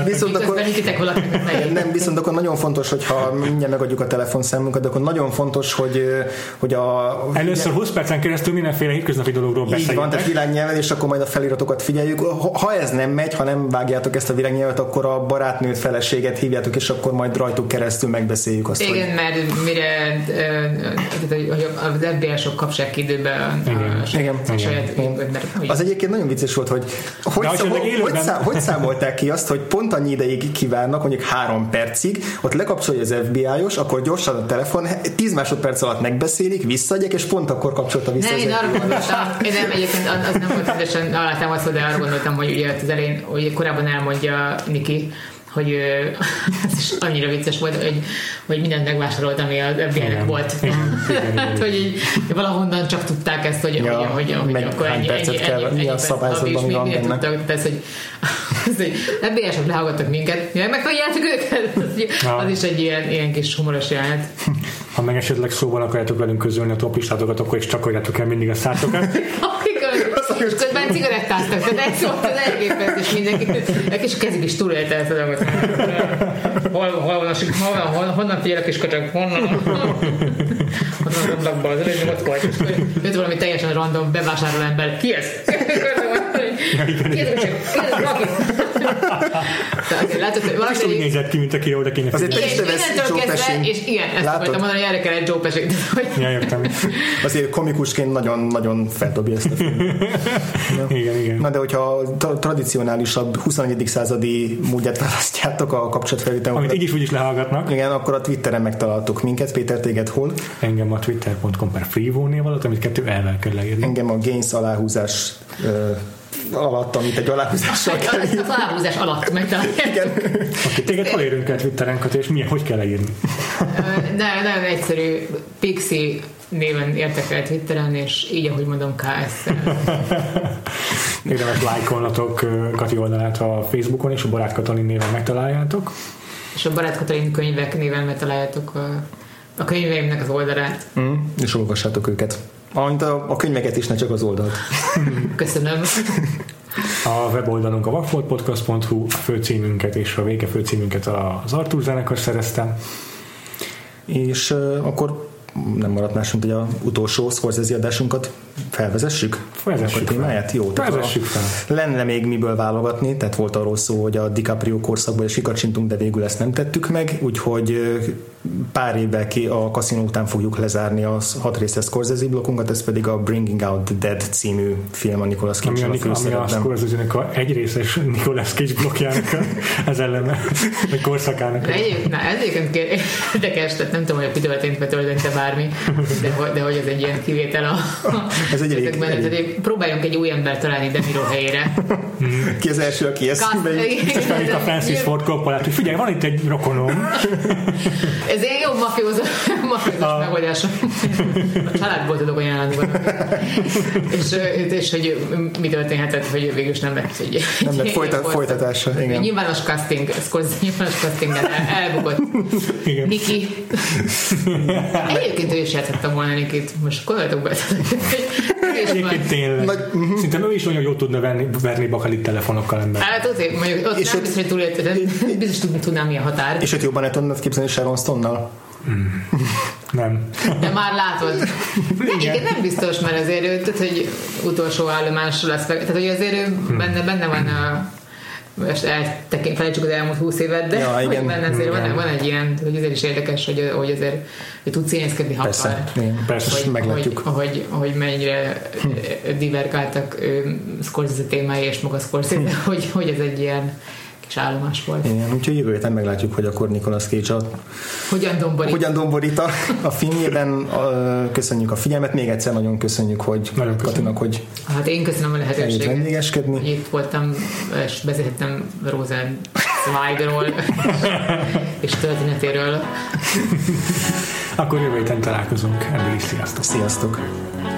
viszont akkor, nem, viszont akkor nagyon fontos, hogyha mindjárt megadjuk a telefonszámunkat, de akkor nagyon fontos, hogy, hogy a... Először 20 percen keresztül mindenféle hétköznapi dologról beszéljünk. Így van, tehát világnyelven, és akkor majd a feliratokat figyeljük. Ha ez nem megy, ha nem vágjátok ezt a világnyelvet, akkor a barátnőt, feleséget hívjátok, és akkor majd rajtuk keresztül megbeszéljük azt. Igen, hogy... mert mire hogy az FBI-sok kapcsolják időben a, igen. A, igen. a saját igen. Mert, Az egyébként nagyon vicces volt, hogy hogy, szám, hogy, szám, hogy számolták ki azt, hogy pont annyi ideig kívánnak, mondjuk három percig, ott lekapcsolja az FBI-os, akkor gyorsan a telefon, 10 másodperc alatt megbeszélik, visszaadják, és pont akkor kapcsolta vissza. Nem, én arra gondoltam, én nem egyébként az nem volt teljesen alátámasztva, de arra gondoltam, hogy ugye az elején, hogy korábban elmondja Niki, hogy ez is annyira vicces volt, hogy, hogy mindent megvásárolt, ami az FBI-nek volt. hogy így, valahonnan csak tudták ezt, hogy, ja, hogy, hogy, hogy akkor ennyi, ennyi, ennyi, ennyi, mi a szabályzatban, mi van benne. Tudtak, ez, hogy FBI-sok lehallgattak minket, mi megtaláljátok őket. Az is egy ilyen, ilyen kis humoros jelenet. Ha meg esetleg szóval akarjátok velünk közölni a topistátokat, akkor is csakoljátok el mindig a szátokat. és közben cigarettáztak, tehát egy szólt az elképesztő, és mindenki, egy kis kezük is túlélte ezt a dolgot. Hol, hol van a hol, hol, honnan figyel a kis kacsak, honnan? Honnan az ablakban, az előző ott volt. Jött valami teljesen random bevásárló ember. Ki ez? Ki ez? Ki ez? Látod, hogy valami... úgy nézett ki, mint aki oda kéne Azért te is te vesz. És igen, ezt Látod? akartam mondani, hogy erre kell egy Joe Pesci. Ja, értem. Azért komikusként nagyon-nagyon feldobja ezt a filmet. igen, igen. Na de hogyha a tradicionálisabb 21. századi módját választjátok a kapcsolatfelvétel. Amit így is úgy is lehallgatnak. Igen, akkor a Twitteren megtaláltuk minket. Péter, téged hol? Engem a twitter.com per freevo alatt, amit kettő elvel kell leírni. Engem a Gains aláhúzás alatt, amit egy aláhúzással kell írni. Az aláhúzás alatt megtalálják. Igen. Aki téged hol érünk el Twitterenket, és milyen, hogy kell leírni? Nem, nem egyszerű. Pixi néven értek el Twitteren, és így, ahogy mondom, KS. Érdemes lájkolnatok Kati oldalát a Facebookon, és a Barát Katalin néven megtaláljátok. És a Barát Katalin könyvek néven megtaláljátok a, a könyveimnek az oldalát. Mm, és olvassátok őket. Amint a, a könyveket is, ne csak az oldalt. Köszönöm. A weboldalunk a vakfoltpodcast.hu, a főcímünket és a vége főcímünket az Artur zenekar szerezte. És uh, akkor nem maradt más, mint hogy a utolsó Scorsese adásunkat felvezessük? Felvezessük a témáját? Jó, Felvezessük fel. Lenne még miből válogatni, tehát volt arról szó, hogy a DiCaprio korszakból is kikacsintunk, de végül ezt nem tettük meg, úgyhogy pár évvel ki a kaszinó után fogjuk lezárni a hat részes Scorsese blokkunkat, ez pedig a Bringing Out the Dead című film a Nicolas cage ami a, ami a Scorsese-nek a egyrészes Nicolas Cage blokkjának az eleme, vagy korszakának. Na, ez egyébként érdekes, tehát nem tudom, hogy a Pitoltent betöltente bármi, de, de hogy ez egy ilyen kivétel a, ez egy elég, ezekben, elég. Tehát próbáljunk egy új ember találni Demiro helyére. ki az első, aki ezt Itt a Francis Ford Coppola, hogy figyelj, van itt egy rokonom. Ez egy jó mafiózós megoldás. A családból tudok ajánlani és, és hogy mi történhetett, hogy végül is nem lett egy nem lett folyta, folytatása. Igen. Nyilvános casting, Scorsese nyilvános casting elbukott. Igen. Niki. Egyébként ő is játszottam volna Nikit. Most gondoljatok be. Egyébként tényleg. Nagy, uh-huh. Szinte ő is nagyon jól tudna verni, verni bakalit telefonokkal ember. Hát azért, mondjuk ott és nem biztos, hogy túlélt, biztos tudnám mi a határ. És ott jobban el tudnád képzelni Sharon Stone-nal? Mm. Nem. De már látod. Nem, igen, nem biztos, mert azért ő, tehát, hogy utolsó állomás lesz, tehát hogy azért ő hmm. benne, benne van a most eltekint, felejtsük az elmúlt húsz évet, de ja, igen, benne azért van, van, egy ilyen, hogy azért is érdekes, hogy, hogy azért hogy tud színészkedni, ha persze. Igen, persze, hogy, meglátjuk. Hogy, hogy, hogy mennyire hm. divergáltak Scorsese témái és maga Scorsese, hm. hogy, hogy ez egy ilyen kis állomás volt. Igen, úgyhogy jövő héten meglátjuk, hogy akkor Nicolas Cage a, hogyan domborít, hogyan domborít a, a filmjében. A, köszönjük a figyelmet, még egyszer nagyon köszönjük, hogy nagyon Katinak, hogy Hát én köszönöm a lehetőséget. Itt voltam, és beszélhettem Rosen Zweigról és történetéről. Akkor jövő héten találkozunk. Eddig is sziasztok. Sziasztok.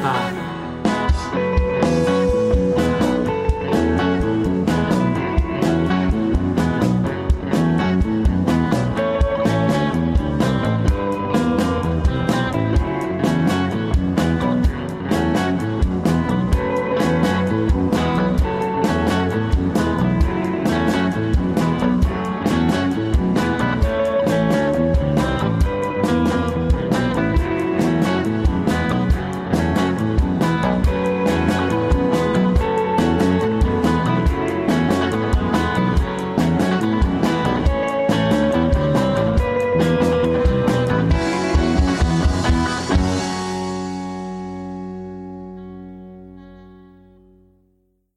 Ah.